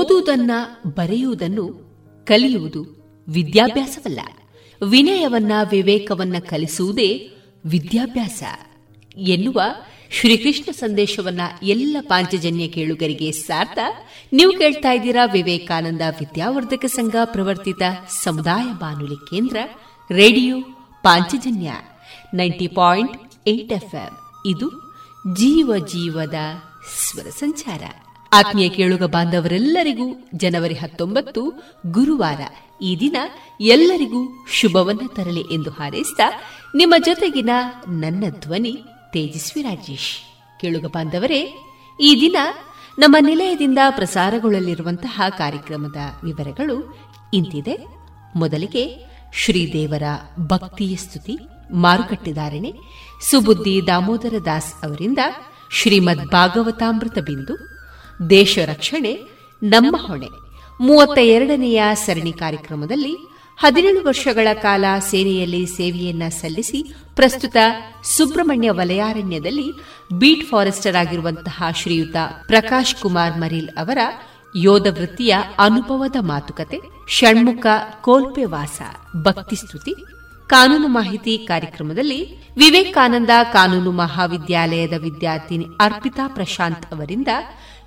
ಓದುವುದನ್ನ ಬರೆಯುವುದನ್ನು ಕಲಿಯುವುದು ವಿದ್ಯಾಭ್ಯಾಸವಲ್ಲ. ವಿನಯವನ್ನ ವಿವೇಕವನ್ನ ಕಲಿಸುವುದೇ ವಿದ್ಯಾಭ್ಯಾಸ ಎನ್ನುವ ಶ್ರೀಕೃಷ್ಣ ಸಂದೇಶವನ್ನ ಎಲ್ಲ ಪಾಂಚಜನ್ಯ ಕೇಳುಗರಿಗೆ ಸಾರ್ಥ, ನೀವು ಕೇಳ್ತಾ ಇದ್ದೀರಾ ವಿವೇಕಾನಂದ ವಿದ್ಯಾವರ್ಧಕ ಸಂಘ ಪ್ರವರ್ತಿತ ಸಮುದಾಯ ಬಾನುಲಿ ಕೇಂದ್ರ, ರೇಡಿಯೋ ಪಾಂಚಜನ್ಯ ನೈಂಟಿ ಪಾಯಿಂಟ್ ಇದು ಜೀವ ಜೀವದ ಸ್ವರ ಸಂಚಾರ. ಆತ್ಮೀಯ ಕೇಳುಗ ಬಾಂಧವರೆಲ್ಲರಿಗೂ ಜನವರಿ ಹತ್ತೊಂಬತ್ತು ಗುರುವಾರ ಈ ದಿನ ಎಲ್ಲರಿಗೂ ಶುಭವನ್ನ ತರಲಿ ಎಂದು ಹಾರೈಸಿದ ನಿಮ್ಮ ಜೊತೆಗಿನ ನನ್ನ ಧ್ವನಿ ತೇಜಸ್ವಿ ರಾಜೇಶ್. ಕೇಳುಗ ಬಾಂಧವರೇ, ಈ ದಿನ ನಮ್ಮ ನಿಲಯದಿಂದ ಪ್ರಸಾರಗೊಳ್ಳಲಿರುವಂತಹ ಕಾರ್ಯಕ್ರಮದ ವಿವರಗಳು ಇಂತಿದೆ. ಮೊದಲಿಗೆ ಶ್ರೀದೇವರ ಭಕ್ತಿಯ ಸ್ತುತಿ ಮಾರುಕಟ್ಟೆದಾರಣೆ ಸುಬುದ್ದಿ ದಾಮೋದರ ದಾಸ್ ಅವರಿಂದ ಶ್ರೀಮದ್ ಭಾಗವತಾಮೃತ ಬಿಂದು ದೇಶ ರಕ್ಷಣೆ, ನಮ್ಮ ಹೊಣೆ. ಮೂವತ್ತ ಎರಡನೆಯ ಸರಣಿ ಕಾರ್ಯಕ್ರಮದಲ್ಲಿ ಹದಿನೇಳು ವರ್ಷಗಳ ಕಾಲ ಸೇನೆಯಲ್ಲಿ ಸೇವೆಯನ್ನ ಸಲ್ಲಿಸಿ ಪ್ರಸ್ತುತ ಸುಬ್ರಹ್ಮಣ್ಯ ವಲಯಾರಣ್ಯದಲ್ಲಿ ಬೀಟ್ ಫಾರೆಸ್ಟರ್ ಆಗಿರುವಂತಹ ಶ್ರೀಯುತ ಪ್ರಕಾಶ್ ಕುಮಾರ್ ಮರಿಲ್ ಅವರ ಯೋಧ ವೃತ್ತಿಯ ಅನುಭವದ ಮಾತುಕತೆ, ಷಣ್ಮುಖ ಕೋಲ್ಪೆವಾಸ ಭಕ್ತಿಸ್ತುತಿ ಕಾನೂನು ಮಾಹಿತಿ ಕಾರ್ಯಕ್ರಮದಲ್ಲಿ ವಿವೇಕಾನಂದ ಕಾನೂನು ಮಹಾವಿದ್ಯಾಲಯದ ವಿದ್ಯಾರ್ಥಿನಿ ಅರ್ಪಿತಾ ಪ್ರಶಾಂತ್ ಅವರಿಂದ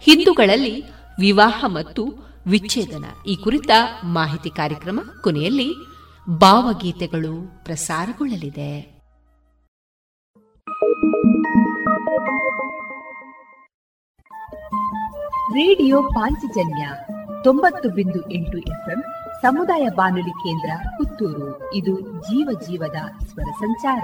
ಹಿಂದೂಗಳಲ್ಲಿ ವಿವಾಹ ಮತ್ತು ವಿಚ್ಛೇದನ ಈ ಕುರಿತ ಮಾಹಿತಿ ಕಾರ್ಯಕ್ರಮ ಕೊನೆಯಲ್ಲಿ ಭಾವಗೀತೆಗಳು ಪ್ರಸಾರಗೊಳ್ಳಲಿದೆ. ರೇಡಿಯೋ ಪಾಂಚಜನ್ಯ ತೊಂಬತ್ತು ಬಿಂದು ಎಂಟು ಎಫ್ಎಂ ಸಮುದಾಯ ಬಾನುಲಿ ಕೇಂದ್ರ ಪುತ್ತೂರು. ಇದು ಜೀವ ಜೀವದ ಸ್ವರ ಸಂಚಾರ.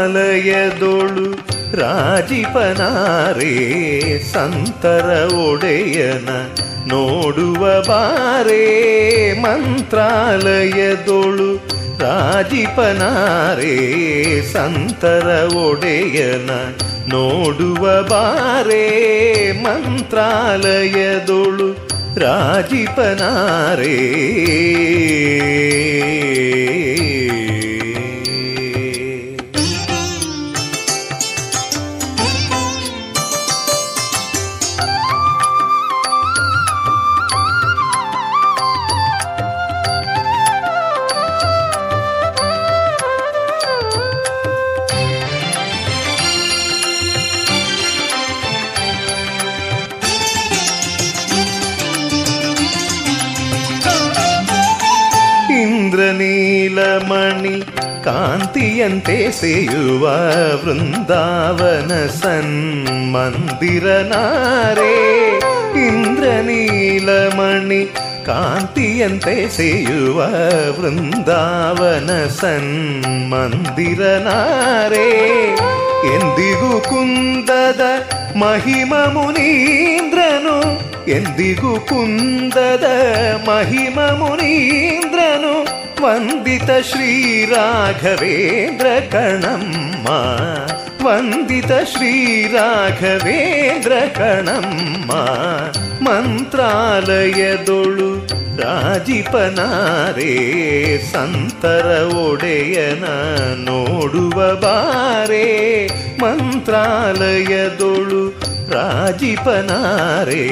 ಮಂತ್ರಾಲಯದೊಳು ರಾಜಿಪನಾರೇ ಸಂತರ ಒಡೆಯನ ನೋಡುವ ಬಾರೇ ಮಂತ್ರಾಲಯದೊಳು ರಾಜಿಪನಾರೇ ಸಂತರ ಒಡೆಯನ ನೋಡುವ ಬಾರೇ ಮಂತ್ರಾಲಯದೊಳು ರಾಜಿಪನಾರೇ. ಕಾಂತಿಯಂತೆ ಸೇಯುವ ವೃಂದಾವನ ಸನ್ಮಂದಿರನಾರೇ ಇಂದ್ರನೀಲಮಣಿ ಕಾಂತಿಯಂತೆ ಸೇಯುವ ವೃಂದಾವನ ಸನ್ಮಂದಿರನಾರೇ ಎಂದಿಗೂ ಕುಂದದ ಮಹಿಮ ಮುನೀಂದ್ರನು ಎಂದಿಗೂ ಕುಂದದ ಮಹಿಮ ಮುನೀಂದ್ರನು ವಂದಿತ ಶ್ರೀರಾಘವೇಂದ್ರ ಕಣಮ್ಮ. ವಂದಿತ ಶ್ರೀರಾಘವೇಂದ್ರ ಕಣಮ್ಮ. ಮಂತ್ರಾಲಯದೊಳು ರಾಜಿಪನಾರೇ. ಸಂತರ ಒಡೆಯನ ನೋಡುವ ಬಾರೆ. ಮಂತ್ರಾಲಯದೊಳು ರಾಜಿಪನಾರೇ.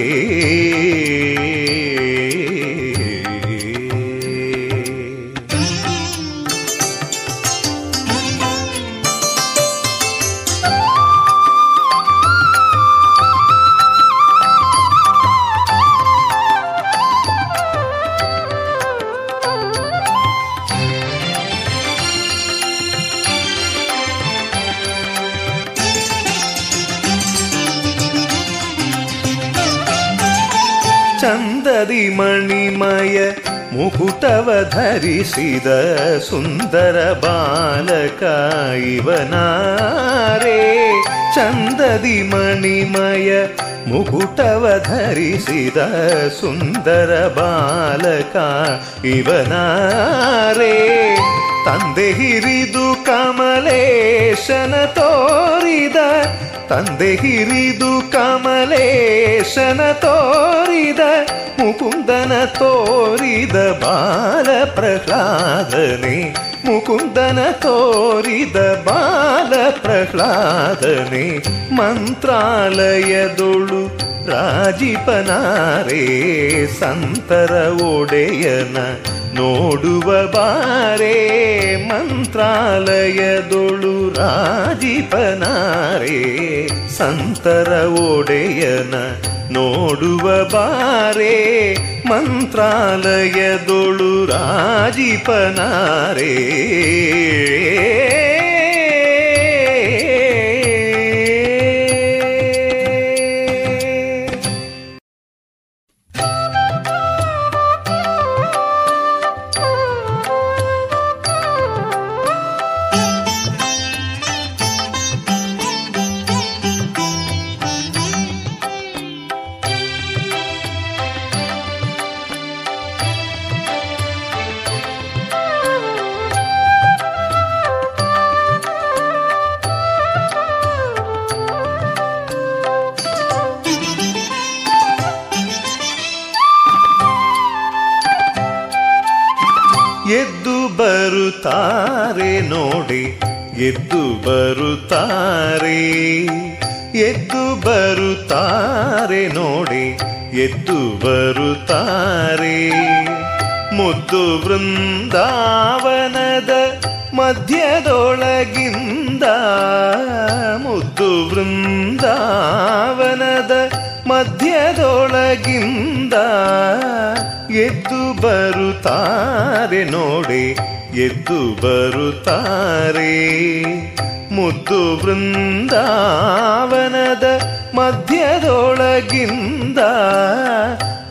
ಮಣಿಮಯ ಮುಕುಟವ ಧರಿಸಿದ ಸುಂದರ ಬಾಲಕ ಇವನಾರೇ. ಚಂದದಿ ಮಣಿಮಯ ಮುಕುಟವ ಧರಿಸಿದ ಸುಂದರ ಬಾಲಕ ಇವನಾರೇ. ತಂದೆ ಹಿರಿದು ಕಮಲೇಶನ ತೋರಿದ ತಂದೆ ಹಿರಿದು ಕಮಲೇಶನ ತೋರಿದ ಮುಕುಂದನ ತೋರಿದ ಬಾಲ ಪ್ರಹ್ಲಾದನೆ ಮುಕುಂದನ ತೋರಿದ ಬಾಲ ಪ್ರಹ್ಲಾದನೆ ಮಂತ್ರಾಲಯದೊಳು ರಾಜಿಪನಾರೇ ಸಂತರ ಒಡೆಯನ ನೋಡುವ ಬಾರೇ ಮಂತ್ರಾಲಯದೊಳು ರಾಜಿಪನಾರೇ ಸಂತರ ಒಡೆಯನ ನೋಡುವ ಬಾರೇ ಮಂತ್ರಾಲಯದೊಳು ರಾಜಿಪನಾರೇ ಬರುತ್ತಾರೆ ನೋಡಿ, ಎದ್ದು ಬರುತ್ತಾರೆ ಎದ್ದು ಬರುತ್ತಾರೆ ನೋಡಿ, ಎದ್ದು ಬರುತ್ತಾರೆ. ಮುದ್ದು ವೃಂದಾವನದ ಮಧ್ಯದೊಳಗಿಂದ, ಮುದ್ದು ವೃಂದಾವನದ ಮಧ್ಯದೊಳಗಿಂದ ಎದ್ದು ಬರುತ್ತಾರೆ ನೋಡಿ ಎದ್ದು ಬರುತ್ತಾರೆ. ಮುದ್ದು ವೃಂದಾವನದ ಮಧ್ಯದೊಳಗಿಂದ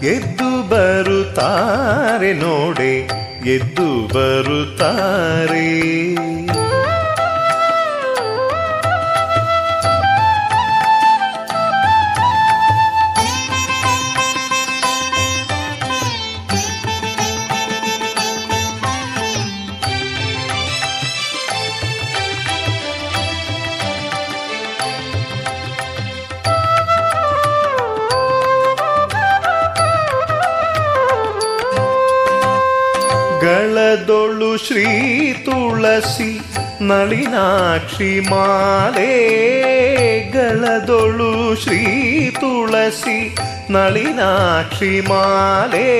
ಎದ್ದು ಬರುತ್ತಾರೆ. ನೋಡಿ ಎದ್ದು ಬರುತ್ತಾರೆ. ತುಳಸಿ ನಳಿನಾಕ್ಷಿ ಮಾಲೆಗಳದೊಳು ಶ್ರೀ ತುಳಸಿ ನಳಿನಾಕ್ಷಿ ಮಾಲೆ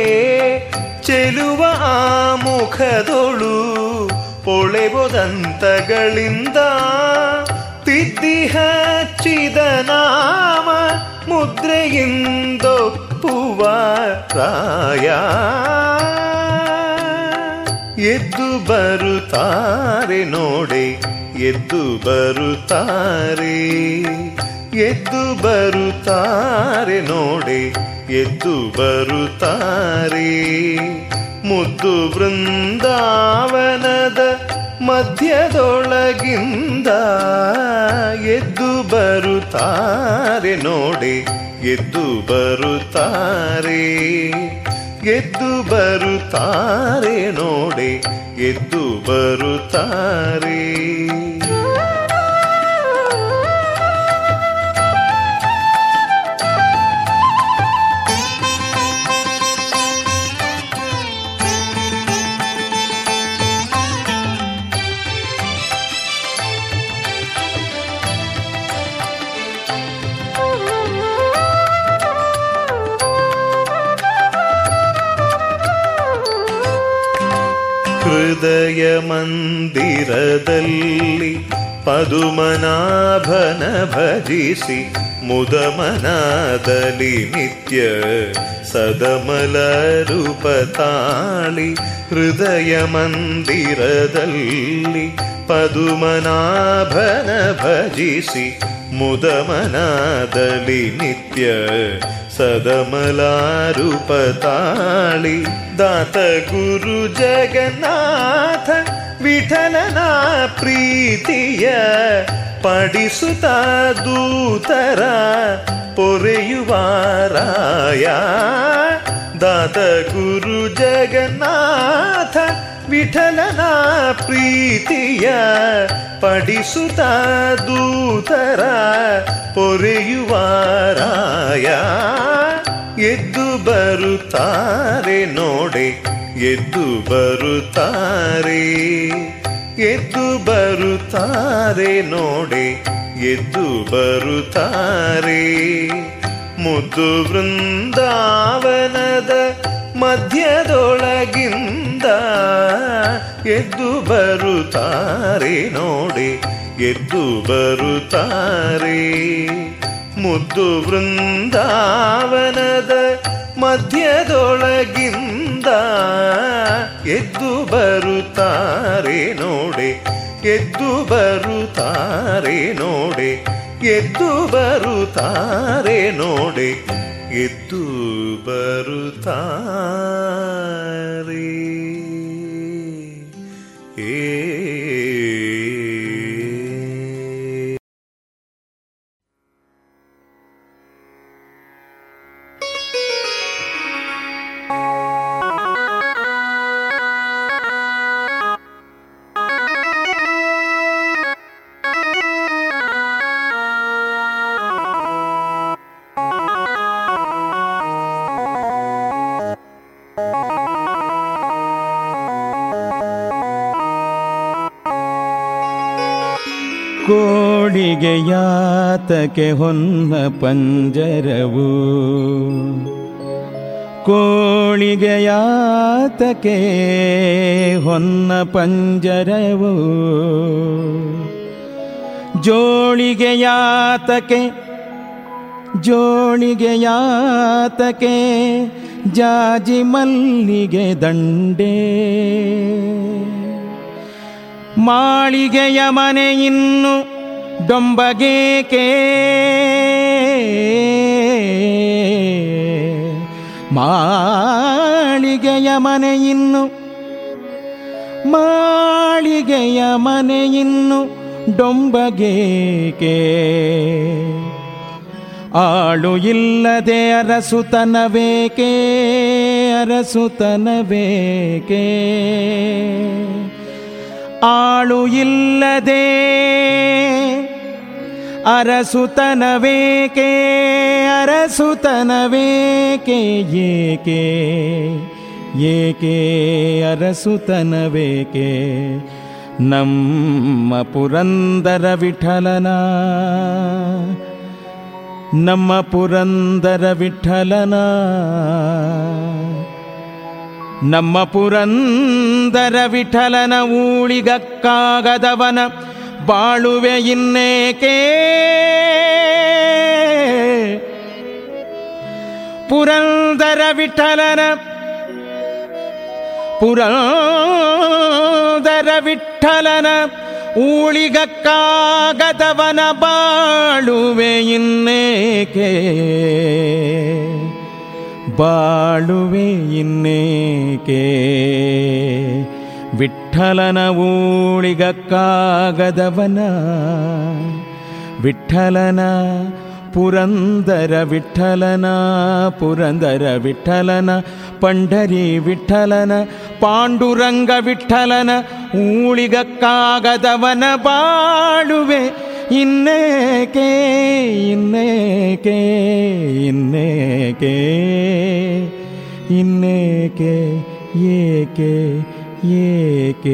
ಚೆಲುವ ಆ ಮುಖದೊಳು ಪೊಳೆಬೊದಂತಗಳಿಂದ ತಿದ್ದಿ ಹಚ್ಚಿದ ನಾಮ ಮುದ್ರೆಯಿಂದೊಪ್ಪುವ ರಾಯ. ಎದ್ದು ಬರುತ್ತಾರೆ ನೋಡಿ, ಎದ್ದು ಬರುತ್ತಾರೆ. ಎದ್ದು ಬರುತ್ತಾರೆ ನೋಡಿ, ಎದ್ದು ಬರುತ್ತಾರೆ. ಮುದ್ದು ಬೃಂದಾವನದ ಮಧ್ಯದೊಳಗಿಂದ ಎದ್ದು ಬರುತ್ತಾರೆ ನೋಡಿ, ಎದ್ದು ಬರುತ್ತಾರೆ. ಎದ್ದು ಬರುತ್ತಾರೆ ನೋಡೆ ಗೆದ್ದು ಬರುತ್ತಾರೆ. ಹೃದಯ ಮಂದಿರದಲ್ಲಿ ಪದುಮನಾಭನ ಭಜಿಸಿ ಮುದಮನಾದಲ್ಲಿ ನಿತ್ಯ ಸದಮಲ ರೂಪತಾಳಿ ಹೃದಯ ಮಂದಿರದಲ್ಲಿ ಪದುಮನಾಭನ ಭಜಿಸಿ ಮುದಮನಾದಲ್ಲಿ ನಿತ್ಯ ಸದಮಲಾರುಪತಾಳಿ ದಾತ ಗುರು ಜಗನ್ನಾಥ ವಿಠಲನ ಪ್ರೀತಿಯ ಪಡಿಸುತ್ತ ದೂತರ ಪೊರೆಯುವಾರಾಯ ದಾತ ಗುರು ಜಗನ್ನಾಥ ವಿಠಲನ ಪ್ರೀತಿಯ ಪಡಿಸುತ್ತ ದೂತರ ಪೊರೆಯುವಾರಾಯ ಎದ್ದು ಬರುತ್ತಾರೆ ನೋಡೆ, ಎದ್ದು ಬರುತ್ತಾರೆ. ಎದ್ದು ಬರುತ್ತಾರೆ ನೋಡೆ, ಎದ್ದು ಬರುತ್ತಾರೆ. ಮುದ್ದು ವೃಂದಾವನದ ಮಧ್ಯದೊಳಗಿಂದ ಎದ್ದು ಬರುತ್ತಾರೆ ನೋಡಿ, ಎದ್ದು ಬರುತ್ತಾರೆ. ಮುದ್ದು ವೃಂದಾವನದ ಮಧ್ಯದೊಳಗಿಂದ ಎದ್ದು ಬರುತ್ತಾರೆ ನೋಡಿ, ಎದ್ದು ಬರುತ್ತಾರೆ ನೋಡಿ, ಎದ್ದು ಬರುತ್ತಾರೆ ನೋಡಿ, ಎದ್ದು ಬರುತ್ತಾರೆ. ಯಾತಕೆ ಹೊನ್ನ ಪಂಜರವು. ಕೋಳಿಗೆಯಾತಕೆ ಹೊನ್ನ ಪಂಜರವು. ಜೋಳಿಗೆಯಾತಕೆ ಜೋಳಿಗೆಯಾತಕೆ ಜೋಳಿಗೆ ಯಾತಕೆ ಜಾಜಿ ಮಲ್ಲಿಗೆ ದಂಡೆ. ಮಾಳಿಗೆಯ ಮನೆ ಇನ್ನು ಡೊಂಬಗೇಕೆ ಮಾಳಿಗೆಯ ಮನೆ ಇನ್ನು ಮಾಳಿಗೆಯ ಮನೆ ಇನ್ನು ಡೊಂಬಗೇಕೆ ಆಳು ಇಲ್ಲದೆ ಅರಸುತನವೇಕೆ ಅರಸುತನವೇಕೆ ಆಳು ಇಲ್ಲದೆ ಅರಸುತನವೇಕೆ ಅರಸುತನವೇಕೆ, ಏಕೆ ಏಕೆ ಅರಸುತನವೇಕೆ, ನಮ್ಮ ಪುರಂದರ ವಿಠಲನ, ನಮ್ಮ ಪುರಂದರ ವಿಠಲನ, ನಮ್ಮ ಪುರಂದರ ವಿಠಲನ ಊಳಿಗಕ್ಕಾಗದವನ ಬಾಳುವೆ ಇನ್ನೇಕೆ? ಪುರಂದರ ವಿಠಲನ ಪುರಂದರ ವಿಠಲನ ಊಳಿಗಕ್ಕಾಗದವನ ಬಾಳುವೆ ಇನ್ನೇಕೆ? ಬಾಳುವೆ ಇನ್ನೇಕೆ? ವಿಠಲನ ಊಳಿಗಕ್ಕಾಗದವನ ವಿಠಲನ ಪುರಂದರ ವಿಠಲನ ಪುರಂದರ ವಿಠಲನ ಪಂಡರಿ ವಿಠಲನ ಪಾಂಡುರಂಗ ವಿಠಲನ ಊಳಿಗಕ್ಕಾಗದವನ ಬಾಳುವೆ ಇನ್ನೇಕೆ ಇನ್ನೇಕೆ ಇನ್ನೇಕೆ ಇನ್ನೇಕೆ ಏಕೆ 忆记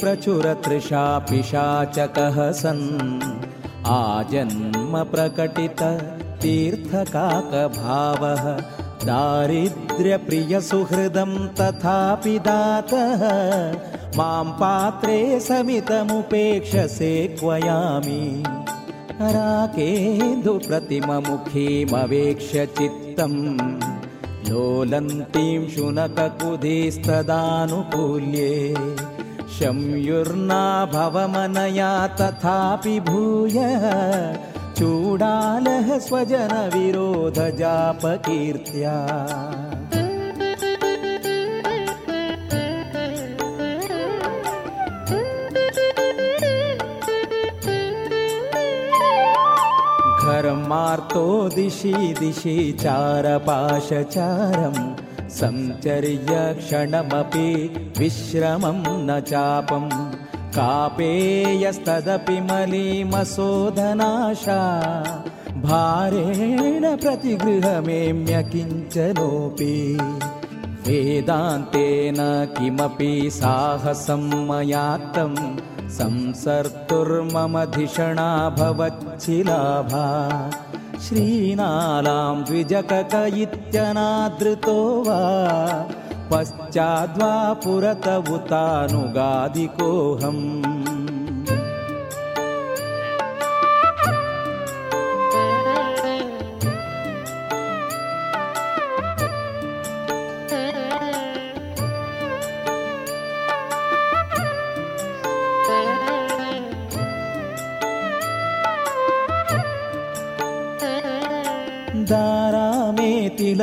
प्रचुरतृषा पिशाचकः सन् आजन्म प्रकटित तीर्थकाकभावः। दारिद्र्यप्रियसुहृदं तथापि दातः। मां पात्रे समितमुपेक्षसे क्वयामि। राकेन्दुप्रतिममुखीमवेक्ष्य चित्तम् लोलन्तीं शुनककुधिस्तदानुकूल्ये शम्युर्ना भवमनया तथापि भूयः चूडालः स्वजनविरोधजापकीर्त्या। घर्मार्तो दिशि दिशि चारपाशचारम् सञ्चर्य क्षणमपि विश्रमं न चापम् कापेयस्तदपि मलीमसोदनाशा भारेण प्रतिगृहमेम्य किञ्चनोऽपि। वेदान्तेन किमपि साहसं मयात्तम् संसर्तुर्मम धिषणा भवच्छिलाभा श्रीनालां द्विजकक इत्यनादृतो वा पश्चाद्वा पुरत उतानुगादिकोऽहम्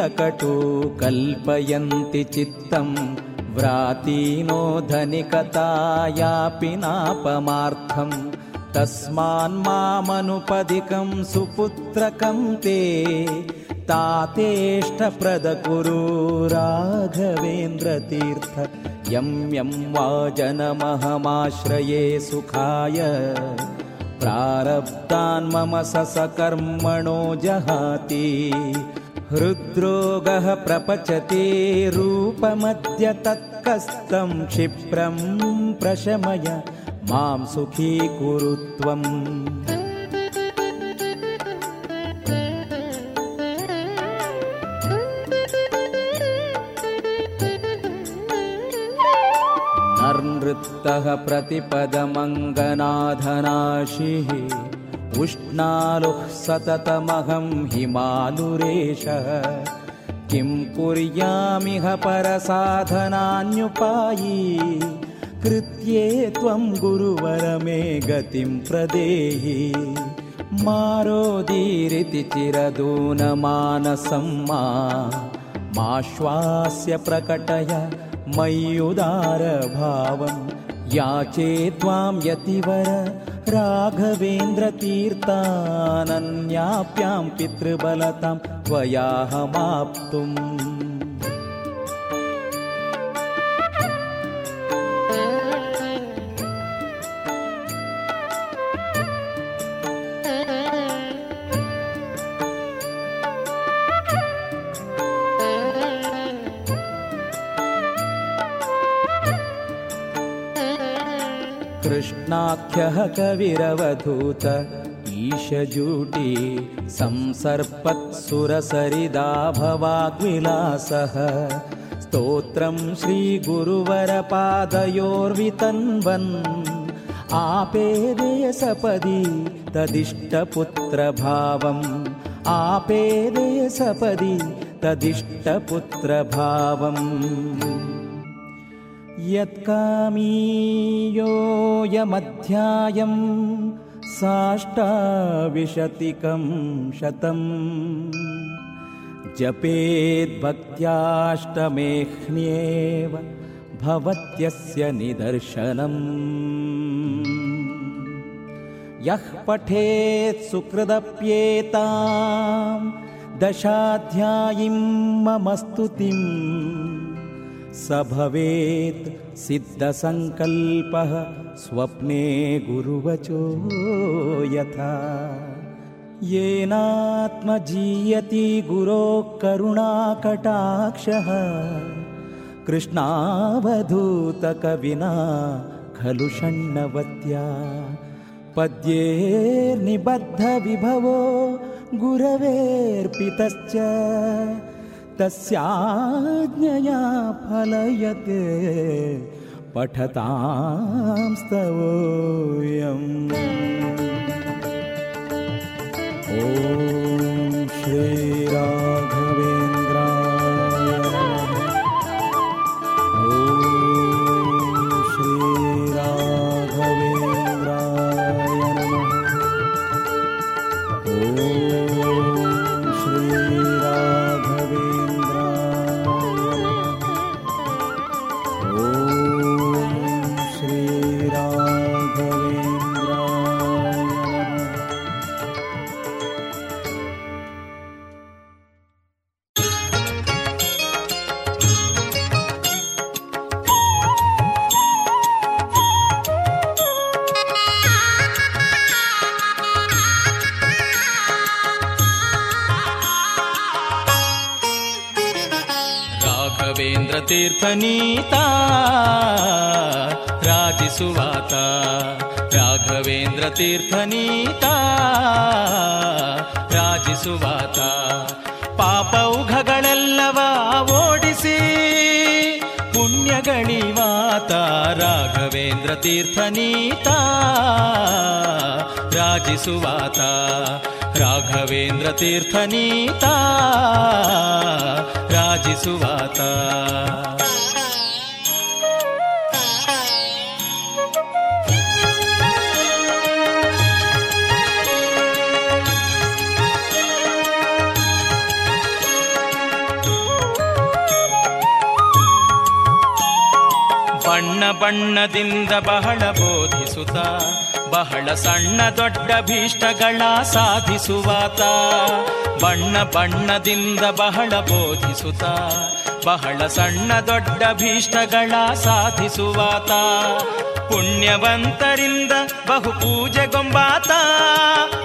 तिलकटो कल्पयन्ति चित्तं व्रातीनो धनिकतायापि नापमार्थम् तस्मान्मामनुपदिकं सुपुत्रकं ते तातेष्टप्रदकुरु राघवेन्द्रतीर्थ यं यं वा जनमहमाश्रये सुखाय प्रारब्धान् मम ससकर्मणो जहाति हृद्रोगः प्रपचते रूपमद्य तत्कस्तं क्षिप्रं प्रशमय मां सुखी कुरु त्वम् नर्नृत्तः प्रतिपदमङ्गनाधनाशिः उष्णालुः सततमहं हिमालुरेशः। किं कुर्यामिह परसाधनान्युपायी? कृत्ये त्वं गुरुवर मे गतिं प्रदेहि। मारोदीरिति चिरदूनमानसं माश्वास्य प्रकटय मय्युदारभावं। याचे त्वां यतिवर राघवेन्द्रतीर्थानन्याप्यां पितृबलतां त्वयाहमाप्तुम् कृष्णाख्यः कविरवधूत ईशजूटी संसर्पत्सुरसरिदा भवाग्विलासः स्तोत्रं श्रीगुरुवरपादयोर्वितन्वन् आपेदय सपदि तदिष्टपुत्रभावम्। आपेदय सपदि तदिष्टपुत्रभावम् यत्कामीयोऽयमध्यायं साष्टाविशतिकं शतम्। जपेद्भक्त्याष्टमेह्न्येव भवत्यस्य निदर्शनम्। यः पठेत् सुकृदप्येतां दशाध्यायीं मम स्तुतिम् स भवेत् सिद्धसङ्कल्पः स्वप्ने गुरुवचो यथा। येनात्मजीयति गुरोः करुणाकटाक्षः। कृष्णावधूतकविना खलु षण्णवत्या। पद्येर्निबद्धविभवो गुरवेर्पितश्च तस्याज्ञया फलयते पठतां स्तवोऽयम् ॐ श्रीराघवेन्द्राय ತೀರ್ಥನೀತಾ ರಾಜಿಸುವಾತ ರಾಘವೇಂದ್ರ ತೀರ್ಥನೀತಾ ರಾಜಿಸುವಾತ. ಪಾಪೌಘಗಳೆಲ್ಲವ ಓಡಿಸಿ ಪುಣ್ಯಗಳಿವಾತ ರಾಘವೇಂದ್ರ ತೀರ್ಥನೀತಾ ರಾಜಿಸುವಾತ. ರಾಘವೇಂದ್ರ ತೀರ್ಥನೀತಾ ರಾಜಿಸುವಾತ. ಬಣ್ಣ ಬಣ್ಣದಿಂದ ಬಹಳ ಬೋಧಿಸುತ್ತ ಬಹಳ ಸಣ್ಣ ದೊಡ್ಡ ಭೀಷ್ಟಗಳ ಸಾಧಿಸುವಾತ. ಬಣ್ಣ ಬಣ್ಣದಿಂದ ಬಹಳ ಬೋಧಿಸುತ್ತ ಬಹಳ ಸಣ್ಣ ದೊಡ್ಡ ಭೀಷ್ಟಗಳ ಸಾಧಿಸುವಾತ. ಪುಣ್ಯವಂತರಿಂದ ಬಹು ಪೂಜೆಗೊಂಬಾತ.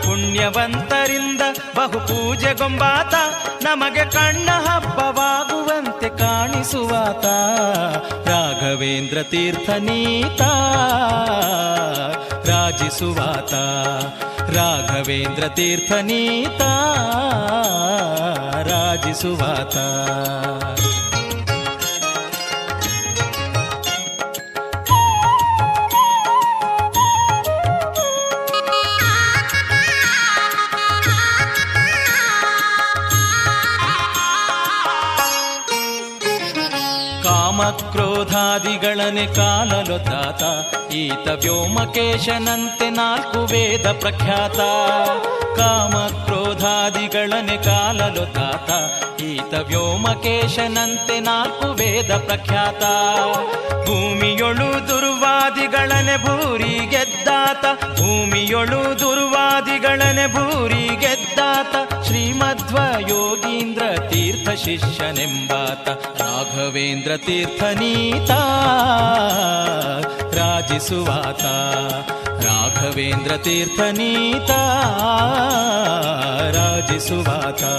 ಪುಣ್ಯವಂತರಿಂದ ಬಹು ಪೂಜೆಗೊಂಬಾತ. ನಮಗೆ ಕಣ್ಣ ಹಬ್ಬವಾಗುವಂತೆ ಕಾಣಿಸುವಾತ ರಾಘವೇಂದ್ರ ತೀರ್ಥನೀತ ರಾಜಿಸುವಾತ ರಾಘವೇಂದ್ರ ತೀರ್ಥನೀತ ರಾಜಿಸುವಾತ ಕಾಮಕ್ರೋಧಾದಿಗಳನೆ ತಾತ ಈತ ವ್ಯೋಮಕೇಶನಂತೆ ನಾಲ್ಕು ವೇದ ಪ್ರಖ್ಯಾತ. ಕಾಮ ಕ್ರೋಧಾದಿಗಳನೆ ಕಾಲಲು ತಾತ ಈತ ವ್ಯೋಮಕೇಶನಂತೆ ನಾಲ್ಕು ವೇದ ಪ್ರಖ್ಯಾತ. ಭೂಮಿಯೊಳು ದುರ್ವಾದಿಗಳನೆ ಭೂರಿ ಗೆದ್ದಾತ, ಭೂಮಿಯೊಳು ದುರ್ವಾದಿಗಳನೆ ಭೂರಿ ಗೆದ್ದಾತ. ಶ್ರೀಮಧ್ವ ಯೋಗೀಂದ್ರ शिष्यनिम्बात। राघवेन्द्रतीर्थनीता राजिसुवाता राघवेन्द्रतीर्थनीता राजिसुवाता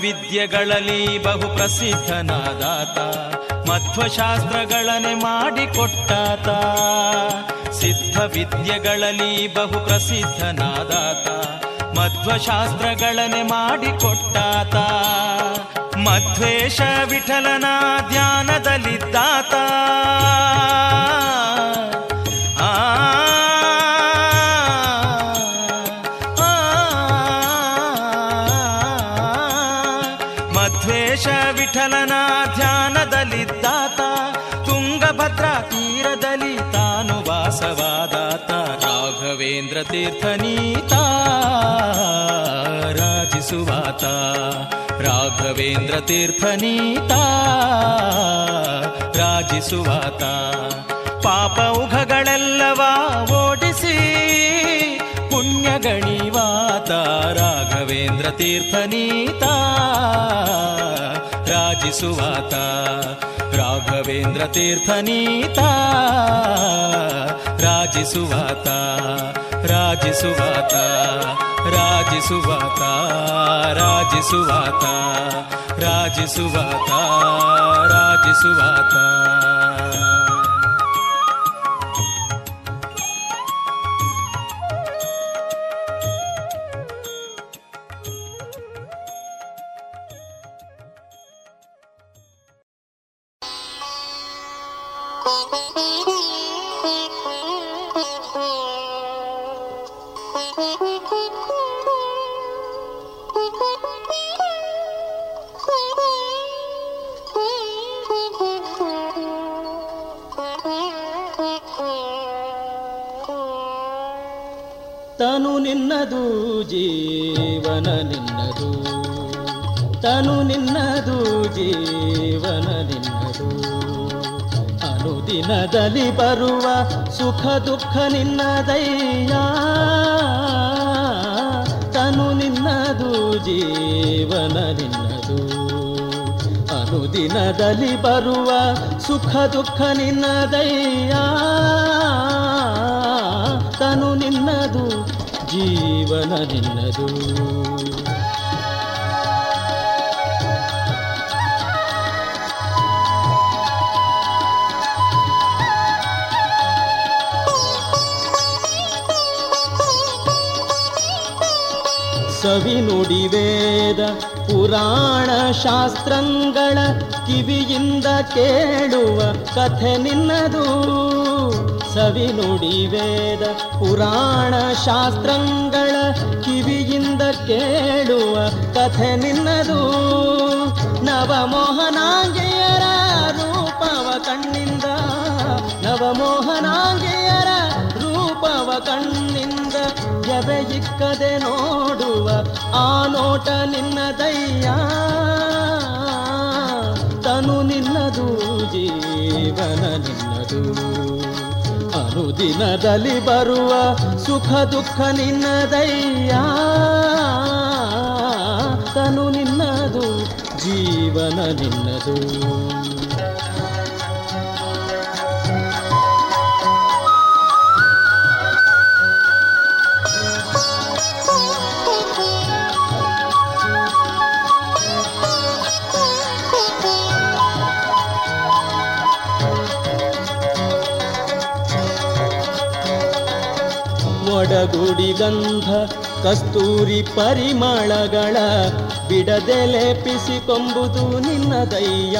ವಿದ್ಯೆಗಳಲ್ಲಿ ಬಹು ಪ್ರಸಿದ್ಧನಾದಾತ ಮಧ್ವಶಾಸ್ತ್ರಗಳನೆ ಮಾಡಿಕೊಟ್ಟಾತ. ಸಿದ್ಧ ವಿದ್ಯೆಗಳಲ್ಲಿ ಬಹು ಪ್ರಸಿದ್ಧನಾದಾತ ಮಧ್ವಶಾಸ್ತ್ರಗಳನೆ ಮಾಡಿಕೊಟ್ಟಾತ. ಮಧ್ವೇಶ ವಿಠಲನ ಧ್ಯಾನದಲ್ಲಿದ್ದಾತ. ತೀರ್ಥನೀತ ರಾಜಿಸುವಾತ. ಪಾಪ ಉಘಗಳೆಲ್ಲವ ಓಡಿಸಿ ಪುಣ್ಯ ಗಣಿವಾತ ರಾಘವೇಂದ್ರ ತೀರ್ಥನೀತ ರಾಜಿಸುವಾತ. ರಾಘವೇಂದ್ರ ತೀರ್ಥನೀತ ರಾಜಿಸುವಾತ. ರಾಜಿಸುವಾತ ರಾಜಿಸುವಾತ ರಾಜಿಸುವಾತ ರಾಜಿಸುವಾತ ರಾಜಿಸುವಾತ. ಅನುದಿನದಲ್ಲಿ ಬರುವ ಸುಖ ದುಃಖ ನಿನ್ನದಯ್ಯ ತನು ನಿನ್ನದು, ಜೀವನ ನಿನ್ನದು. ಅನುದಿನದಲ್ಲಿ ಬರುವ ಸುಖ ದುಃಖ ನಿನ್ನದಯ್ಯ ತನು ನಿನ್ನದು, ಜೀವನ ನಿನ್ನದು. ಸವಿ ನುಡಿ ವೇದ ಪುರಾಣ ಶಾಸ್ತ್ರಗಳ ಕಿವಿಯಿಂದ ಕೇಳುವ ಕಥೆ ನಿನ್ನದು. ಸವಿ ನುಡಿ ವೇದ ಪುರಾಣ ಶಾಸ್ತ್ರಗಳ ಕಿವಿಯಿಂದ ಕೇಳುವ ಕಥೆ ನಿನ್ನದು. ನವಮೋಹನಾಂಗೆಯರ ರೂಪವ ಕಣ್ಣಿಂದ ನವಮೋಹನಾಂಗೆಯ ಕಣ್ಣಿಂದ ಎವೆ ಇಕ್ಕದೆ ನೋಡುವ ಆ ನೋಟ ನಿನ್ನ ನಿನ್ನದಯ್ಯ ತನು ನಿನ್ನದು ಜೀವನ ನಿನ್ನದು. ಅನುದಿನದಲ್ಲಿ ಬರುವ ಸುಖ ದುಃಖ ನಿನ್ನ ನಿನ್ನದಯ್ಯ ತನು ನಿನ್ನದು ಜೀವನ ನಿನ್ನದು. ಒಡಗುಡಿ ಗಂಧ ಕಸ್ತೂರಿ ಪರಿಮಳಗಳ ಬಿಡದೆ ಲೇಪಿಸಿಕೊಂಬುದು ನಿನ್ನದಯ್ಯ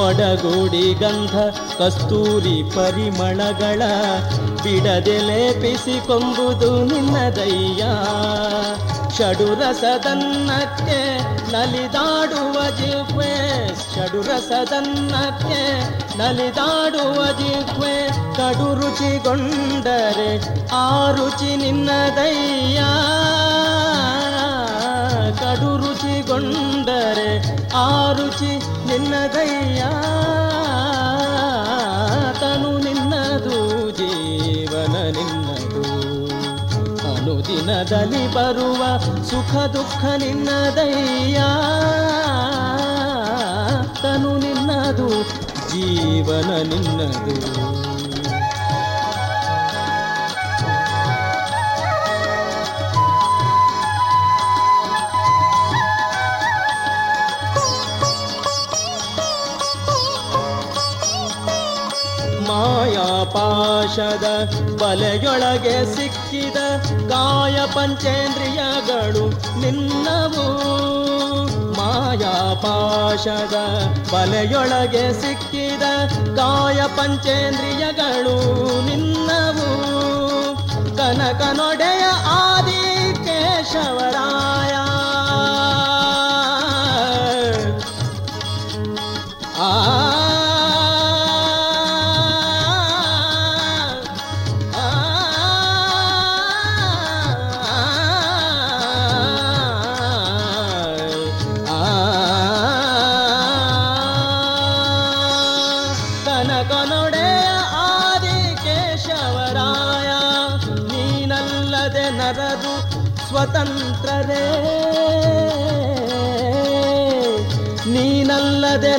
ಒಡಗೂಡಿ ಗಂಧ ಕಸ್ತೂರಿ ಪರಿಮಳಗಳ ಬಿಡದೆ ಲೇಪಿಸಿಕೊಂಬುದು ನಿನ್ನದಯ್ಯ ಷಡುರಸದನ್ನಕ್ಕೆ ನಲಿದಾಡುವ ಜಿಹ್ವೆ ಷಡುರಸದನ್ನಕ್ಕೆ ನಲಿದಾಡುವ ಜಿಹ್ವೆ ಕಡು ರುಚಿಗೊಂಡರೆ ಆ ರುಚಿ ನಿನ್ನದಯ್ಯ. ಕಡು ರುಚಿಗೊಂಡರೆ ಆ ರುಚಿ ನಿನ್ನದಯ್ಯ. ತನು ನಿನ್ನದು ಜೀವನ ನಿನ್ನದು ಅನುದಿನದಲ್ಲಿ ಬರುವ ಸುಖ ದುಃಖ ನಿನ್ನದಯ್ಯ. ತನು ನಿನ್ನದು ಜೀವನ ನಿನ್ನದು. ಮಾಯಾಪಾಶದ ಬಲೆಯೊಳಗೆ ಸಿಕ್ಕಿದ ಕಾಯ ಪಂಚೇಂದ್ರಿಯಗಳು ನಿನ್ನವು. ಮಾಯಾಪಾಶದ ಬಲೆಯೊಳಗೆ ಸಿಕ್ಕಿದ ಕಾಯ ಪಂಚೇಂದ್ರಿಯಗಳು ನಿನ್ನವು. ಕನಕನೊಡೆಯ ಆದಿ ಕೇಶವರಾಯ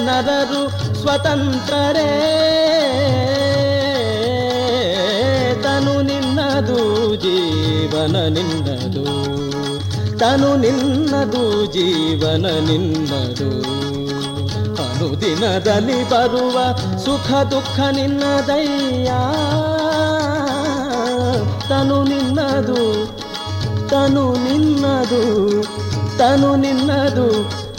ನರರು ಸ್ವತಂತ್ರರೇ. ತನು ನಿನ್ನದು ಜೀವನ ನಿನ್ನದು. ತನು ನಿನ್ನದು ಜೀವನ ನಿನ್ನದು. ಅನುದಿನದಲ್ಲಿ ಬರುವ ಸುಖ ದುಃಖ ನಿನ್ನದಯ್ಯ ತನು ನಿನ್ನದು ತನು ನಿನ್ನದು ತನು ನಿನ್ನದು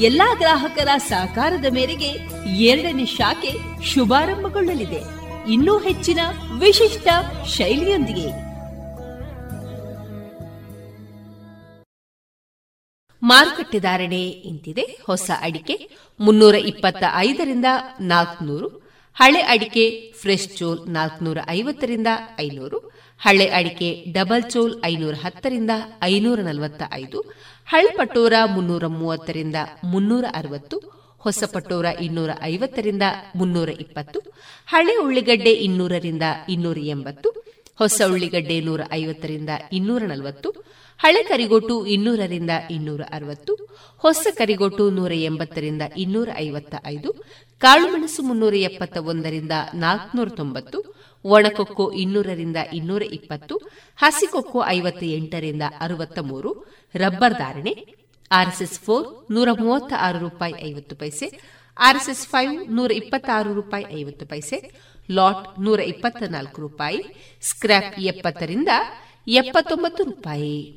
ಎಲ್ಲಾ ಗ್ರಾಹಕರ ಸಹಕಾರದ ಮೇರೆಗೆ ಎರಡನೇ ಶಾಖೆ ಶುಭಾರಂಭಗೊಳ್ಳಲಿದೆ. ಇನ್ನೂ ಹೆಚ್ಚಿನ ವಿಶಿಷ್ಟ ಶೈಲಿಯೊಂದಿಗೆ. ಮಾರುಕಟ್ಟೆ ಧಾರಣೆ ಇಂತಿದೆ. ಹೊಸ ಅಡಿಕೆ ಮುನ್ನೂರ ಇಪ್ಪತ್ತ ಐದರಿಂದ ನಾಲ್ಕುನೂರು, ಹಳೆ ಅಡಿಕೆ ಫ್ರೆಶ್ ಚೋಲ್ ನಾಲ್ಕುನೂರ ಐವತ್ತರಿಂದ ಐನೂರು, ಹಳೆ ಅಡಿಕೆ ಡಬಲ್ ಚೋಲ್ ಐನೂರ ಹತ್ತರಿಂದ ಐನೂರ ನಲವತ್ತ ಐದು ಹಳೆ ಪಟೋರ ಮುನ್ನೂರ ಮೂವತ್ತರಿಂದ ಮುನ್ನೂರ ಅರವತ್ತು ಹೊಸ ಪಟೋರ ಇನ್ನೂರ ಐವತ್ತರಿಂದ ಮುನ್ನೂರ ಇಪ್ಪತ್ತು ಹಳೆ ಉಳ್ಳಿಗಡ್ಡೆ ಇನ್ನೂರರಿಂದ ಇನ್ನೂರ ಎಂಬತ್ತು, ಹೊಸ ಉಳ್ಳಿಗಡ್ಡೆ ನೂರ ಐವತ್ತರಿಂದ ಇನ್ನೂರ ನಲವತ್ತು, ಹಳೆ ಕರಿಗೋಟು ಇನ್ನೂರರಿಂದ ಇನ್ನೂರ ಅರವತ್ತು, ಹೊಸ ಕರಿಗೋಟು ನೂರ ಎಂಬತ್ತರಿಂದ ಇನ್ನೂರ ಐವತ್ತ ಐದು, ಕಾಳುಮೆಣಸು ಮುನ್ನೂರ ಎಪ್ಪತ್ತ ಒಂದರಿಂದ ನಾಲ್ಕುನೂರ ತೊಂಬತ್ತು ಒಣಕೊಕ್ಕೋ ಇನ್ನೂರರಿಂದ ಇನ್ನೂರ ಇಪ್ಪತ್ತು, ಹಸಿಕೊಕ್ಕೋ ಐವತ್ತ ಎಂಟರಿಂದ ಅರವತ್ತ ಮೂರು ರಬ್ಬರ್ ಧಾರಣೆ, ಆರ್ಎಸ್ಎಸ್ ಫೋರ್ ನೂರ ಮೂವತ್ತ ಆರು ರೂಪಾಯಿ ಐವತ್ತು ಪೈಸೆ, ಆರ್ಎಸ್ಎಸ್ ಫೈವ್ ನೂರ ಇಪ್ಪತ್ತಾರು ರೂಪಾಯಿ ಐವತ್ತು ಪೈಸೆ, ಲಾಟ್ ನೂರ ಇಪ್ಪತ್ತ ನಾಲ್ಕು ರೂಪಾಯಿ ಸ್ಕ್ರಾಪ್ ಎಪ್ಪತ್ತರಿಂದ ಎಪ್ಪತ್ತೊಂಬತ್ತು ರೂಪಾಯಿ.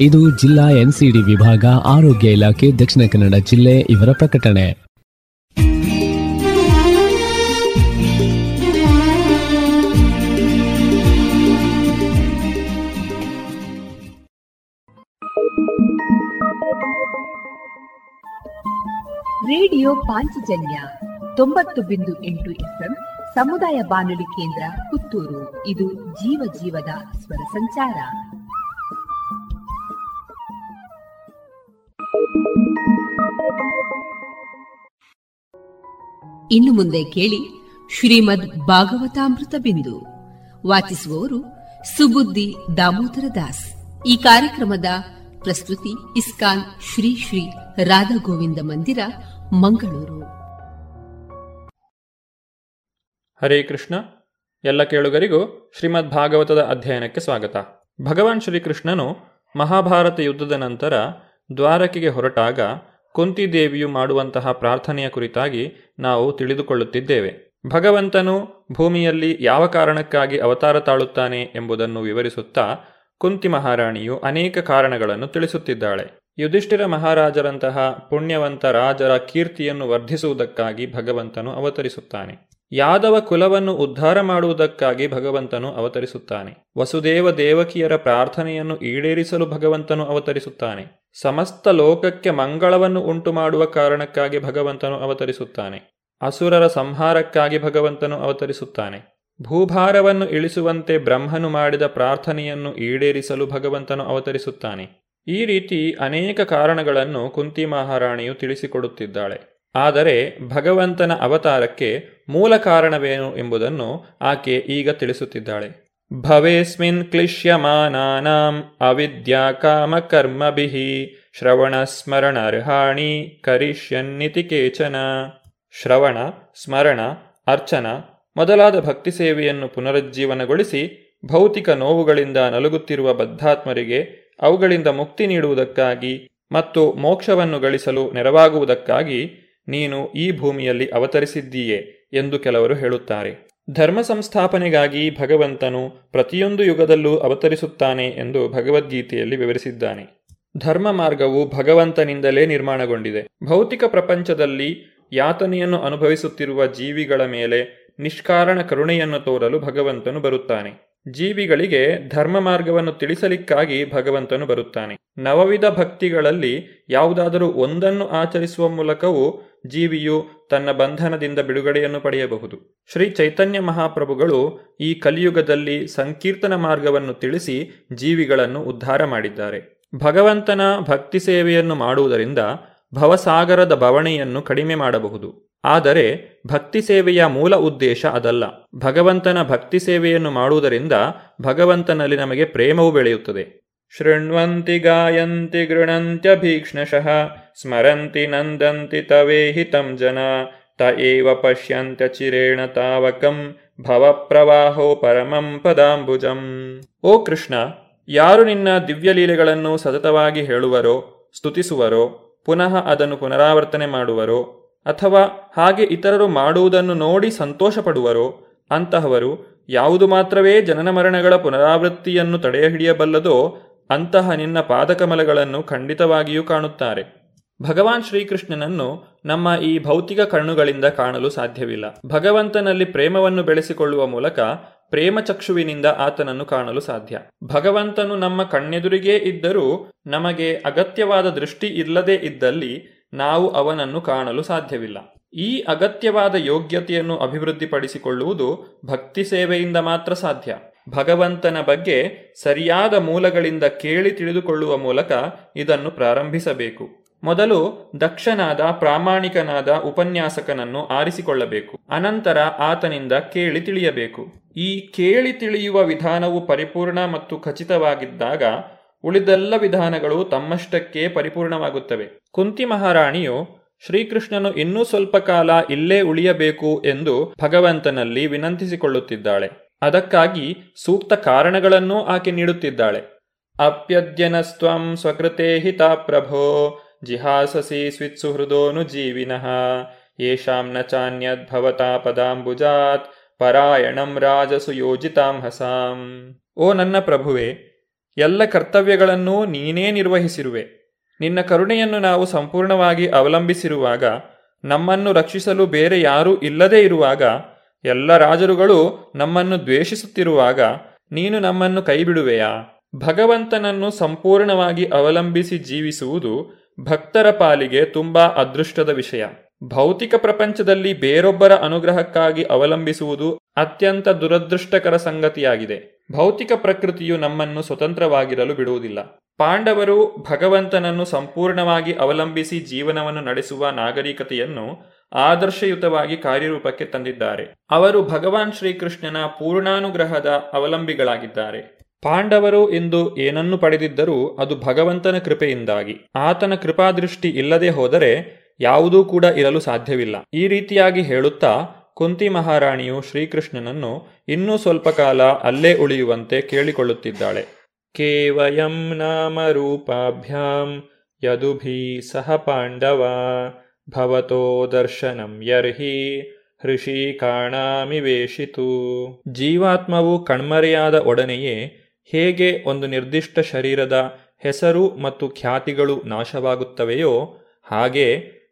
ಇದು ಜಿಲ್ಲಾ ಎನ್ಸಿಡಿ ವಿಭಾಗ, ಆರೋಗ್ಯ ಇಲಾಖೆ, ದಕ್ಷಿಣ ಕನ್ನಡ ಜಿಲ್ಲೆ ಇವರ ಪ್ರಕಟಣೆ. ರೇಡಿಯೋ ಪಾಂಚಜನ್ಯ ತೊಂಬತ್ತು ಬಿಂದು ಎಂಟು ಎಫ್ಎಂ, ಸಮುದಾಯ ಬಾನುಲಿ ಕೇಂದ್ರ ಪುತ್ತೂರು. ಇದು ಜೀವ ಜೀವದ ಸ್ವರ ಸಂಚಾರ. ಇನ್ನು ಮುಂದೆ ಕೇಳಿ ಶ್ರೀಮದ್ ಭಾಗವತಾಮೃತ ಬಿಂದು. ವಾಚಿಸುವವರು ಸುಬುದ್ದಿ ದಾಮೋದರ ದಾಸ್. ಈ ಕಾರ್ಯಕ್ರಮದ ಪ್ರಸ್ತುತಿ ಇಸ್ಕಾನ್ ಶ್ರೀ ಶ್ರೀ ರಾಧಾ ಗೋವಿಂದ ಮಂದಿರ, ಮಂಗಳೂರು. ಹರೇ ಕೃಷ್ಣ. ಎಲ್ಲ ಕೇಳುಗರಿಗೂ ಶ್ರೀಮದ್ ಭಾಗವತದ ಅಧ್ಯಯನಕ್ಕೆ ಸ್ವಾಗತ. ಭಗವಾನ್ ಶ್ರೀಕೃಷ್ಣನು ಮಹಾಭಾರತ ಯುದ್ಧದ ನಂತರ ದ್ವಾರಕೆಗೆ ಹೊರಟಾಗ ಕುಂತಿದೇವಿಯು ಮಾಡುವಂತಹ ಪ್ರಾರ್ಥನೆಯ ಕುರಿತಾಗಿ ನಾವು ತಿಳಿದುಕೊಳ್ಳುತ್ತಿದ್ದೇವೆ. ಭಗವಂತನು ಭೂಮಿಯಲ್ಲಿ ಯಾವ ಕಾರಣಕ್ಕಾಗಿ ಅವತಾರ ತಾಳುತ್ತಾನೆ ಎಂಬುದನ್ನು ವಿವರಿಸುತ್ತಾ ಕುಂತಿ ಮಹಾರಾಣಿಯು ಅನೇಕ ಕಾರಣಗಳನ್ನು ತಿಳಿಸುತ್ತಿದ್ದಾಳೆ. ಯುಧಿಷ್ಠಿರ ಮಹಾರಾಜರಂತಹ ಪುಣ್ಯವಂತ ರಾಜರ ಕೀರ್ತಿಯನ್ನು ವರ್ಧಿಸುವುದಕ್ಕಾಗಿ ಭಗವಂತನು ಅವತರಿಸುತ್ತಾನೆ. ಯಾದವ ಕುಲವನ್ನು ಉದ್ಧಾರ ಮಾಡುವುದಕ್ಕಾಗಿ ಭಗವಂತನು ಅವತರಿಸುತ್ತಾನೆ. ವಸುದೇವ ದೇವಕಿಯರ ಪ್ರಾರ್ಥನೆಯನ್ನು ಈಡೇರಿಸಲು ಭಗವಂತನು ಅವತರಿಸುತ್ತಾನೆ. ಸಮಸ್ತ ಲೋಕಕ್ಕೆ ಮಂಗಳವನ್ನು ಉಂಟು ಮಾಡುವ ಕಾರಣಕ್ಕಾಗಿ ಭಗವಂತನು ಅವತರಿಸುತ್ತಾನೆ. ಅಸುರರ ಸಂಹಾರಕ್ಕಾಗಿ ಭಗವಂತನು ಅವತರಿಸುತ್ತಾನೆ. ಭೂಭಾರವನ್ನು ಇಳಿಸುವಂತೆ ಬ್ರಹ್ಮನು ಮಾಡಿದ ಪ್ರಾರ್ಥನೆಯನ್ನು ಈಡೇರಿಸಲು ಭಗವಂತನು ಅವತರಿಸುತ್ತಾನೆ. ಈ ರೀತಿ ಅನೇಕ ಕಾರಣಗಳನ್ನು ಕುಂತಿ ಮಹಾರಾಣಿಯು ತಿಳಿಸಿಕೊಡುತ್ತಿದ್ದಾಳೆ. ಆದರೆ ಭಗವಂತನ ಅವತಾರಕ್ಕೆ ಮೂಲ ಕಾರಣವೇನು ಎಂಬುದನ್ನು ಆಕೆ ಈಗ ತಿಳಿಸುತ್ತಿದ್ದಾಳೆ. ಭವೇಸ್ಮಿನ್ ಕ್ಲಿಶ್ಯಮಾನಾನಾಂ ಅವಿದ್ಯಾ ಕಾಮಕರ್ಮಭಿಃ ಶ್ರವಣ ಸ್ಮರಣ ಅರ್ಹಾಣಿ ಕರಿಷ್ಯನ್ನಿತಿ ಕೇಚನ. ಶ್ರವಣ, ಸ್ಮರಣ, ಅರ್ಚನ ಮೊದಲಾದ ಭಕ್ತಿ ಸೇವೆಯನ್ನು ಪುನರುಜ್ಜೀವನಗೊಳಿಸಿ ಭೌತಿಕ ನೋವುಗಳಿಂದ ನಲುಗುತ್ತಿರುವ ಬದ್ಧಾತ್ಮರಿಗೆ ಅವುಗಳಿಂದ ಮುಕ್ತಿ ನೀಡುವುದಕ್ಕಾಗಿ ಮತ್ತು ಮೋಕ್ಷವನ್ನು ಗಳಿಸಲು ನೆರವಾಗುವುದಕ್ಕಾಗಿ ನೀನು ಈ ಭೂಮಿಯಲ್ಲಿ ಅವತರಿಸಿದ್ದೀಯೆ ಎಂದು ಕೆಲವರು ಹೇಳುತ್ತಾರೆ. ಧರ್ಮ ಸಂಸ್ಥಾಪನೆಗಾಗಿ ಭಗವಂತನು ಪ್ರತಿಯೊಂದು ಯುಗದಲ್ಲೂ ಅವತರಿಸುತ್ತಾನೆ ಎಂದು ಭಗವದ್ಗೀತೆಯಲ್ಲಿ ವಿವರಿಸಿದ್ದಾನೆ. ಧರ್ಮ ಮಾರ್ಗವು ಭಗವಂತನಿಂದಲೇ ನಿರ್ಮಾಣಗೊಂಡಿದೆ. ಭೌತಿಕ ಪ್ರಪಂಚದಲ್ಲಿ ಯಾತನೆಯನ್ನು ಅನುಭವಿಸುತ್ತಿರುವ ಜೀವಿಗಳ ಮೇಲೆ ನಿಷ್ಕಾರಣ ಕರುಣೆಯನ್ನು ತೋರಲು ಭಗವಂತನು ಬರುತ್ತಾನೆ. ಜೀವಿಗಳಿಗೆ ಧರ್ಮ ಮಾರ್ಗವನ್ನು ತಿಳಿಸಲಿಕ್ಕಾಗಿ ಭಗವಂತನು ಬರುತ್ತಾನೆ. ನವವಿಧ ಭಕ್ತಿಗಳಲ್ಲಿ ಯಾವುದಾದರೂ ಒಂದನ್ನು ಆಚರಿಸುವ ಮೂಲಕವೂ ಜೀವಿಯು ತನ್ನ ಬಂಧನದಿಂದ ಬಿಡುಗಡೆಯನ್ನು ಪಡೆಯಬಹುದು. ಶ್ರೀ ಚೈತನ್ಯ ಮಹಾಪ್ರಭುಗಳು ಈ ಕಲಿಯುಗದಲ್ಲಿ ಸಂಕೀರ್ತನ ಮಾರ್ಗವನ್ನು ತಿಳಿಸಿ ಜೀವಿಗಳನ್ನು ಉದ್ಧಾರ ಮಾಡಿದ್ದಾರೆ. ಭಗವಂತನ ಭಕ್ತಿ ಸೇವೆಯನ್ನು ಮಾಡುವುದರಿಂದ ಭವಸಾಗರದ ಬವಣೆಯನ್ನು ಕಡಿಮೆ ಮಾಡಬಹುದು. ಆದರೆ ಭಕ್ತಿ ಸೇವೆಯ ಮೂಲ ಉದ್ದೇಶ ಅದಲ್ಲ. ಭಗವಂತನ ಭಕ್ತಿ ಸೇವೆಯನ್ನು ಮಾಡುವುದರಿಂದ ಭಗವಂತನಲ್ಲಿ ನಮಗೆ ಪ್ರೇಮವು ಬೆಳೆಯುತ್ತದೆ. ಶೃಣ್ವಂತಿ ಗಾಯಂತಿ ಗೃಣಂತ್ಯ ಭೀಕ್ಷ್ಣಶಃ, ಸ್ಮರಂತಿ ನಂದಂತಿ ತವೇಹಿತಂ ಜನ, ತ ಏವ ಪಶ್ಯಂತ್ಯ ಚಿರೇಣ ತಾವಕಂ ಭವಪ್ರವಾಹೋ ಪರಮಂ ಪದಾಂಬುಜಂ. ಓ ಕೃಷ್ಣ, ಯಾರು ನಿನ್ನ ದಿವ್ಯಲೀಲೆಗಳನ್ನು ಸತತವಾಗಿ ಹೇಳುವರೋ, ಸ್ತುತಿಸುವರೋ ಪುನಃ ಅದನ್ನು ಪುನರಾವರ್ತನೆ ಮಾಡುವರೋ, ಅಥವಾ ಹಾಗೆ ಇತರರು ಮಾಡುವುದನ್ನು ನೋಡಿ ಸಂತೋಷಪಡುವರೋ, ಅಂತಹವರು ಯಾವುದು ಮಾತ್ರವೇ ಜನನ ಮರಣಗಳ ಪುನರಾವೃತ್ತಿಯನ್ನು ತಡೆಹಿಡಿಯಬಲ್ಲದೋ, ಅಂತಹ ನಿನ್ನ ಪಾದಕಮಲಗಳನ್ನು ಖಂಡಿತವಾಗಿಯೂ ಕಾಣುತ್ತಾರೆ. ಭಗವಾನ್ ಶ್ರೀಕೃಷ್ಣನನ್ನು ನಮ್ಮ ಈ ಭೌತಿಕ ಕಣ್ಣುಗಳಿಂದ ಕಾಣಲು ಸಾಧ್ಯವಿಲ್ಲ. ಭಗವಂತನಲ್ಲಿ ಪ್ರೇಮವನ್ನು ಬೆಳೆಸಿಕೊಳ್ಳುವ ಮೂಲಕ ಪ್ರೇಮಚಕ್ಷುವಿನಿಂದ ಆತನನ್ನು ಕಾಣಲು ಸಾಧ್ಯ. ಭಗವಂತನು ನಮ್ಮ ಕಣ್ಣೆದುರಿಗೇ ಇದ್ದರೂ ನಮಗೆ ಅಗತ್ಯವಾದ ದೃಷ್ಟಿ ಇಲ್ಲದೇ ಇದ್ದಲ್ಲಿ ನಾವು ಅವನನ್ನು ಕಾಣಲು ಸಾಧ್ಯವಿಲ್ಲ. ಈ ಅಗತ್ಯವಾದ ಯೋಗ್ಯತೆಯನ್ನು ಅಭಿವೃದ್ಧಿಪಡಿಸಿಕೊಳ್ಳುವುದು ಭಕ್ತಿ ಸೇವೆಯಿಂದ ಮಾತ್ರ ಸಾಧ್ಯ. ಭಗವಂತನ ಬಗ್ಗೆ ಸರಿಯಾದ ಮೂಲಗಳಿಂದ ಕೇಳಿ ತಿಳಿದುಕೊಳ್ಳುವ ಮೂಲಕ ಇದನ್ನು ಪ್ರಾರಂಭಿಸಬೇಕು. ಮೊದಲು ದಕ್ಷನಾದ, ಪ್ರಾಮಾಣಿಕನಾದ ಉಪನ್ಯಾಸಕನನ್ನು ಆರಿಸಿಕೊಳ್ಳಬೇಕು. ಅನಂತರ ಆತನಿಂದ ಕೇಳಿ ತಿಳಿಯಬೇಕು. ಈ ಕೇಳಿ ತಿಳಿಯುವ ವಿಧಾನವು ಪರಿಪೂರ್ಣ ಮತ್ತು ಖಚಿತವಾಗಿದ್ದಾಗ ಉಳಿದೆಲ್ಲ ವಿಧಾನಗಳು ತಮ್ಮಷ್ಟಕ್ಕೆ ಪರಿಪೂರ್ಣವಾಗುತ್ತವೆ. ಕುಂತಿ ಮಹಾರಾಣಿಯು, ಶ್ರೀಕೃಷ್ಣನು ಇನ್ನೂ ಸ್ವಲ್ಪ ಕಾಲ ಇಲ್ಲೇ ಉಳಿಯಬೇಕು ಎಂದು ಭಗವಂತನಲ್ಲಿ ವಿನಂತಿಸಿಕೊಳ್ಳುತ್ತಿದ್ದಾಳೆ. ಅದಕ್ಕಾಗಿ ಸೂಕ್ತ ಕಾರಣಗಳನ್ನೂ ಆಕೆ ನೀಡುತ್ತಿದ್ದಾಳೆ. ಅಪ್ಯದ್ಯನಸ್ತ್ವಂ ಸ್ವಕೃತೆ ಪ್ರಭೋ ಜಿಹಾಸಸಿ ಸ್ವಿತ್ಸುಹೃದೋನು ಜೀವಿನಃ ಯೇಷಾಂ ನ ಚಾನ್ಯದ್ಭವತಾ ಪದಾಂಬುಜಾತ್, ಪರಾಯಣಂ ರಾಜಸು ಯೋಜಿತಾಂ ಹಸಾಂ. ಓ ನನ್ನ ಪ್ರಭುವೆ, ಎಲ್ಲ ಕರ್ತವ್ಯಗಳನ್ನೂ ನೀನೇ ನಿರ್ವಹಿಸಿರುವೆ. ನಿನ್ನ ಕರುಣೆಯನ್ನು ನಾವು ಸಂಪೂರ್ಣವಾಗಿ ಅವಲಂಬಿಸಿರುವಾಗ, ನಮ್ಮನ್ನು ರಕ್ಷಿಸಲು ಬೇರೆ ಯಾರೂ ಇಲ್ಲದೇ ಇರುವಾಗ, ಎಲ್ಲ ರಾಜರುಗಳು ನಮ್ಮನ್ನು ದ್ವೇಷಿಸುತ್ತಿರುವಾಗ, ನೀನು ನಮ್ಮನ್ನು ಕೈಬಿಡುವೆಯಾ? ಭಗವಂತನನ್ನು ಸಂಪೂರ್ಣವಾಗಿ ಅವಲಂಬಿಸಿ ಜೀವಿಸುವುದು ಭಕ್ತರ ಪಾಲಿಗೆ ತುಂಬಾ ಅದೃಷ್ಟದ ವಿಷಯ. ಭೌತಿಕ ಪ್ರಪಂಚದಲ್ಲಿ ಬೇರೊಬ್ಬರ ಅನುಗ್ರಹಕ್ಕಾಗಿ ಅವಲಂಬಿಸುವುದು ಅತ್ಯಂತ ದುರದೃಷ್ಟಕರ ಸಂಗತಿಯಾಗಿದೆ. ಭೌತಿಕ ಪ್ರಕೃತಿಯು ನಮ್ಮನ್ನು ಸ್ವತಂತ್ರವಾಗಿರಲು ಬಿಡುವುದಿಲ್ಲ. ಪಾಂಡವರು ಭಗವಂತನನ್ನು ಸಂಪೂರ್ಣವಾಗಿ ಅವಲಂಬಿಸಿ ಜೀವನವನ್ನು ನಡೆಸುವ ನಾಗರಿಕತೆಯನ್ನು ಆದರ್ಶಯುತವಾಗಿ ಕಾರ್ಯರೂಪಕ್ಕೆ ತಂದಿದ್ದಾರೆ. ಅವರು ಭಗವಾನ್ ಶ್ರೀಕೃಷ್ಣನ ಪೂರ್ಣಾನುಗ್ರಹದ ಅವಲಂಬಿಗಳಾಗಿದ್ದಾರೆ. ಪಾಂಡವರು ಇಂದು ಏನನ್ನು ಪಡೆದಿದ್ದರೂ ಅದು ಭಗವಂತನ ಕೃಪೆಯಿಂದಾಗಿ. ಆತನ ಕೃಪಾದೃಷ್ಟಿ ಇಲ್ಲದೆ ಹೋದರೆ ಯಾವುದೂ ಕೂಡ ಇರಲು ಸಾಧ್ಯವಿಲ್ಲ. ಈ ರೀತಿಯಾಗಿ ಹೇಳುತ್ತಾ ಕುಂತಿ ಮಹಾರಾಣಿಯು ಶ್ರೀಕೃಷ್ಣನನ್ನು ಇನ್ನೂ ಸ್ವಲ್ಪ ಕಾಲ ಅಲ್ಲೇ ಉಳಿಯುವಂತೆ ಕೇಳಿಕೊಳ್ಳುತ್ತಿದ್ದಾಳೆ. ಕೇವಯಂ ನಾಮ ರೂಪಾಭ್ಯಾಂ, ಯದುಭಿ ಸಹ ಪಾಂಡವ, ಭವತೋ ದರ್ಶನಂ ಯರ್ಹಿ, ಹೃಷಿ ಕಾಣಾಮಿವೇಶಿತು ಜೀವಾತ್ಮವು ಕಣ್ಮರೆಯಾದ ಒಡನೆಯೇ ಹೇಗೆ ಒಂದು ನಿರ್ದಿಷ್ಟ ಶರೀರದ ಹೆಸರು ಮತ್ತು ಖ್ಯಾತಿಗಳು ನಾಶವಾಗುತ್ತವೆಯೋ, ಹಾಗೆ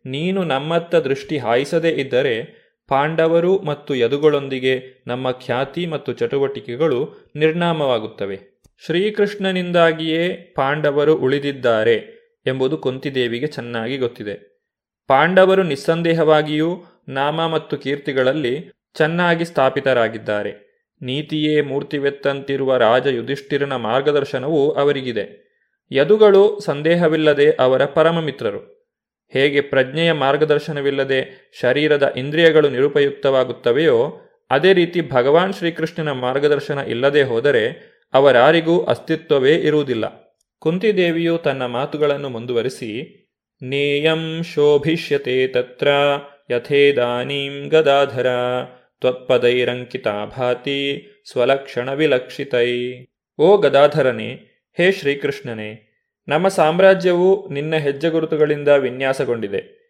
ನೀನು ನಮ್ಮತ್ತ ದೃಷ್ಟಿ ಹಾಯಿಸದೇ ಇದ್ದರೆ ಪಾಂಡವರು ಮತ್ತು ಯದುಗಳೊಂದಿಗೆ ನಮ್ಮ ಖ್ಯಾತಿ ಮತ್ತು ಚಟುವಟಿಕೆಗಳು ನಿರ್ನಾಮವಾಗುತ್ತವೆ. ಶ್ರೀಕೃಷ್ಣನಿಂದಾಗಿಯೇ ಪಾಂಡವರು ಉಳಿದಿದ್ದಾರೆ ಎಂಬುದು ಕುಂತಿದೇವಿಗೆ ಚೆನ್ನಾಗಿ ಗೊತ್ತಿದೆ. ಪಾಂಡವರು ನಿಸ್ಸಂದೇಹವಾಗಿಯೂ ನಾಮ ಮತ್ತು ಕೀರ್ತಿಗಳಲ್ಲಿ ಚೆನ್ನಾಗಿ ಸ್ಥಾಪಿತರಾಗಿದ್ದಾರೆ. ನೀತಿಯೇ ಮೂರ್ತಿವೆತ್ತಂತಿರುವ ರಾಜ ಯುಧಿಷ್ಠಿರನ ಮಾರ್ಗದರ್ಶನವೂ ಅವರಿಗಿದೆ. ಯದುಗಳು ಸಂದೇಹವಿಲ್ಲದೆ ಅವರ ಪರಮ ಮಿತ್ರರು ಹೇಗೆ ಪ್ರಜ್ಞೆಯ ಮಾರ್ಗದರ್ಶನವಿಲ್ಲದೆ ಶರೀರದ ಇಂದ್ರಿಯಗಳು ನಿರುಪಯುಕ್ತವಾಗುತ್ತವೆಯೋ, ಅದೇ ರೀತಿ ಭಗವಾನ್ ಶ್ರೀಕೃಷ್ಣನ ಮಾರ್ಗದರ್ಶನ ಇಲ್ಲದೆ ಹೋದರೆ ಅವರಾರಿಗೂ ಅಸ್ತಿತ್ವವೇ ಇರುವುದಿಲ್ಲ. ಕುಂತಿದೇವಿಯು ತನ್ನ ಮಾತುಗಳನ್ನು ಮುಂದುವರಿಸಿ, ನೇಯಂ ಶೋಭಿಷ್ಯತೆ ತತ್ರ ಯಥೇದಾನೀಂ ಗದಾಧರ ತ್ವತ್ಪದೈರಂಕಿತಾ ಭಾತಿ ಸ್ವಲಕ್ಷಣ ವಿಲಕ್ಷಿತೈ ಓ ಗದಾಧರನೇ, ಹೇ ಶ್ರೀಕೃಷ್ಣನೇ, ನಮ್ಮ ಸಾಮ್ರಾಜ್ಯವು ನಿನ್ನ ಹೆಜ್ಜೆಗುರುತುಗಳಿಂದ ವಿನ್ಯಾಸಗೊಂಡಿದೆ.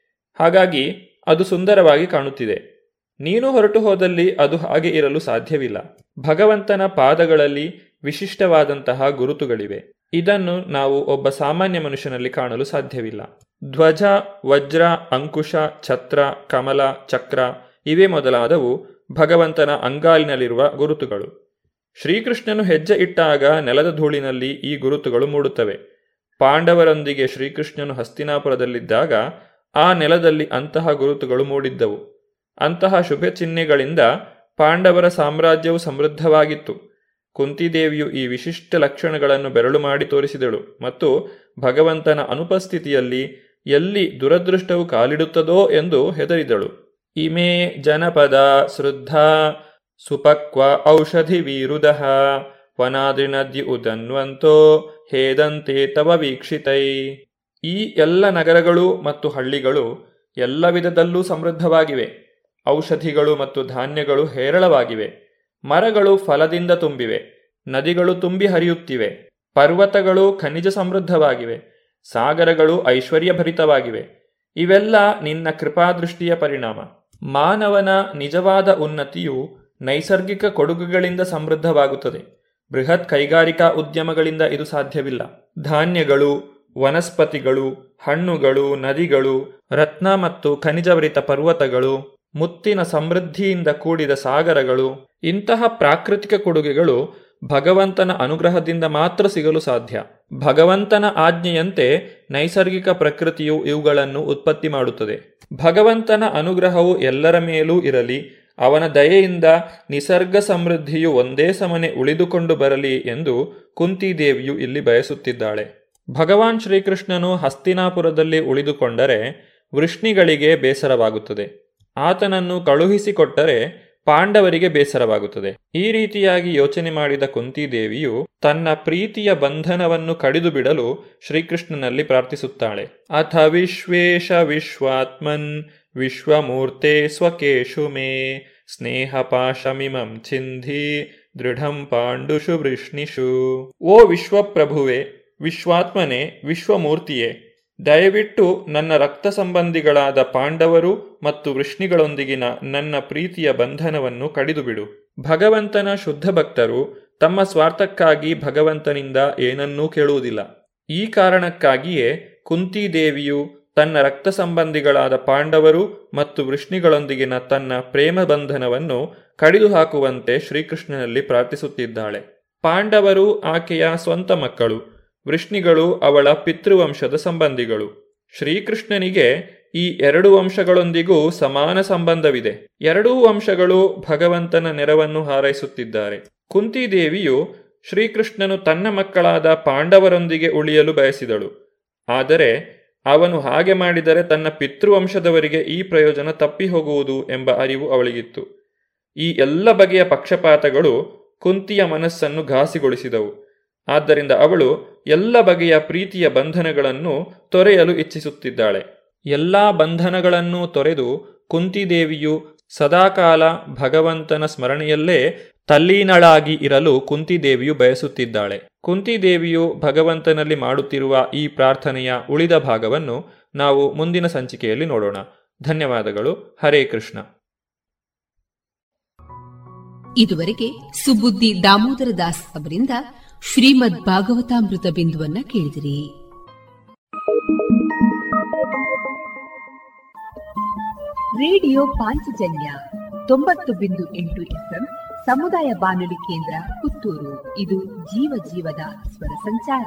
ಹಾಗಾಗಿ ಅದು ಸುಂದರವಾಗಿ ಕಾಣುತ್ತಿದೆ. ನೀನು ಹೊರಟು ಹೋದಲ್ಲಿ ಅದು ಹಾಗೆ ಇರಲು ಸಾಧ್ಯವಿಲ್ಲ. ಭಗವಂತನ ಪಾದಗಳಲ್ಲಿ ವಿಶಿಷ್ಟವಾದಂತಹ ಗುರುತುಗಳಿವೆ. ಇದನ್ನು ನಾವು ಒಬ್ಬ ಸಾಮಾನ್ಯ ಮನುಷ್ಯನಲ್ಲಿ ಕಾಣಲು ಸಾಧ್ಯವಿಲ್ಲ. ಧ್ವಜ, ವಜ್ರ, ಅಂಕುಶ, ಛತ್ರ, ಕಮಲ, ಚಕ್ರ, ಇವೇ ಮೊದಲಾದವು ಭಗವಂತನ ಅಂಗಾಲಿನಲ್ಲಿರುವ ಗುರುತುಗಳು. ಶ್ರೀಕೃಷ್ಣನು ಹೆಜ್ಜೆ ಇಟ್ಟಾಗ ನೆಲದ ಧೂಳಿನಲ್ಲಿ ಈ ಗುರುತುಗಳು ಮೂಡುತ್ತವೆ. ಪಾಂಡವರೊಂದಿಗೆ ಶ್ರೀಕೃಷ್ಣನು ಹಸ್ತಿನಾಪುರದಲ್ಲಿದ್ದಾಗ ಆ ನೆಲದಲ್ಲಿ ಅಂತಹ ಗುರುತುಗಳು ಮೂಡಿದ್ದವು. ಅಂತಹ ಶುಭ ಚಿಹ್ನೆಗಳಿಂದ ಪಾಂಡವರ ಸಾಮ್ರಾಜ್ಯವು ಸಮೃದ್ಧವಾಗಿತ್ತು. ಕುಂತಿದೇವಿಯು ಈ ವಿಶಿಷ್ಟ ಲಕ್ಷಣಗಳನ್ನು ಬೆರಳು ಮಾಡಿ ತೋರಿಸಿದಳು ಮತ್ತು ಭಗವಂತನ ಅನುಪಸ್ಥಿತಿಯಲ್ಲಿ ಎಲ್ಲಿ ದುರದೃಷ್ಟವು ಕಾಲಿಡುತ್ತದೋ ಎಂದು ಹೆದರಿದಳು. ಇಮೇ ಜನಪದ ಶ್ರದ್ಧ ಸುಪಕ್ವ ಔಷಧಿ ವಿರುದಹ ವನಾದ್ರಿ ನದಿ ಉದನ್ವಂತೋ ಹೇದಂತೆ ತವ ವೀಕ್ಷಿತೈ ಈ ಎಲ್ಲ ನಗರಗಳು ಮತ್ತು ಹಳ್ಳಿಗಳು ಎಲ್ಲ ವಿಧದಲ್ಲೂ ಸಮೃದ್ಧವಾಗಿವೆ. ಔಷಧಿಗಳು ಮತ್ತು ಧಾನ್ಯಗಳು ಹೇರಳವಾಗಿವೆ. ಮರಗಳು ಫಲದಿಂದ ತುಂಬಿವೆ. ನದಿಗಳು ತುಂಬಿ ಹರಿಯುತ್ತಿವೆ. ಪರ್ವತಗಳು ಖನಿಜ ಸಮೃದ್ಧವಾಗಿವೆ. ಸಾಗರಗಳು ಐಶ್ವರ್ಯಭರಿತವಾಗಿವೆ. ಇವೆಲ್ಲ ನಿನ್ನ ಕೃಪಾದೃಷ್ಟಿಯ ಪರಿಣಾಮ. ಮಾನವನ ನಿಜವಾದ ಉನ್ನತಿಯು ನೈಸರ್ಗಿಕ ಕೊಡುಗುಗಳಿಂದ ಸಮೃದ್ಧವಾಗುತ್ತದೆ. ಬೃಹತ್ ಕೈಗಾರಿಕಾ ಉದ್ಯಮಗಳಿಂದ ಇದು ಸಾಧ್ಯವಿಲ್ಲ. ಧಾನ್ಯಗಳು, ವನಸ್ಪತಿಗಳು, ಹಣ್ಣುಗಳು, ನದಿಗಳು, ರತ್ನ ಮತ್ತು ಖನಿಜವರಿತ ಪರ್ವತಗಳು, ಮುತ್ತಿನ ಸಮೃದ್ಧಿಯಿಂದ ಕೂಡಿದ ಸಾಗರಗಳು, ಇಂತಹ ಪ್ರಾಕೃತಿಕ ಕೊಡುಗೆಗಳು ಭಗವಂತನ ಅನುಗ್ರಹದಿಂದ ಮಾತ್ರ ಸಿಗಲು ಸಾಧ್ಯ. ಭಗವಂತನ ಆಜ್ಞೆಯಂತೆ ನೈಸರ್ಗಿಕ ಪ್ರಕೃತಿಯು ಇವುಗಳನ್ನು ಉತ್ಪತ್ತಿ ಮಾಡುತ್ತದೆ. ಭಗವಂತನ ಅನುಗ್ರಹವು ಎಲ್ಲರ ಮೇಲೂ ಇರಲಿ, ಅವನ ದಯೆಯಿಂದ ನಿಸರ್ಗ ಸಮೃದ್ಧಿಯು ಒಂದೇ ಸಮನೆ ಉಳಿದುಕೊಂಡು ಬರಲಿ ಎಂದು ಕುಂತಿದೇವಿಯು ಇಲ್ಲಿ ಬಯಸುತ್ತಿದ್ದಾಳೆ. ಭಗವಾನ್ ಶ್ರೀಕೃಷ್ಣನು ಹಸ್ತಿನಾಪುರದಲ್ಲಿ ಉಳಿದುಕೊಂಡರೆ ವೃಷ್ಣಿಗಳಿಗೆ ಬೇಸರವಾಗುತ್ತದೆ. ಆತನನ್ನು ಕಳುಹಿಸಿಕೊಟ್ಟರೆ ಪಾಂಡವರಿಗೆ ಬೇಸರವಾಗುತ್ತದೆ. ಈ ರೀತಿಯಾಗಿ ಯೋಚನೆ ಮಾಡಿದ ಕುಂತಿದೇವಿಯು ತನ್ನ ಪ್ರೀತಿಯ ಬಂಧನವನ್ನು ಕಡಿದು ಬಿಡಲು ಶ್ರೀಕೃಷ್ಣನಲ್ಲಿ ಪ್ರಾರ್ಥಿಸುತ್ತಾಳೆ. ಅಥ ವಿಶ್ವೇಶ ವಿಶ್ವಾತ್ಮನ್ ವಿಶ್ವಮೂರ್ತೆ ಸ್ವಕೇಶು ಮೇ ಸ್ನೇಹ ಪಾಶಮಿಮಂ ಚಿಂಧಿ ದೃಢಂ ಪಾಂಡುಷು ವೃಷ್ಣಿಷು. ಓ ವಿಶ್ವಪ್ರಭುವೆ, ವಿಶ್ವಾತ್ಮನೆ, ವಿಶ್ವಮೂರ್ತಿಯೇ ದಯವಿಟ್ಟು ನನ್ನ ರಕ್ತ ಸಂಬಂಧಿಗಳಾದ ಪಾಂಡವರು ಮತ್ತು ವೃಷ್ಣಿಗಳೊಂದಿಗಿನ ನನ್ನ ಪ್ರೀತಿಯ ಬಂಧನವನ್ನು ಕಡಿದುಬಿಡು. ಭಗವಂತನ ಶುದ್ಧ ಭಕ್ತರು ತಮ್ಮ ಸ್ವಾರ್ಥಕ್ಕಾಗಿ ಭಗವಂತನಿಂದ ಏನನ್ನೂ ಕೇಳುವುದಿಲ್ಲ. ಈ ಕಾರಣಕ್ಕಾಗಿಯೇ ಕುಂತಿದೇವಿಯು ತನ್ನ ರಕ್ತ ಸಂಬಂಧಿಗಳಾದ ಪಾಂಡವರು ಮತ್ತು ವೃಷ್ಣಿಗಳೊಂದಿಗಿನ ತನ್ನ ಪ್ರೇಮ ಬಂಧನವನ್ನು ಕಡಿದು ಹಾಕುವಂತೆ ಶ್ರೀಕೃಷ್ಣನಲ್ಲಿ ಪ್ರಾರ್ಥಿಸುತ್ತಿದ್ದಾಳೆ. ಪಾಂಡವರು ಆಕೆಯ ಸ್ವಂತ ಮಕ್ಕಳು. ವೃಷ್ಣಿಗಳು ಅವಳ ಪಿತೃವಂಶದ ಸಂಬಂಧಿಗಳು. ಶ್ರೀಕೃಷ್ಣನಿಗೆ ಈ ಎರಡು ವಂಶಗಳೊಂದಿಗೂ ಸಮಾನ ಸಂಬಂಧವಿದೆ. ಎರಡೂ ವಂಶಗಳು ಭಗವಂತನ ನೆರವನ್ನು ಹಾರೈಸುತ್ತಿದ್ದಾರೆ. ಕುಂತಿದೇವಿಯು ಶ್ರೀಕೃಷ್ಣನು ತನ್ನ ಮಕ್ಕಳಾದ ಪಾಂಡವರೊಂದಿಗೆ ಉಳಿಯಲು ಬಯಸಿದಳು. ಆದರೆ ಅವನು ಹಾಗೆ ಮಾಡಿದರೆ ತನ್ನ ಪಿತೃವಂಶದವರಿಗೆ ಈ ಪ್ರಯೋಜನ ತಪ್ಪಿ ಹೋಗುವುದು ಎಂಬ ಅರಿವು ಅವಳಿಗಿತ್ತು. ಈ ಎಲ್ಲ ಬಗೆಯ ಪಕ್ಷಪಾತಗಳು ಕುಂತಿಯ ಮನಸ್ಸನ್ನು ಘಾಸಿಗೊಳಿಸಿದವು. ಆದ್ದರಿಂದ ಅವಳು ಎಲ್ಲ ಬಗೆಯ ಪ್ರೀತಿಯ ಬಂಧನಗಳನ್ನು ತೊರೆಯಲು ಇಚ್ಛಿಸುತ್ತಿದ್ದಾಳೆ. ಎಲ್ಲ ಬಂಧನಗಳನ್ನು ತೊರೆದು ಕುಂತಿದೇವಿಯು ಸದಾಕಾಲ ಭಗವಂತನ ಸ್ಮರಣೆಯಲ್ಲೇ ತಲ್ಲೀನಳಾಗಿ ಇರಲು ಕುಂತಿದೇವಿಯು ಬಯಸುತ್ತಿದ್ದಾಳೆ. ಕುಂತಿದೇವಿಯು ಭಗವಂತನಲ್ಲಿ ಮಾಡುತ್ತಿರುವ ಈ ಪ್ರಾರ್ಥನೆಯ ಉಳಿದ ಭಾಗವನ್ನು ನಾವು ಮುಂದಿನ ಸಂಚಿಕೆಯಲ್ಲಿ ನೋಡೋಣ. ಧನ್ಯವಾದಗಳು. ಹರೇ ಕೃಷ್ಣ. ಇದುವರೆಗೆ ಸುಬುದ್ದಿ ದಾಮೋದರ ದಾಸ್ ಅವರಿಂದ ಶ್ರೀಮದ್ ಭಾಗವತಾಮೃತ ಬಿಂದುವನ್ನ ಕೇಳಿದಿರಿ. ರೇಡಿಯೋ ಪಾಂಚಜನ್ಯ ತೊಂಬತ್ತು ಬಿಂದು ಎಂಟು ಎಫ್ಎಂ ಸಮುದಾಯ ಬಾನುಲಿ ಕೇಂದ್ರ ಪುತ್ತೂರು. ಇದು ಜೀವ ಜೀವದ ಸ್ವರ ಸಂಚಾರ.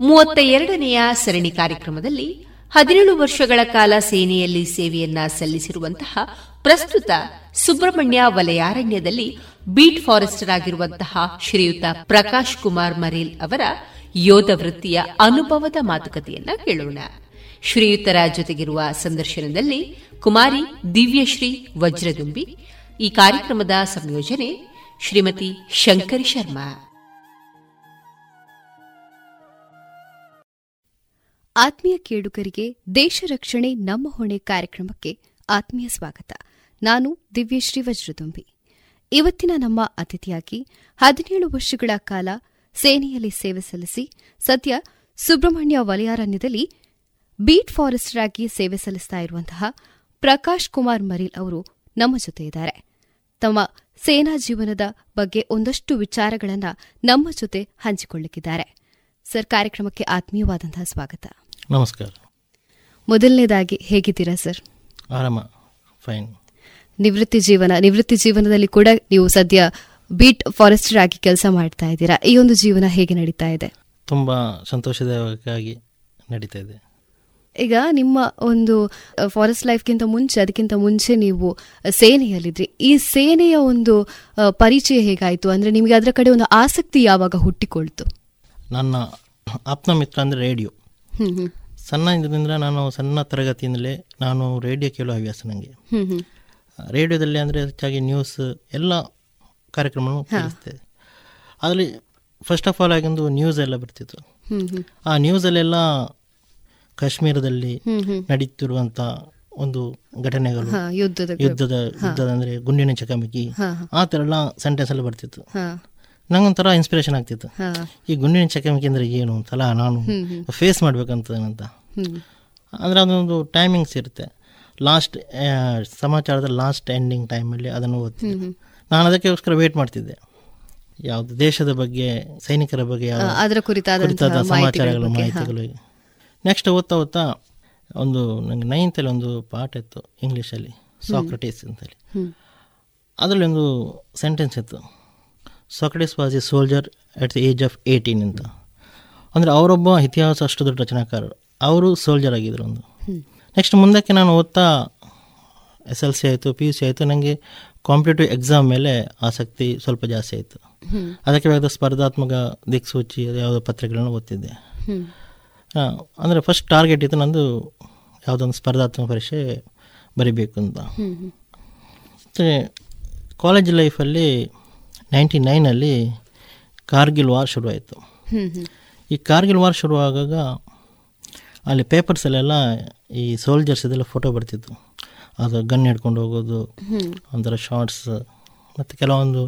ಮೂವತ್ತ ಎರಡನೆಯ ಸರಣಿ ಕಾರ್ಯಕ್ರಮದಲ್ಲಿ ಹದಿನೇಳು ವರ್ಷಗಳ ಕಾಲ ಸೇನೆಯಲ್ಲಿ ಸೇವೆಯನ್ನ ಸಲ್ಲಿಸಿರುವಂತಹ ಪ್ರಸ್ತುತ ಸುಬ್ರಹ್ಮಣ್ಯ ವಲಯಾರಣ್ಯದಲ್ಲಿ ಬೀಟ್ ಫಾರೆಸ್ಟರ್ ಆಗಿರುವಂತಹ ಶ್ರೀಯುತ ಪ್ರಕಾಶ್ ಕುಮಾರ್ ಮರೇಲ್ ಅವರ ಯೋಧ ವೃತ್ತಿಯ ಅನುಭವದ ಮಾತುಕತೆಯನ್ನ ಕೇಳೋಣ. ಶ್ರೀಯುತರ ಜೊತೆಗಿರುವ ಸಂದರ್ಶನದಲ್ಲಿ ಕುಮಾರಿ ದಿವ್ಯಶ್ರೀ ವಜ್ರದುಂಬಿ. ಈ ಕಾರ್ಯಕ್ರಮದ ಸಂಯೋಜನೆ ಶ್ರೀಮತಿ ಶಂಕರಿ ಶರ್ಮಾ. ಆತ್ಮೀಯ ಕೇಳುಗರಿಗೆ ದೇಶ ರಕ್ಷಣೆ ನಮ್ಮ ಹೊಣೆ ಕಾರ್ಯಕ್ರಮಕ್ಕೆ ಆತ್ಮೀಯ ಸ್ವಾಗತ. ನಾನು ದಿವ್ಯಶ್ರೀ ವಜ್ರದುಂಬಿ ಇವತ್ತಿನ ನಮ್ಮ ಅತಿಥಿಯಾಗಿ ಹದಿನೇಳು ವರ್ಷಗಳ ಕಾಲ ಸೇನೆಯಲ್ಲಿ ಸೇವೆ ಸಲ್ಲಿಸಿ, ಸದ್ಯ ಸುಬ್ರಹ್ಮಣ್ಯ ವಲಯಾರಣ್ಯದಲ್ಲಿ ಬೀಟ್ ಫಾರೆಸ್ಟರ್ ಆಗಿ ಸೇವೆ ಸಲ್ಲಿಸ್ತಾ ಇರುವಂತಹ ಪ್ರಕಾಶ್ ಕುಮಾರ್ ಮರೀಲ್ ಅವರು ನಮ್ಮ ಜೊತೆ ಇದ್ದಾರೆ ತಮ್ಮ ಸೇನಾ ಜೀವನದ ಬಗ್ಗೆ ಒಂದಷ್ಟು ವಿಚಾರಗಳನ್ನು ನಮ್ಮ ಜೊತೆ ಹಂಚಿಕೊಳ್ಳಲಿದ್ದಾರೆ ಸರ್, ಕಾರ್ಯಕ್ರಮಕ್ಕೆ ಆತ್ಮೀಯವಾದಂತಹ ಸ್ವಾಗತ. ನಮಸ್ಕಾರ. ಮೊದಲನೇದಾಗಿ ಹೇಗಿದ್ದೀರಾ ಸರ್? ಆರಾಮ ಫೈನ್. ನಿವೃತ್ತಿ ಜೀವನ ನಿವೃತ್ತಿ ಜೀವನದಲ್ಲಿ ಕೂಡ ನೀವು ಸದ್ಯ ಬೀಟ್ ಫಾರೆಸ್ಟರ್ ಆಗಿ ಕೆಲಸ ಮಾಡ್ತಾ ಇದ್ದೀರಾ? ಈ ಒಂದು ಜೀವನ ಹೇಗೆ ನಡೀತಾ ಇದೆ? ತುಂಬಾ ಸಂತೋಷದಾಯಕವಾಗಿ ನಡೀತಾ ಇದೆ. ಈಗ ನಿಮ್ಮ ಒಂದು ಫಾರೆಸ್ಟ್ ಲೈಫ್ಗಿಂತ ಮುಂಚೆ ಅದಕ್ಕಿಂತ ಮುಂಚೆ ನೀವು ಸೇನೆಯಲ್ಲಿದ್ರಿ. ಈ ಸೇನೆಯ ಒಂದು ಪರಿಚಯ ಹೇಗಾಯಿತು? ಅಂದ್ರೆ ನಿಮಗೆ ಅದರ ಕಡೆ ಒಂದು ಆಸಕ್ತಿ ಯಾವಾಗ ಹುಟ್ಟಿಕೊಳ್ತು? ನನ್ನ ಆಪ್ತ ಮಿತ್ರ ಅಂದರೆ ರೇಡಿಯೋ. ಸಣ್ಣ ಇದರಿಂದ ನಾನು ಸಣ್ಣ ತರಗತಿಯಿಂದಲೇ ನಾನು ರೇಡಿಯೋ ಕೇಳೋ ಹವ್ಯಾಸ ನನಗೆ ರೇಡಿಯೋದಲ್ಲಿ ಅಂದರೆ ಹೆಚ್ಚಾಗಿ ನ್ಯೂಸ್ ಎಲ್ಲ ಕೇಳಿಸ್ತೇವೆ ಅದರಲ್ಲಿ ಫಸ್ಟ್ ಆಫ್ ಆಲ್ ಆಗಿ ಒಂದು ನ್ಯೂಸ್ ಎಲ್ಲ ಬರ್ತಿತ್ತು. ಆ ನ್ಯೂಸಲ್ಲೆಲ್ಲ ಕಾಶ್ಮೀರದಲ್ಲಿ. ನಡೀತಿರುವಂಥ ಒಂದು ಘಟನೆಗಳು. ಯುದ್ಧದ ಯುದ್ಧದ ಯುದ್ಧದ ಅಂದರೆ ಗುಂಡಿನ ಚಕಮಕಿ ಆ ಥರ ಎಲ್ಲ ಸೆಂಟೆನ್ಸ್ ಎಲ್ಲ ಬರ್ತಿತ್ತು. ನಂಗೊಂಥರ ಇನ್ಸ್ಪಿರೇಷನ್ ಆಗ್ತಿತ್ತು. ಈ ಗುಂಡಿನ ಚಕಮಕಿ ಅಂದರೆ ಏನು ಅಂತಲ್ಲ ನಾನು. ಫೇಸ್ ಮಾಡ್ಬೇಕಂತ ಅಂದರೆ ಅದೊಂದು ಟೈಮಿಂಗ್ಸ್ ಇರುತ್ತೆ. ಲಾಸ್ಟ್ ಸಮಾಚಾರದ ಲಾಸ್ಟ್ ಎಂಡಿಂಗ್ ಟೈಮಲ್ಲಿ ಅದನ್ನು ಓದ್ತಿದ್ದೆ. ನಾನು ಅದಕ್ಕೋಸ್ಕರ ವೇಟ್ ಮಾಡ್ತಿದ್ದೆ. ಯಾವುದು ದೇಶದ ಬಗ್ಗೆ ಸೈನಿಕರ ಬಗ್ಗೆ ಅದರ ಕುರಿತಾದ ಸಮಾಚಾರಗಳು ಮಾಹಿತಿಗಳು ನೆಕ್ಸ್ಟ್ ಓದ್ತಾ ಓದ್ತಾ ಒಂದು ನನಗೆ ನೈನ್ತಲ್ಲಿ ಒಂದು ಪಾಠ ಇತ್ತು ಇಂಗ್ಲೀಷಲ್ಲಿ ಸಾಕ್ರಟೀಸ್ ಅಂತೇಳಿ. ಅದರಲ್ಲಿ ಒಂದು ಸೆಂಟೆನ್ಸ್ ಇತ್ತು. Socrates was a soldier at the age of eighteen ಅಂತ. ಅಂದರೆ ಅವರೊಬ್ಬ ಇತಿಹಾಸ ಅಷ್ಟು ದೊಡ್ಡ ರಚನಾಕಾರರು. ಅವರು ಸೋಲ್ಜರ್ ಆಗಿದ್ರು ಒಂದು. ನೆಕ್ಸ್ಟ್ ಮುಂದಕ್ಕೆ ನಾನು ಓದ್ತಾ ಎಸ್ ಎಲ್ ಸಿ ಆಯಿತು ಪಿ ಯು ಸಿ ಆಯಿತು ನನಗೆ ಕಾಂಪಿಟೇಟಿವ್ ಎಕ್ಸಾಮ್ ಮೇಲೆ ಆಸಕ್ತಿ ಸ್ವಲ್ಪ ಜಾಸ್ತಿ ಆಯಿತು. ಅದಕ್ಕೆ ಬೇಕಾದ ಸ್ಪರ್ಧಾತ್ಮಕ ದಿಕ್ಸೂಚಿ ಯಾವುದೋ ಪತ್ರಿಕೆಗಳನ್ನು ಓದ್ತಿದ್ದೆ. ಅಂದರೆ ಫಸ್ಟ್ ಟಾರ್ಗೆಟ್ ಇತ್ತು ನಂದು ಯಾವುದೊಂದು ಸ್ಪರ್ಧಾತ್ಮಕ ಪರೀಕ್ಷೆ ಬರಿಬೇಕು ಅಂತ. ಮತ್ತು ಕಾಲೇಜ್ ಲೈಫಲ್ಲಿ ನೈಂಟಿ ನೈನಲ್ಲಿ ಕಾರ್ಗಿಲ್ ವಾರ್ ಶುರುವಾಯಿತು. ಈ ಕಾರ್ಗಿಲ್ ವಾರ್ ಶುರುವಾಗಾಗ ಅಲ್ಲಿ ಪೇಪರ್ಸಲ್ಲೆಲ್ಲ ಈ ಸೋಲ್ಜರ್ಸ್ ಇದೆಲ್ಲ ಫೋಟೋ ಬರ್ತಿತ್ತು. ಅದು ಗನ್ ಹಿಡ್ಕೊಂಡು ಹೋಗೋದು. ಒಂಥರ ಶಾರ್ಟ್ಸ್ ಮತ್ತು ಕೆಲವೊಂದು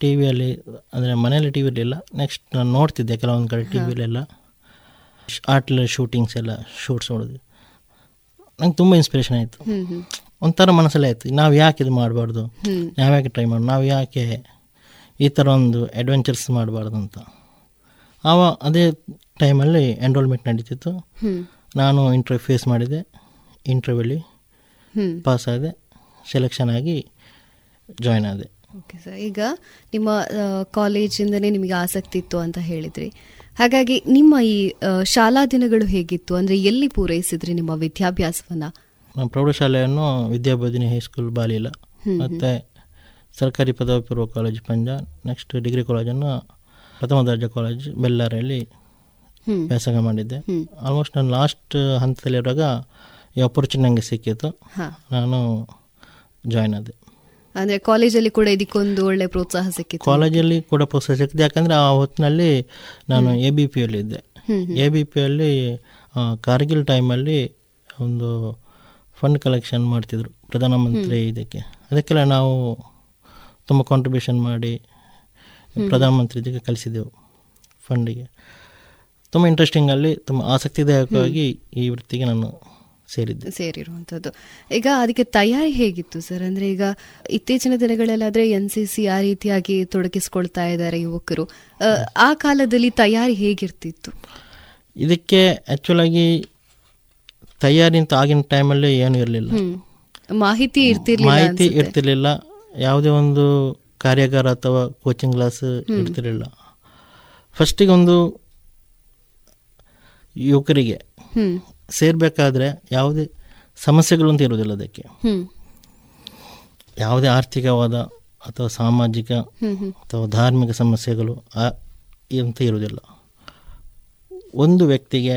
ಟಿ ವಿಯಲ್ಲಿ ಅಂದರೆ ಮನೆಯಲ್ಲಿ ಟಿ ವಿಲಿಲ್ಲ ನೆಕ್ಸ್ಟ್ ನಾನು ನೋಡ್ತಿದ್ದೆ ಕೆಲವೊಂದು ಕಡೆ ಟಿ ವಿಲೆಲ್ಲ ಆರ್ಟ್ಲ ಶೂಟಿಂಗ್ಸ್ ಎಲ್ಲ ಶೂಟ್ಸ್ ನೋಡಿದ್ವಿ ನಂಗೆ ತುಂಬ ಇನ್ಸ್ಪಿರೇಷನ್ ಆಯಿತು. ಒಂಥರ ಮನಸ್ಸಲ್ಲೇ ಆಯಿತು. ನಾವು ಯಾಕೆ ಇದು ಮಾಡಬಾರ್ದು? ಹ್ಮ್. ನಾವು ಯಾಕೆ ಟ್ರೈ ಮಾಡೋದು ನಾವು ಯಾಕೆ ಈ ಥರ ಒಂದು ಅಡ್ವೆಂಚರ್ಸ್ ಮಾಡಬಾರ್ದು ಅಂತ ಆವ ಅದೇ ಟೈಮಲ್ಲಿ ಎನ್ರೋಲ್ಮೆಂಟ್ ನಡೀತಿತ್ತು. ನಾನು ಇಂಟರ್ವ್ಯೂ ಫೇಸ್ ಮಾಡಿದೆ. ಇಂಟರ್ವ್ಯೂಲಿ. ಪಾಸ್ ಆದೆ. ಸೆಲೆಕ್ಷನ್ ಆಗಿ ಜಾಯ್ನ್ ಆದೆ. ಓಕೆ ಸರ್ ಈಗ ನಿಮ್ಮ ಕಾಲೇಜಿಂದನೇ ನಿಮಗೆ ಆಸಕ್ತಿ ಇತ್ತು ಅಂತ ಹೇಳಿದ್ರಿ. ಹಾಗಾಗಿ ನಿಮ್ಮ ಈ ಶಾಲಾ ದಿನಗಳು ಹೇಗಿತ್ತು? ಅಂದ್ರೆ ಎಲ್ಲಿ ಪೂರೈಸಿದ್ರಿ ನಿಮ್ಮ ವಿದ್ಯಾಭ್ಯಾಸವನ್ನ? ನಾನು ಪ್ರೌಢಶಾಲೆಯನ್ನು ವಿದ್ಯಾಬೋಧಿನಿ ಹೈಸ್ಕೂಲ್ ಬಾಲಿಲ. ಮತ್ತು ಸರ್ಕಾರಿ ಪದವಿ ಪೂರ್ವ ಕಾಲೇಜ್ ಪಂಜಾ ನೆಕ್ಸ್ಟ್ ಡಿಗ್ರಿ ಕಾಲೇಜನ್ನು ಪ್ರಥಮ ದರ್ಜೆ ಕಾಲೇಜ್ ಬೆಲ್ಲಾರೆಯಲ್ಲಿ. ವ್ಯಾಸಂಗ ಮಾಡಿದ್ದೆ. ಆಲ್ಮೋಸ್ಟ್ ನಾನು ಲಾಸ್ಟ್ ಹಂತದಲ್ಲಿರುವಾಗ ಈ ಅಪರ್ಚುನಿಟಿ ನನಗೆ ಸಿಕ್ಕಿತ್ತು. ನಾನು ಜಾಯ್ನ್ ಆದೆ. ಅಂದರೆ ಕಾಲೇಜಲ್ಲಿ ಕೂಡ ಇದಕ್ಕೊಂದು ಒಳ್ಳೆ ಪ್ರೋತ್ಸಾಹ ಸಿಕ್ಕಿತ್ತು. ಕಾಲೇಜಲ್ಲಿ ಕೂಡ ಪ್ರೋತ್ಸಾಹ ಸಿಕ್ಕಿದೆ. ಯಾಕಂದರೆ ಆ ಹೊತ್ತಿನಲ್ಲಿ ನಾನು ಎ ಬಿ ಪಿ ಇದ್ದೆ. ಹ್ಮ್, ಹ್ಮ್. ಎ ಬಿ ಪಿಯಲ್ಲಿ ಕಾರ್ಗಿಲ್ ಟೈಮಲ್ಲಿ ಒಂದು ಫಂಡ್ ಕಲೆಕ್ಷನ್ ಮಾಡ್ತಿದ್ರು ಪ್ರಧಾನಮಂತ್ರಿ ಇದಕ್ಕೆ. ಅದಕ್ಕೆಲ್ಲ ನಾವು ತುಂಬ ಕಾಂಟ್ರಿಬ್ಯೂಷನ್ ಮಾಡಿ ಪ್ರಧಾನಮಂತ್ರಿ ಇದಕ್ಕೆ ಕಲಿಸಿದೆವು ಫಂಡಿಗೆ ತುಂಬ ಇಂಟ್ರೆಸ್ಟಿಂಗ್ ಅಲ್ಲಿ ತುಂಬ ಆಸಕ್ತಿದಾಯಕವಾಗಿ ಈ ವೃತ್ತಿಗೆ ನಾನು ಸೇರಿದ್ದೆ. ಸೇರಿರುವಂಥದ್ದು ಈಗ ಅದಕ್ಕೆ ತಯಾರಿ ಹೇಗಿತ್ತು ಸರ್? ಅಂದರೆ ಈಗ ಇತ್ತೀಚಿನ ದಿನಗಳಲ್ಲಾದ್ರೆ ಎನ್ ಸಿ ಸಿ ಆ ರೀತಿಯಾಗಿ ತೊಡಗಿಸ್ಕೊಳ್ತಾ ಇದ್ದಾರೆ ಯುವಕರು. ಆ, ಕಾಲದಲ್ಲಿ ತಯಾರಿ ಹೇಗಿರ್ತಿತ್ತು? ಇದಕ್ಕೆ ಆ್ಯಕ್ಚುಲಾಗಿ ತಯಾರಿ ಅಂತ ಆಗಿನ ಟೈಮಲ್ಲಿ ಏನೂ ಇರಲಿಲ್ಲ. ಮಾಹಿತಿ ಇರ್ತಿರ್ಲಿಲ್ಲ ಮಾಹಿತಿ. ಇರ್ತಿರ್ಲಿಲ್ಲ. ಯಾವುದೇ ಒಂದು ಕಾರ್ಯಾಗಾರ ಅಥವಾ ಕೋಚಿಂಗ್ ಕ್ಲಾಸ್ ಇಡ್ತಿರಲಿಲ್ಲ. ಫಸ್ಟಿಗೆ ಒಂದು ಯುವಕರಿಗೆ ಸೇರಬೇಕಾದ್ರೆ ಯಾವುದೇ ಸಮಸ್ಯೆಗಳು ಅಂತ ಇರೋದಿಲ್ಲ ಅದಕ್ಕೆ. ಯಾವುದೇ ಆರ್ಥಿಕವಾದ ಅಥವಾ ಸಾಮಾಜಿಕ ಅಥವಾ ಧಾರ್ಮಿಕ ಸಮಸ್ಯೆಗಳು ಅಂತ ಇರುವುದಿಲ್ಲ. ಒಂದು ವ್ಯಕ್ತಿಗೆ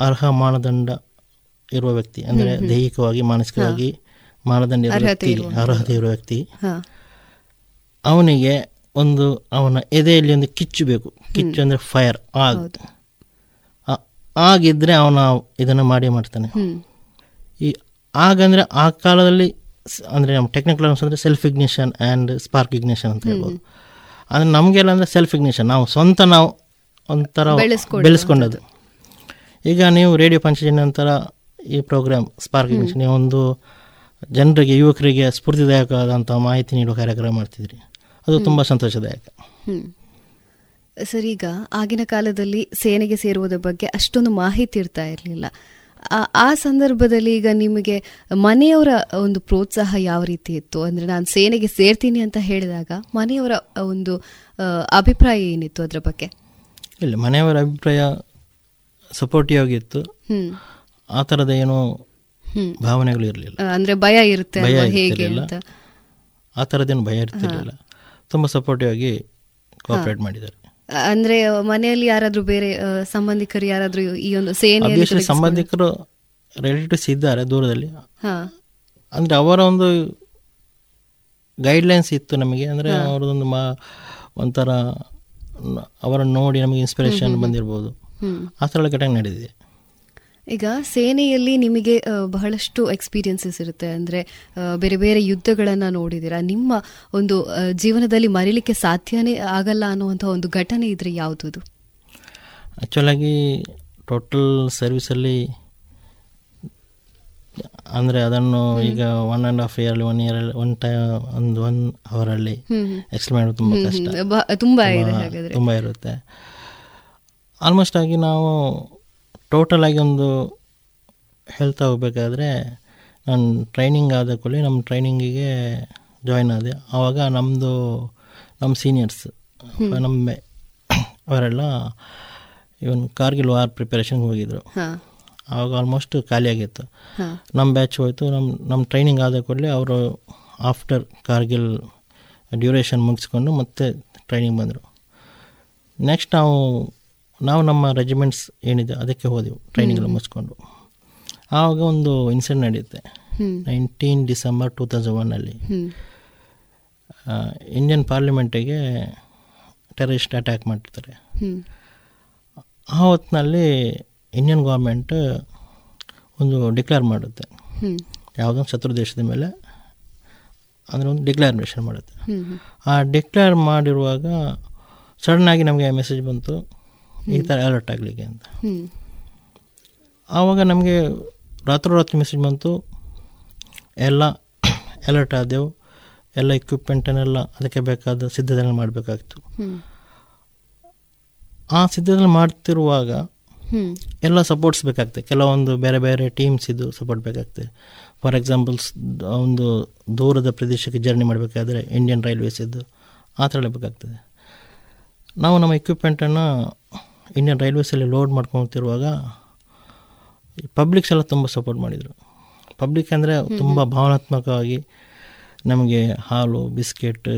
ಅರ್ಹ ಮಾನದಂಡ ಇರುವ ವ್ಯಕ್ತಿ ಅಂದರೆ. ದೈಹಿಕವಾಗಿ ಮಾನಸಿಕವಾಗಿ ಮಾನದಂಡ ವ್ಯಕ್ತಿ. ಅರ್ಹತೆ ಇರುವ ವ್ಯಕ್ತಿ. ಅವನಿಗೆ ಒಂದು ಅವನ ಎದೆಯಲ್ಲಿ ಒಂದು ಕಿಚ್ಚು ಬೇಕು. ಕಿಚ್ಚು ಅಂದರೆ ಫೈರ್ ಆಗ್. ಆಗಿದ್ದರೆ ಅವನ ಇದನ್ನು ಮಾಡಿ ಮಾಡ್ತಾನೆ. ಈ ಆಗಂದ್ರೆ ಆ ಕಾಲದಲ್ಲಿ ಅಂದರೆ ನಮ್ಮ ಟೆಕ್ನಿಕಲ್ ಅಂದರೆ self ignition and spark ignition ಅಂತ ಹೇಳ್ಬೋದು. ಅಂದರೆ ನಮಗೆಲ್ಲ ಅಂದರೆ ಸೆಲ್ಫ್ ಇಗ್ನಿಷನ್ ನಾವು ಸ್ವಂತ ನಾವು ಒಂಥರ. ಬೆಳೆಸ್ಕೊಂಡದ್ದು. ಈಗ ನೀವು ರೇಡಿಯೋ ಪಂಚಜನ್ಯ ನಂತರ ಈ ಪ್ರೋಗ್ರಾಮ್ ಸ್ಪಾರ್ಕ್ ಇಗ್ನಿಷನ್ ಒಂದು ಜನರಿಗೆ ಯುವಕರಿಗೆ ಸ್ಫೂರ್ತಿದಾಯಕವಾದಂಥ ಮಾಹಿತಿ ನೀಡುವ ಕಾರ್ಯಕ್ರಮ ಮಾಡ್ತಿದ್ರಿ. ಅದು ತುಂಬ ಸಂತೋಷದಾಯಕ. ಸರ್ ಈಗ ಆಗಿನ ಕಾಲದಲ್ಲಿ ಸೇನೆಗೆ ಸೇರುವುದರ ಬಗ್ಗೆ ಅಷ್ಟೊಂದು ಮಾಹಿತಿ ಇರ್ತಾ ಇರಲಿಲ್ಲ. ಆ ಸಂದರ್ಭದಲ್ಲಿ ಈಗ ನಿಮಗೆ ಮನೆಯವರ ಒಂದು ಪ್ರೋತ್ಸಾಹ ಯಾವ ರೀತಿ ಇತ್ತು? ಅಂದರೆ ನಾನು ಸೇನೆಗೆ ಸೇರ್ತೀನಿ ಅಂತ ಹೇಳಿದಾಗ ಮನೆಯವರ ಒಂದು ಅಭಿಪ್ರಾಯ ಏನಿತ್ತು ಅದರ ಬಗ್ಗೆ? ಇಲ್ಲ ಮನೆಯವರ ಅಭಿಪ್ರಾಯ ಸಪೋರ್ಟಿವ್ ಆಗಿತ್ತು. ಆ ಥರದ ಏನೂ. ಭಾವನೆಗಳು ಇರಲಿಲ್ಲ. ಅಂದ್ರೆ ಭಯ ಇರುತ್ತೆ ಭಯ ಇರಲಿಲ್ಲ ಆ ಥರದ್ದೇನು ಭಯ ಇರ್ತಿರಲಿಲ್ಲ. ತುಂಬ ಸಪೋರ್ಟಿವ್ ಆಗಿ ಕೋಆಪರೇಟ್ ಮಾಡಿದ್ದಾರೆ. ಅಂದ್ರೆ ಮನೆಯಲ್ಲಿ ಯಾರಾದ್ರೂ ಬೇರೆ ಸಂಬಂಧಿಕರು ಯಾರಾದ್ರೂ ಈ ಒಂದು ಸೇನೆ ಸಂಬಂಧಿಕರು ರಿಲೇಟಿವ್ಸ್ ಇದ್ದಾರೆ ದೂರದಲ್ಲಿ. ಅಂದ್ರೆ ಅವರ ಒಂದು ಗೈಡ್ಲೈನ್ಸ್ ಇತ್ತು ನಮಗೆ. ಅಂದ್ರೆ. ಅವರದೊಂದು ಮಾ ಒಂಥರ ಅವರನ್ನು ನೋಡಿ ನಮಗೆ ಇನ್ಸ್ಪಿರೇಷನ್. ಬಂದಿರ್ಬೋದು. ಆ ಥರ ಘಟನೆ ನಡೆದಿದೆ. ಈಗ ಸೇನೆಯಲ್ಲಿ ನಿಮಗೆ ಬಹಳಷ್ಟು ಎಕ್ಸ್ಪೀರಿಯನ್ಸಸ್ ಇರುತ್ತೆ. ಅಂದ್ರೆ ಬೇರೆ ಬೇರೆ ಯುದ್ಧಗಳನ್ನು ನೋಡಿದಿರಾ ನಿಮ್ಮ ಒಂದು ಜೀವನದಲ್ಲಿ ಮರೀಲಿಕ್ಕೆ ಸಾಧ್ಯನೇ ಆಗಲ್ಲ ಅನ್ನುವಂಥ ಒಂದು ಘಟನೆ ಇದ್ರೆ ಯಾವುದು ಆ್ಯಕ್ಚುಲಾಗಿ ಟೋಟಲ್ ಸರ್ವಿಸಲ್ಲಿ ಅಂದರೆ ಅದನ್ನು ಈಗ one and half yearly one year one time ಒಂದು ಒನ್ ಅವರಲ್ಲಿ. ಎಕ್ಸ್ಪ್ಲೇನ್ ಮಾಡೋದು ತುಂಬ ಕಷ್ಟ. ತುಂಬಾ. ತುಂಬ ಇರುತ್ತೆ. ಆಲ್ಮೋಸ್ಟ್ ಆಗಿ ನಾವು ಟೋಟಲ್ ಆಗಿ ಒಂದು ಹೆಲ್ತ್ ಹೋಗ್ಬೇಕಾದ್ರೆ ನಾನು ಟ್ರೈನಿಂಗ್ ಆದ ಕೂಡಲೇ ನಮ್ಮ ಟ್ರೈನಿಂಗಿಗೆ ಜಾಯ್ನ್ ಆದೆ. ಆವಾಗ ನಮ್ಮದು ನಮ್ಮ ಸೀನಿಯರ್ಸ್ ನಮ್ಮೆ ಅವರೆಲ್ಲ ಇವನ್ ಕಾರ್ಗಿಲ್ ವಾರ್ ಪ್ರಿಪರೇಷನ್ಗೆ ಹೋಗಿದ್ರು. ಆವಾಗ ಆಲ್ಮೋಸ್ಟ್ ಖಾಲಿಯಾಗಿತ್ತು. ನಮ್ಮ ಬ್ಯಾಚ್ ಹೋಯ್ತು. ನಮ್ಮ ನಮ್ಮ ಟ್ರೈನಿಂಗ್ ಆದ ಕೂಡಲೇ ಅವರು ಆಫ್ಟರ್ ಕಾರ್ಗಿಲ್ ಡ್ಯೂರೇಷನ್ ಮುಗಿಸ್ಕೊಂಡು ಮತ್ತೆ ಟ್ರೈನಿಂಗ್ ಬಂದರು. ನೆಕ್ಸ್ಟ್ ನಾವು ನಾವು ನಮ್ಮ ರೆಜಿಮೆಂಟ್ಸ್ ಏನಿದೆ ಅದಕ್ಕೆ ಹೋದೆವು ಟ್ರೈನಿಂಗ್ ಮುಚ್ಕೊಂಡು ಆವಾಗ ಒಂದು ಇನ್ಸಿಡೆಂಟ್ ನಡೆಯುತ್ತೆ. ನೈನ್ಟೀನ್ ಡಿಸೆಂಬರ್ ಟೂ ತೌಸಂಡ್ ಒನ್ನಲ್ಲಿ ಇಂಡಿಯನ್ ಪಾರ್ಲಿಮೆಂಟಿಗೆ ಟೆರರಿಸ್ಟ್ ಅಟ್ಯಾಕ್ ಮಾಡಿರ್ತಾರೆ ಹ್ಮ್. ಆ ಹೊತ್ತಿನಲ್ಲಿ ಇಂಡಿಯನ್ ಗೌರ್ಮೆಂಟ್ ಒಂದು ಡಿಕ್ಲೇರ್ ಮಾಡುತ್ತೆ. ಯಾವುದೊಂದು ಯಾವುದೋ ಶತ್ರು ದೇಶದ ಮೇಲೆ ಅಂದರೆ ಒಂದು ಡಿಕ್ಲೇರ್ಮೇಷನ್ ಮಾಡುತ್ತೆ. ಆ ಡಿಕ್ಲೇರ್ ಮಾಡಿರುವಾಗ ಸಡನ್ನಾಗಿ ನಮಗೆ ಮೆಸೇಜ್ ಬಂತು. ಈ ಥರ ಅಲರ್ಟ್ ಆಗಲಿಕ್ಕೆ ಅಂತ. ಆವಾಗ ನಮಗೆ ರಾತ್ರೋರಾತ್ರಿ ಮೆಸೇಜ್ ಬಂತು. ಎಲ್ಲ ಅಲರ್ಟ್ ಆದೆವು. ಎಲ್ಲ ಇಕ್ವಿಪ್ಮೆಂಟನ್ನೆಲ್ಲ ಅದಕ್ಕೆ ಬೇಕಾದ ಸಿದ್ಧತೆಯನ್ನು ಮಾಡಬೇಕಾಗಿತ್ತು. ಹ್ಮ್. ಆ ಸಿದ್ಧತೆ ಮಾಡ್ತಿರುವಾಗ ಎಲ್ಲ ಸಪೋರ್ಟ್ಸ್ ಬೇಕಾಗ್ತದೆ ಕೆಲವೊಂದು ಬೇರೆ ಬೇರೆ ಟೀಮ್ಸ್ ಇದು ಸಪೋರ್ಟ್ ಬೇಕಾಗ್ತದೆ ಫಾರ್ ಎಕ್ಸಾಂಪಲ್ಸ್ ಒಂದು ದೂರದ ಪ್ರದೇಶಕ್ಕೆ ಜರ್ನಿ ಮಾಡಬೇಕಾದ್ರೆ ಇಂಡಿಯನ್ ರೈಲ್ವೇಸ್ ಇದ್ದು ಆ ಥರ ಬೇಕಾಗ್ತದೆ. ನಾವು ನಮ್ಮ ಎಕ್ವಿಪ್ಮೆಂಟನ್ನು ಇಂಡಿಯನ್ ರೈಲ್ವೇಸಲ್ಲಿ ಲೋಡ್ ಮಾಡ್ಕೊತಿರುವಾಗ ಪಬ್ಲಿಕ್ಸ್ ಎಲ್ಲ ತುಂಬ ಸಪೋರ್ಟ್ ಮಾಡಿದರು. ಪಬ್ಲಿಕ್ ಅಂದರೆ ತುಂಬ ಭಾವನಾತ್ಮಕವಾಗಿ ನಮಗೆ ಹಾಲು ಬಿಸ್ಕೆಟ್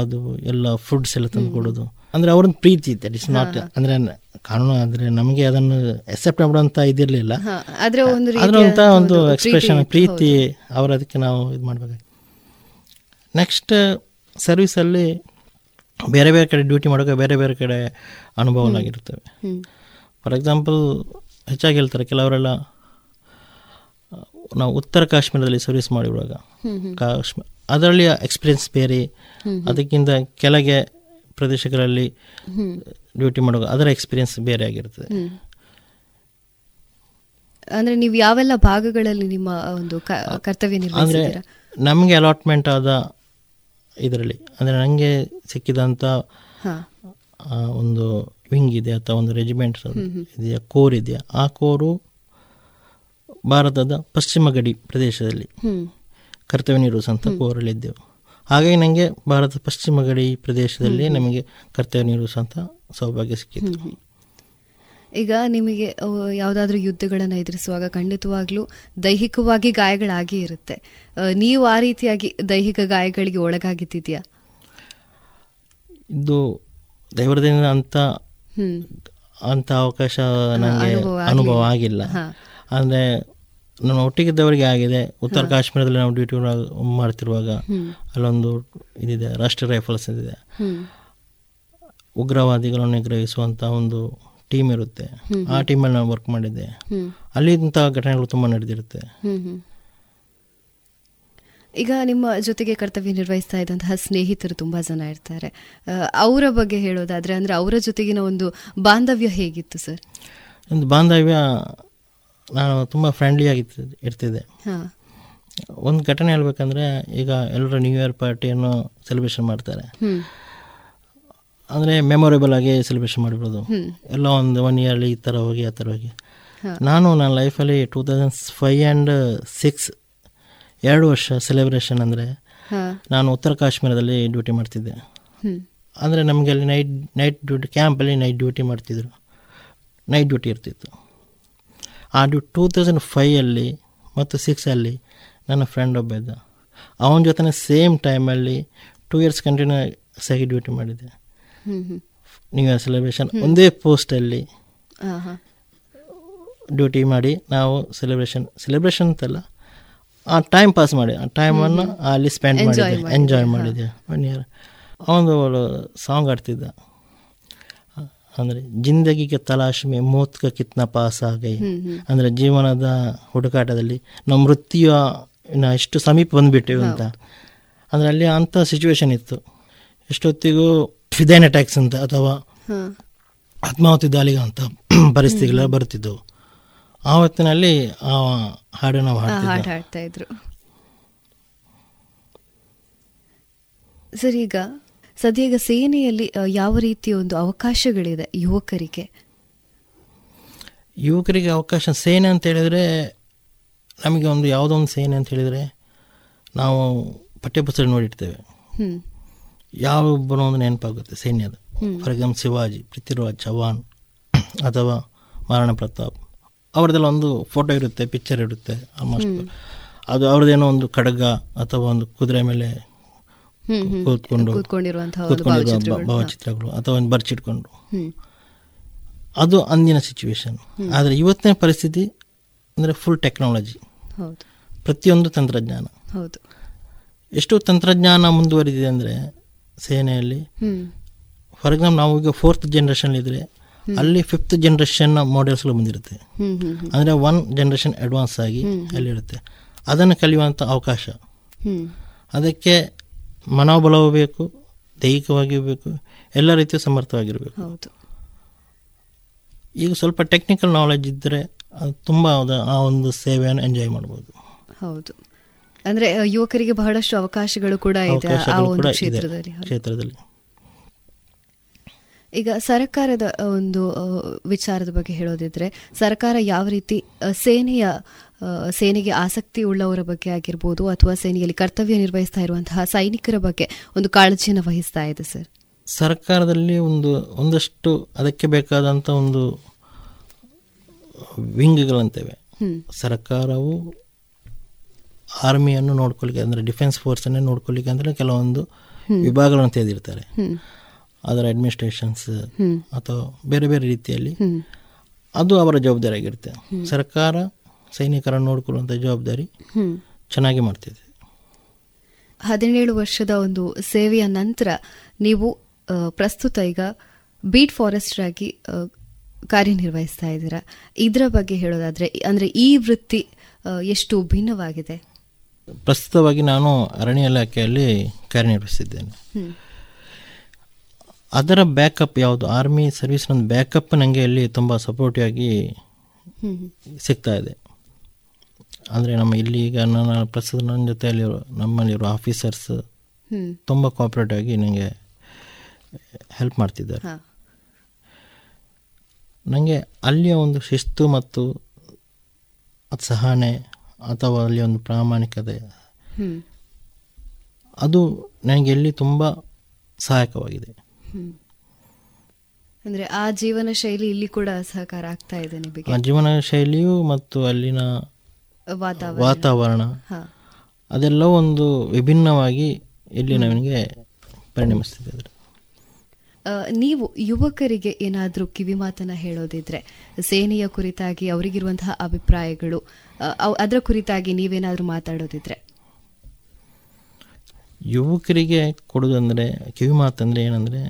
ಅದು ಎಲ್ಲ ಫುಡ್ಸ್ ಎಲ್ಲ ತಂದು ಕೊಡೋದು. ಅಂದರೆ ಅವ್ರೊಂದು ಪ್ರೀತಿ ಇತ್ತು ಇಟ್ಸ್ ನಾಟ್ ಅಂದರೆ ಕಾನೂನು ಅಂದರೆ ನಮಗೆ ಅದನ್ನು ಎಕ್ಸೆಪ್ಟ್ ಮಾಡುವಂಥ ಇದಿರಲಿಲ್ಲ. ಅದರಂಥ ಆದ್ರೆ ಒಂದು ಎಕ್ಸ್ಪ್ರೆಷನ್ ಪ್ರೀತಿ ಅವರ ಅದಕ್ಕೆ ನಾವು ಇದು ಮಾಡಬೇಕಾಗಿ ನೆಕ್ಸ್ಟ್ ಸರ್ವಿಸಲ್ಲಿ ಬೇರೆ ಬೇರೆ ಕಡೆ ಡ್ಯೂಟಿ ಮಾಡೋಕೆ ಬೇರೆ ಬೇರೆ ಕಡೆ ಅನುಭವಗಳಾಗಿರ್ತವೆ ಹ್ಮ್ ಫಾರ್ ಎಕ್ಸಾಂಪಲ್ ಹೆಚ್ಚಾಗಿ ಹೇಳ್ತಾರೆ ಕೆಲವರೆಲ್ಲ ನಾವು ಉತ್ತರ ಕಾಶ್ಮೀರದಲ್ಲಿ ಸರ್ವಿಸ್ ಮಾಡಿರುವಾಗ. ಕಾಶ್ಮೀರ ಅದರಲ್ಲಿ ಎಕ್ಸ್ಪೀರಿಯನ್ಸ್ ಬೇರೆ. ಅದಕ್ಕಿಂತ ಕೆಳಗೆ ಪ್ರದೇಶಗಳಲ್ಲಿ ಡ್ಯೂಟಿ ಮಾಡುವಾಗ ಅದರ ಎಕ್ಸ್ಪೀರಿಯನ್ಸ್ ಬೇರೆ ಆಗಿರ್ತದೆ. ಅಂದ್ರೆ ನೀವು ಯಾವೆಲ್ಲ ಭಾಗಗಳಲ್ಲಿ ನಿಮ್ಮ ಒಂದು ಕರ್ತವ್ಯ ಅಂದರೆ ನಮಗೆ ಅಲಾಟ್ಮೆಂಟ್ ಆದ ಇದರಲ್ಲಿ. ಅಂದರೆ ನನಗೆ ಸಿಕ್ಕಿದಂಥ ಆ, ಒಂದು ವಿಂಗ್ ಇದೆ ಅಥವಾ ಒಂದು ರೆಜಿಮೆಂಟ್. ಇದೆಯಾ? ಕೋರ್ ಇದೆಯಾ? ಆ ಕೋರು ಭಾರತದ ಪಶ್ಚಿಮ ಗಡಿ ಪ್ರದೇಶದಲ್ಲಿ ಕರ್ತವ್ಯ ನಿರ್ವಹಿಸುವಂಥ ಕೋರಲ್ಲಿದ್ದೆವು ಹಾಗಾಗಿ ನನಗೆ ಭಾರತ ಪಶ್ಚಿಮ ಗಡಿ ಪ್ರದೇಶದಲ್ಲಿ. ನಮಗೆ ಕರ್ತವ್ಯ ನಿರ್ವಹಿಸುವಂಥ ಸೌಭಾಗ್ಯ ಹ್ಮ್. ಈಗ ನಿಮಗೆ ಯಾವುದಾದ್ರೂ ಯುದ್ಧಗಳನ್ನು ಎದುರಿಸುವಾಗ ಖಂಡಿತವಾಗ್ಲೂ ದೈಹಿಕವಾಗಿ ಗಾಯಗಳಾಗಿ ಇರುತ್ತೆ. ನೀವು ಆ ರೀತಿಯಾಗಿ ದೈಹಿಕ ಗಾಯಗಳಿಗೆ ಒಳಗಾಗಿದ್ದೀಯಾ ಇದು ದೇವರದಿಂದ ಅಂತ ಅಂತ ಅವಕಾಶ ನನಗೆ ಅನುಭವ ಆಗಿಲ್ಲ. ಅಂದ್ರೆ ನನ್ನ ಒಟ್ಟಿಗಿದ್ದವರಿಗೆ ಆಗಿದೆ. ಉತ್ತರ ಕಾಶ್ಮೀರದಲ್ಲಿ ನಾವು ಡ್ಯೂಟಿ ಮಾಡ್ತಿರುವಾಗ ಅಲ್ಲೊಂದು ಇದಿದೆ ರಾಷ್ಟ್ರೀಯ ರೈಫಲ್ಸ್ ಇದೆ ಉಗ್ರವಾದಿಗಳನ್ನು ನಿಗ್ರಹಿಸುವಂಥ ಒಂದು ಟೀಮ್ ಇರುತ್ತೆ. ಆ ಟೀಮಲ್ಲಿ ನಾನು ವರ್ಕ್ ಮಾಡಿದ್ದೆ. ಹ್ಮ್. ಅಲ್ಲಿ ಇಂಥ ಘಟನೆಗಳು ತುಂಬ ನಡೆದಿರುತ್ತೆ. ಈಗ ನಿಮ್ಮ ಜೊತೆಗೆ ಕರ್ತವ್ಯ ನಿರ್ವಹಿಸ್ತಾ ಇದ್ದಂತಹ ಸ್ನೇಹಿತರು ತುಂಬಾ ಜನ ಇರ್ತಾರೆ. ಅವರ ಬಗ್ಗೆ ಹೇಳೋದಾದ್ರೆ ಅಂದ್ರೆ ಅವರ ಜೊತೆಗಿನ ಒಂದು ಬಾಂಧವ್ಯ ಹೇಗಿತ್ತು ಸರ್? ಒಂದು ಬಾಂಧವ್ಯ ನಾನು ತುಂಬ ಫ್ರೆಂಡ್ಲಿಯಾಗಿ ಇರ್ತಿದ್ದೆ. ಒಂದು ಘಟನೆ ಹೇಳ್ಬೇಕಂದ್ರೆ ಈಗ ಎಲ್ಲರೂ ನ್ಯೂ ಇಯರ್ ಪಾರ್ಟಿಯನ್ನು ಸೆಲೆಬ್ರೇಷನ್ ಮಾಡ್ತಾರೆ. ಅಂದರೆ ಮೆಮೊರೇಬಲ್ ಆಗಿ ಸೆಲೆಬ್ರೇಷನ್ ಮಾಡಿಬಿಡೋದು. ಎಲ್ಲ ಒಂದು ಒನ್ ಇಯರ್ಲಿ ಈ ಥರ ಹೋಗಿ ಆ ಥರ ಹೋಗಿ. ನಾನು ನನ್ನ ಲೈಫಲ್ಲಿ two thousand five and six ಎರಡು ವರ್ಷ ಸೆಲೆಬ್ರೇಷನ್ ಅಂದರೆ ನಾನು ಉತ್ತರ ಕಾಶ್ಮೀರದಲ್ಲಿ ಡ್ಯೂಟಿ ಮಾಡ್ತಿದ್ದೆ. ಅಂದರೆ ನಮಗೆ ಅಲ್ಲಿ ನೈಟ್ ನೈಟ್ ಡ್ಯೂಟಿ ಕ್ಯಾಂಪಲ್ಲಿ ನೈಟ್ ಡ್ಯೂಟಿ ಮಾಡ್ತಿದ್ರು. ನೈಟ್ ಡ್ಯೂಟಿ ಇರ್ತಿತ್ತು. ಆ ಡ್ಯೂ ಟೂ ತೌಸಂಡ್ ಫೈಯಲ್ಲಿ ಮತ್ತು ಸಿಕ್ಸಲ್ಲಿ ನನ್ನ ಫ್ರೆಂಡ್ ಒಬ್ಬ ಇದ್ದ. ಅವನ ಜೊತೆ ಸೇಮ್ ಟೈಮಲ್ಲಿ ಟೂ ಇಯರ್ಸ್ ಕಂಟಿನ್ಯೂ ಆಗಿ ಡ್ಯೂಟಿ ಮಾಡಿದ್ದೆ. ನ್ಯೂ ಇಯರ್ ಸೆಲೆಬ್ರೇಷನ್ ಒಂದೇ ಪೋಸ್ಟಲ್ಲಿ ಡ್ಯೂಟಿ ಮಾಡಿ ನಾವು ಸೆಲೆಬ್ರೇಷನ್ ಸೆಲೆಬ್ರೇಷನ್ ಅಂತಲ್ಲ ಆ ಟೈಮ್ ಪಾಸ್ ಮಾಡಿ ಆ ಟೈಮನ್ನು ಅಲ್ಲಿ ಸ್ಪೆಂಡ್ ಮಾಡಿದ್ದೆ ಎಂಜಾಯ್. ಮಾಡಿದ್ದೆ. ಒನ್ ಇಯರ್ ಅವನು ಸಾಂಗ್ ಆಡ್ತಿದ್ದ ಅಂದರೆ ಜಿಂದಗಿಗೆ ತಲಾಶ್ ಮೇ ಮೋತ್ ಕ ಕಿತ್ನ ಪಾಸ್ ಆಗೈ. ಅಂದರೆ ಜೀವನದ ಹುಡುಕಾಟದಲ್ಲಿ ನಮ್ಮ ವೃತ್ತಿಯ ಎಷ್ಟು ಸಮೀಪ ಬಂದುಬಿಟ್ಟೆವು ಅಂತ. ಅಂದರೆ ಅಲ್ಲಿ ಅಂಥ ಸಿಚುವೇಶನ್ ಇತ್ತು. ಎಷ್ಟೊತ್ತಿಗೂ ಫಿದೈನ್ ಅಟ್ಯಾಕ್ಸ್ ಅಂತ ಅಥವಾ ಆತ್ಮಾವತಿ ಆತ್ಮಾಹುತಿ ದಾಳಿಗೆ ಅಂತ ಪರಿಸ್ಥಿತಿಗಳ ಬರ್ತಿದ್ದವು. ಆ ಹೊತ್ತಿನಲ್ಲಿ ಆ ಹಾಡು ನಾವು ಹಾಡ್ತಾ ಇದ್ರು. ಸರ್ ಈಗ ಸದ್ಯ ಸೇನೆಯಲ್ಲಿ ಯಾವ ರೀತಿಯ ಒಂದು ಅವಕಾಶಗಳಿದೆ ಯುವಕರಿಗೆ? ಯುವಕರಿಗೆ ಅವಕಾಶ ಸೇನೆ ಅಂತ ಹೇಳಿದ್ರೆ ನಮಗೆ ಒಂದು ಯಾವುದೋ ಒಂದು ಸೇನೆ ಅಂತ ಹೇಳಿದರೆ ನಾವು ಪಠ್ಯಪುಸ್ತಕ ನೋಡಿರ್ತೇವೆ. ಯಾವೊಬ್ಬರು ಒಂದು ನೆನಪಾಗುತ್ತೆ ಸೈನ್ಯದ. ಫಾರ್ ಎಕ್ಸಾಂಪಲ್ ಶಿವಾಜಿ ಪೃಥ್ವಿರಾಜ್ ಚೌಹಾಣ್ ಅಥವಾ ಮಹಾರಾಣಾ ಪ್ರತಾಪ್ ಅವ್ರದ್ದೆಲ್ಲ ಒಂದು ಫೋಟೋ ಇರುತ್ತೆ ಪಿಕ್ಚರ್ ಇರುತ್ತೆ ಆಲ್ಮೋಸ್ಟ್. ಅದು ಅವ್ರದ್ದೇನೋ ಒಂದು ಖಡ್ಗ ಅಥವಾ ಒಂದು ಕುದುರೆ ಮೇಲೆ. ಕೂತ್ಕೊಂಡು ಕೂತ್ಕೊಂಡಿರುವ ಭಾವಚಿತ್ರಗಳು. ಅಥವಾ ಒಂದು ಬರ್ಚಿಟ್ಕೊಂಡು ಅದು ಅಂದಿನ ಸಿಚುವೇಶನ್. ಆದರೆ ಇವತ್ತಿನ ಪರಿಸ್ಥಿತಿ ಅಂದರೆ ಫುಲ್ ಟೆಕ್ನಾಲಜಿ ಪ್ರತಿಯೊಂದು ತಂತ್ರಜ್ಞಾನ ಎಷ್ಟು ತಂತ್ರಜ್ಞಾನ ಮುಂದುವರಿದಿದೆ ಅಂದರೆ ಸೇನೆಯಲ್ಲಿ. ಫಾರ್ ಎಕ್ಸಾಂಪಲ್ ನಾವು ಈಗ ಫೋರ್ತ್ ಜನ್ರೇಷನ್ ಇದ್ರೆ ಅಲ್ಲಿ ಫಿಫ್ತ್ ಜನ್ರೇಷನ್ನ ಮಾಡೆಲ್ಸ್ಗಳು ಬಂದಿರುತ್ತೆ. ಅಂದರೆ ಒನ್ ಜನ್ರೇಷನ್ ಅಡ್ವಾನ್ಸ್ ಆಗಿ. ಅಲ್ಲಿರುತ್ತೆ. ಅದನ್ನು ಕಲಿಯುವಂಥ ಅವಕಾಶ. ಅದಕ್ಕೆ ಮನೋಬಲವೂ ಬೇಕು ದೈಹಿಕವಾಗಿಯೂ ಬೇಕು ಎಲ್ಲ ರೀತಿಯ ಸಮರ್ಥವಾಗಿರಬೇಕು. ಈಗ ಸ್ವಲ್ಪ ಟೆಕ್ನಿಕಲ್ ನಾಲೆಜ್ ಇದ್ದರೆ ಅದು ತುಂಬ ಆ ಒಂದು ಸೇವೆಯನ್ನು ಎಂಜಾಯ್ ಮಾಡ್ಬೋದು. ಹೌದು. ಅಂದ್ರೆ ಯುವಕರಿಗೆ ಬಹಳಷ್ಟು ಅವಕಾಶಗಳು ಕೂಡ ಇದೆ ಆ ಒಂದು ಕ್ಷೇತ್ರದಲ್ಲಿ. ಕ್ಷೇತ್ರದಲ್ಲಿ. ಈಗ ಸರ್ಕಾರದ ಒಂದು ವಿಚಾರದ ಬಗ್ಗೆ ಹೇಳೋದಿದ್ರೆ ಸರ್ಕಾರ ಯಾವ ರೀತಿ ಸೇನೆಯ ಸೇನೆಗೆ ಆಸಕ್ತಿ ಉಳ್ಳವರ ಬಗ್ಗೆ ಆಗಿರ್ಬೋದು ಅಥವಾ ಸೇನೆಯಲ್ಲಿ ಕರ್ತವ್ಯ ನಿರ್ವಹಿಸ್ತಾ ಇರುವಂತಹ ಸೈನಿಕರ ಬಗ್ಗೆ ಒಂದು ಕಾಳಜಿಯನ್ನು ವಹಿಸ್ತಾ ಇದೆ ಸರ್? ಸರ್ಕಾರದಲ್ಲಿ ಒಂದು ಒಂದಷ್ಟು ಅದಕ್ಕೆ ಬೇಕಾದಂಥ ಒಂದು ವಿಂಗ್ಗಳಂತೇವೆ. ಸರ್ಕಾರವು ಆರ್ಮಿಯನ್ನು ನೋಡ್ಕೊಳ್ಳಿಕ್ಕೆ ಅಂದರೆ ಡಿಫೆನ್ಸ್ ಫೋರ್ಸನ್ನೇ ನೋಡ್ಕೊಳ್ಳಿಕ್ಕೆ ಅಂದರೆ ಕೆಲವೊಂದು ವಿಭಾಗಗಳನ್ನು ತೆಗೆದಿರ್ತಾರೆ. ಅದರ ಅಡ್ಮಿನಿಸ್ಟ್ರೇಷನ್ಸ್ ಅಥವಾ ಬೇರೆ ಬೇರೆ ರೀತಿಯಲ್ಲಿ ಅದು ಅವರ ಜವಾಬ್ದಾರಿ ಆಗಿರುತ್ತೆ ಸರ್ಕಾರ ಸೈನಿಕರನ್ನು ನೋಡ್ಕೊಳ್ಳುವಂಥ ಜವಾಬ್ದಾರಿ ಚೆನ್ನಾಗಿ ಮಾಡ್ತಿದೆ. ಹದಿನೇಳು ವರ್ಷದ ಒಂದು ಸೇವೆಯ ನಂತರ ನೀವು ಪ್ರಸ್ತುತ ಈಗ ಬೀಟ್ ಫಾರೆಸ್ಟರ್ ಆಗಿ ಕಾರ್ಯನಿರ್ವಹಿಸ್ತಾ ಇದ್ದೀರಾ? ಇದರ ಬಗ್ಗೆ ಹೇಳೋದಾದರೆ, ಅಂದರೆ ಈ ವೃತ್ತಿ ಎಷ್ಟು ಭಿನ್ನವಾಗಿದೆ? ಪ್ರಸ್ತುತವಾಗಿ ನಾನು ಅರಣ್ಯ ಇಲಾಖೆಯಲ್ಲಿ ಕಾರ್ಯನಿರ್ವಹಿಸಿದ್ದೇನೆ. ಅದರ ಬ್ಯಾಕಪ್ ಯಾವುದು ಆರ್ಮಿ ಸರ್ವಿಸ್ನ ಒಂದು ಬ್ಯಾಕಪ್ ನನಗೆ ಇಲ್ಲಿ ತುಂಬ ಸಪೋರ್ಟಿವ್ ಆಗಿ ಸಿಗ್ತಾ ಇದೆ ಅಂದರೆ ನಮ್ಮ ಇಲ್ಲಿ ಈಗ ನನ್ನ ಪ್ರಸ್ತುತ ನನ್ನ ಜೊತೆಯಲ್ಲಿ ನಮ್ಮಲ್ಲಿರೋ ಆಫೀಸರ್ಸ್. ತುಂಬ ಕೋಆಪ್ರೇಟಿವ್ ಆಗಿ ನನಗೆ ಹೆಲ್ಪ್ ಮಾಡ್ತಿದ್ದಾರೆ ನನಗೆ ಅಲ್ಲಿಯ ಒಂದು ಶಿಸ್ತು ಮತ್ತು ಅದು ಸಹನೆ ಅಥವಾ ಅಲ್ಲಿ ಒಂದು ಪ್ರಾಮಾಣಿಕತೆ. ಅದು ನನಗೆ ಇಲ್ಲಿ ತುಂಬ ಸಹಾಯಕವಾಗಿದೆ. ಅಂದರೆ ಅಂದ್ರೆ ಆ ಜೀವನ ಶೈಲಿ ಇಲ್ಲಿ ಕೂಡ ಸಹಕಾರ ಆಗ್ತಾ ಇದೆ ಆ ಜೀವನ ಶೈಲಿಯು ಮತ್ತು ಅಲ್ಲಿನ ವಾತಾವರಣ. ಅದೆಲ್ಲ ಒಂದು ವಿಭಿನ್ನವಾಗಿ ಇಲ್ಲಿ ನನಗೆ ಪರಿಣಮಿಸ್ತಿದೆ ಅದು. ನೀವು ಯುವಕರಿಗೆ ಏನಾದರೂ ಕಿವಿ ಮಾತನ್ನ ಹೇಳೋದಿದ್ರೆ ಸೇನೆಯ ಕುರಿತಾಗಿ ಅವರಿಗಿರುವಂತಹ ಅಭಿಪ್ರಾಯಗಳು ಅದರ ಕುರಿತಾಗಿ ನೀವೇನಾದರೂ ಮಾತಾಡೋದಿದ್ರೆ. ಯುವಕರಿಗೆ ಕೊಡೋದಂದರೆ ಕಿವಿ ಮಾತಂದರೆ ಏನಂದರೆ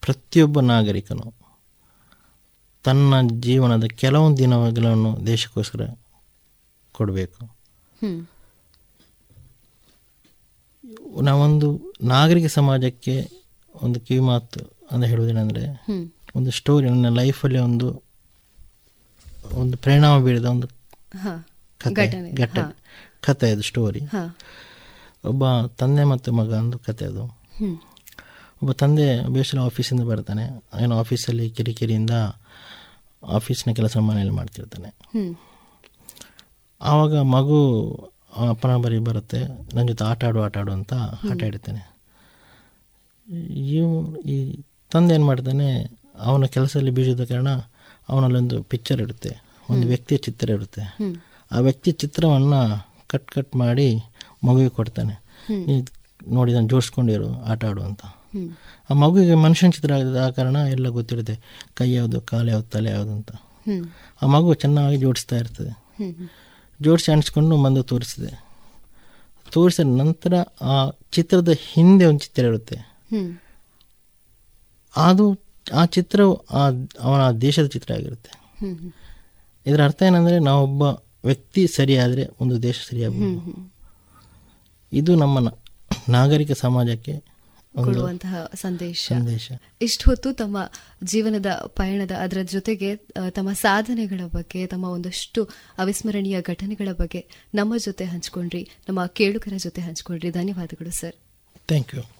ಪ್ರತಿಯೊಬ್ಬ ನಾಗರಿಕನು ತನ್ನ ಜೀವನದ ಕೆಲವೊಂದು ದಿನಗಳನ್ನು ದೇಶಕ್ಕೋಸ್ಕರ ಕೊಡಬೇಕು. ನಾವೊಂದು ನಾಗರಿಕ ಸಮಾಜಕ್ಕೆ ಒಂದು ಕಿವಿ ಮಾತು ಅಂತ ಹೇಳುವುದೇನೆಂದರೆ ಒಂದು ಸ್ಟೋರಿ ನನ್ನ ಲೈಫಲ್ಲಿ ಒಂದು ಒಂದು ಪರಿಣಾಮ ಬೀರಿದ ಒಂದು ಕತೆ ಘಟನೆ, ಕತೆ ಅದು ಸ್ಟೋರಿ ಒಬ್ಬ ತಂದೆ ಮತ್ತು ಮಗ ಒಂದು ಕತೆ ಅದು. ಒಬ್ಬ ತಂದೆ ಬೇಸರ ಆಫೀಸಿಂದ ಬರ್ತಾನೆ. ಏನೋ ಆಫೀಸಲ್ಲಿ ಕಿರಿಕಿರಿಯಿಂದ ಆಫೀಸ್ನ ಕೆಲಸ ಮನೆಯಲ್ಲಿ ಮಾಡ್ತಿರ್ತಾನೆ. ಆವಾಗ ಮಗು ಅಪ್ಪನ ಬರೀ ಬರುತ್ತೆ. ನನ್ನ ಜೊತೆ ಆಟ ಆಡು ಆಟ ಆಡು ಅಂತ ಆಟ ಆಡ್ತಾನೆ ಇವ್ ಈ ತಂದೆ ಏನು ಮಾಡ್ತಾನೆ ಅವನ ಕೆಲಸದಲ್ಲಿ ಬೀಜದ ಕಾರಣ ಅವನಲ್ಲೊಂದು ಪಿಕ್ಚರ್ ಇರುತ್ತೆ ಒಂದು ವ್ಯಕ್ತಿಯ ಚಿತ್ರ ಇರುತ್ತೆ. ಆ ವ್ಯಕ್ತಿಯ ಚಿತ್ರವನ್ನು ಕಟ್ ಕಟ್ ಮಾಡಿ ಮಗುವಿಗೆ ಕೊಡ್ತಾನೆ. ನೋಡಿ ನಾನು ಜೋಡಿಸ್ಕೊಂಡಿರು ಆಟ ಆಡು ಅಂತ. ಆ ಮಗುವಿಗೆ ಮನುಷ್ಯನ ಚಿತ್ರ ಆಗಿದೆ ಆ ಕಾರಣ ಎಲ್ಲ ಗೊತ್ತಿರುತ್ತೆ ಕೈ ಯಾವುದು ಕಾಲು ಯಾವುದು ತಲೆ ಯಾವುದು ಅಂತ. ಆ ಮಗು ಚೆನ್ನಾಗಿ ಜೋಡಿಸ್ತಾ ಇರ್ತದೆ. ಜೋಡಿಸಿ ಅಣಿಸ್ಕೊಂಡು ಬಂದು ತೋರಿಸಿದೆ ತೋರಿಸಿದ ನಂತರ ಆ ಚಿತ್ರದ ಹಿಂದೆ ಒಂದು ಚಿತ್ರ ಇರುತ್ತೆ. ಅದು ಆ ಚಿತ್ರವು ಆ ಅವನ ದೇಶದ ಚಿತ್ರ ಆಗಿರುತ್ತೆ. ಇದರ ಅರ್ಥ ಏನಂದರೆ ನಾವೊಬ್ಬ ವ್ಯಕ್ತಿ ಸರಿಯಾದರೆ ಒಂದು ದೇಶ ಸರಿಯಾಗಬಹುದು. ಇದು ನಮ್ಮ ನಾಗರಿಕ ಸಮಾಜಕ್ಕೆ ಕೊಡುವಂತಹ ಸಂದೇಶ. ಸಂದೇಶ. ಇಷ್ಟು ಹೊತ್ತು ತಮ್ಮ ಜೀವನದ ಪಯಣದ ಅದರ ಜೊತೆಗೆ ತಮ್ಮ ಸಾಧನೆಗಳ ಬಗ್ಗೆ ತಮ್ಮ ಒಂದಷ್ಟು ಅವಿಸ್ಮರಣೀಯ ಘಟನೆಗಳ ಬಗ್ಗೆ ನಮ್ಮ ಜೊತೆ ಹಂಚ್ಕೊಂಡ್ರಿ. ನಮ್ಮ ಕೇಳುಗರ ಜೊತೆ ಹಂಚ್ಕೊಂಡ್ರಿ. ಧನ್ಯವಾದಗಳು ಸರ್. Thank you.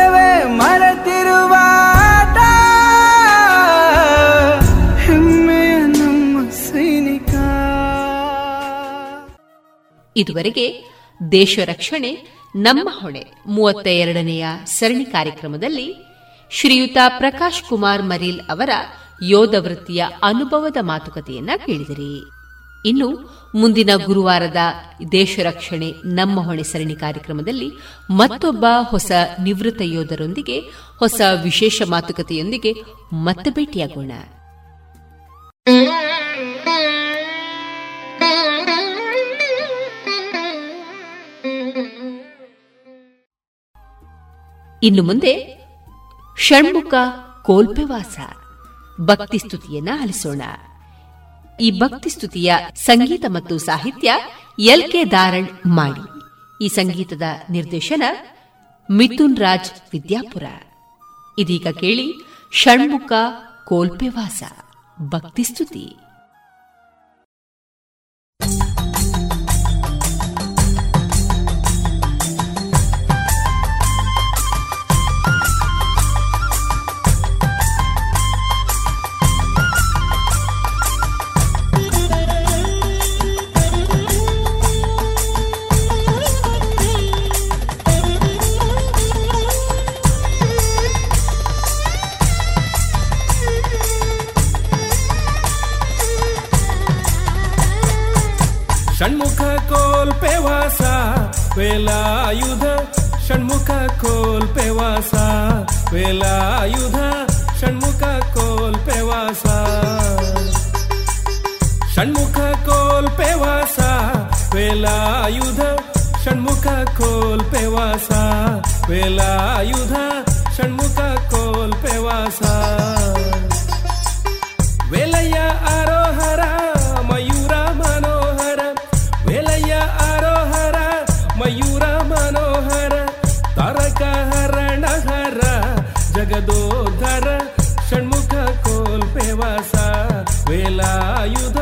ಇದುವರೆಗೆ ದೇಶ ರಕ್ಷಣೆ, ನಮ್ಮ ಹೊಣೆ ಮೂವತ್ತ ಎರಡನೆಯ ಸರಣಿ ಕಾರ್ಯಕ್ರಮದಲ್ಲಿ ಶ್ರೀಯುತ ಪ್ರಕಾಶ್ ಕುಮಾರ್ ಮರೀಲ್ ಅವರ ಯೋಧ ವೃತ್ತಿಯ ಅನುಭವದ ಮಾತುಕತೆಯನ್ನ ಕೇಳಿದಿರಿ. ಇನ್ನು ಮುಂದಿನ ಗುರುವಾರದ ದೇಶ ರಕ್ಷಣೆ, ನಮ್ಮ ಹೊಣೆ ಸರಣಿ ಕಾರ್ಯಕ್ರಮದಲ್ಲಿ ಮತ್ತೊಬ್ಬ ಹೊಸ ನಿವೃತ್ತ ಯೋಧರೊಂದಿಗೆ ಹೊಸ ವಿಶೇಷ ಮಾತುಕತೆಯೊಂದಿಗೆ ಮತ್ತೆ ಭೇಟಿಯಾಗೋಣ. ಇನ್ನು ಮುಂದೆ ಷಣ್ಮುಖ ಕೋಲ್ಪೆವಾಸ ಭಕ್ತಿ ಸ್ತುತಿಯನ್ನ ಆಲಿಸೋಣ ಈ ಭಕ್ತಿ ಸ್ತುತಿಯ ಸಂಗೀತ ಮತ್ತು ಸಾಹಿತ್ಯ ಎಲ್ ಕೆ ದಾರಣ್ ಮಾಡಿ. ಈ ಸಂಗೀತದ ನಿರ್ದೇಶನ ಮಿಥುನ್ ರಾಜ್ ವಿದ್ಯಾಪುರ. ಇದೀಗ ಕೇಳಿ ಷಣ್ಮುಖ ಕೋಲ್ಪೆವಾಸ ಭಕ್ತಿ ಸ್ತುತಿ. ಕೋಲ್ಪೆ ವಾಸ ವೇಲಾಯುಧ ಷಣ್ಮುಖ ಕೋಲ್ಪೆ ವಾಸ ವೇಲಾಯುಧ ಷಣ್ಮುಖ ಕೋಲ್ಪೆ ವಾಸ ಷಣ್ಮುಖ ಕೋಲ್ಪೆ ವಾಸ ವೇಲಾಯುಧ ಷಣ್ಮುಖ ಕೋಲ್ಪೆ ವಾಸ ವೇಲಾಯುಧ ಷಣ್ಮುಖ ಕೋಲ್ಪೆ ವಾಸ ವೇಲಯ್ಯ వేలాయుధ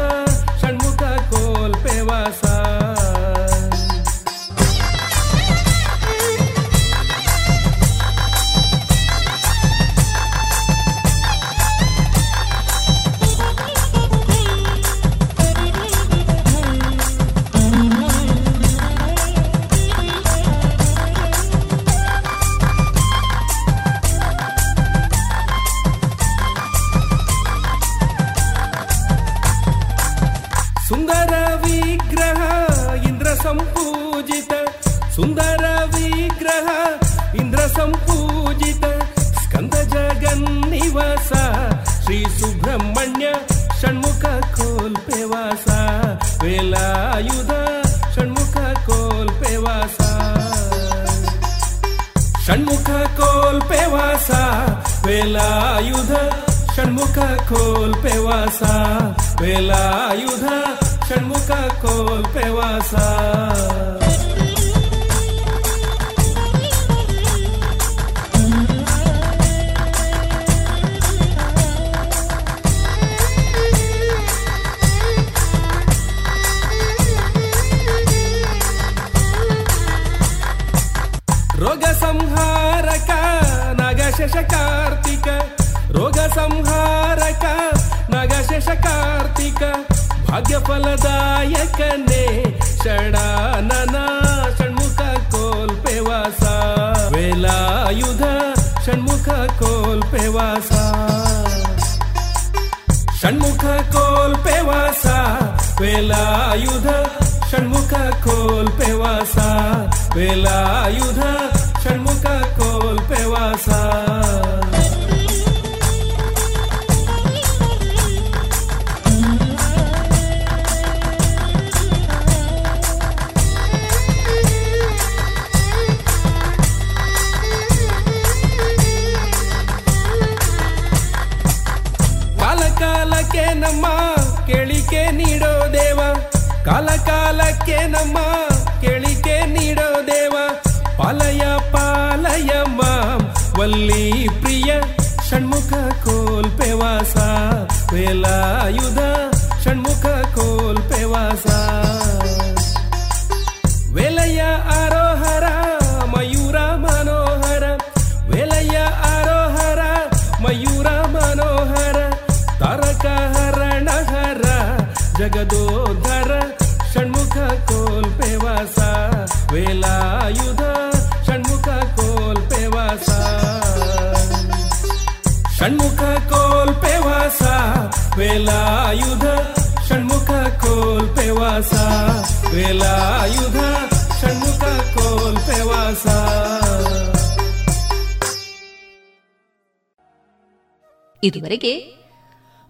ಇದುವರೆಗೆ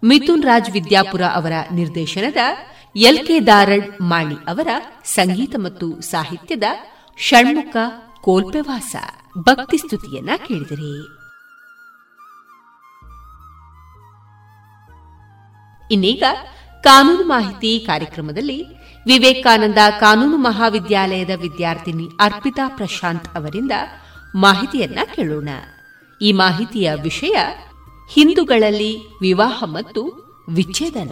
ಮಿಥುನ್ ರಾಜ್ ವಿದ್ಯಾಪುರ ಅವರ ನಿರ್ದೇಶನದ ಎಲ್ ಕೆ ದಾರಡ್ ಮಾಣಿ ಅವರ ಸಂಗೀತ ಮತ್ತು ಸಾಹಿತ್ಯದ ಷಣ್ಮುಖ ಕೋಲ್ಪೆವಾಸ ಭಕ್ತಿ ಸ್ತುತಿಯನ್ನ ಕೇಳಿದರೆ. ಇನ್ನೀಗ ಕಾನೂನು ಮಾಹಿತಿ ಕಾರ್ಯಕ್ರಮದಲ್ಲಿ ವಿವೇಕಾನಂದ ಕಾನೂನು ಮಹಾವಿದ್ಯಾಲಯದ ವಿದ್ಯಾರ್ಥಿನಿ ಅರ್ಪಿತಾ ಪ್ರಶಾಂತ್ ಅವರಿಂದ ಮಾಹಿತಿಯನ್ನ ಕೇಳೋಣ. ಈ ಮಾಹಿತಿಯ ವಿಷಯ ಹಿಂದೂಗಳಲ್ಲಿ ವಿವಾಹ ಮತ್ತು ವಿಚ್ಛೇದನ.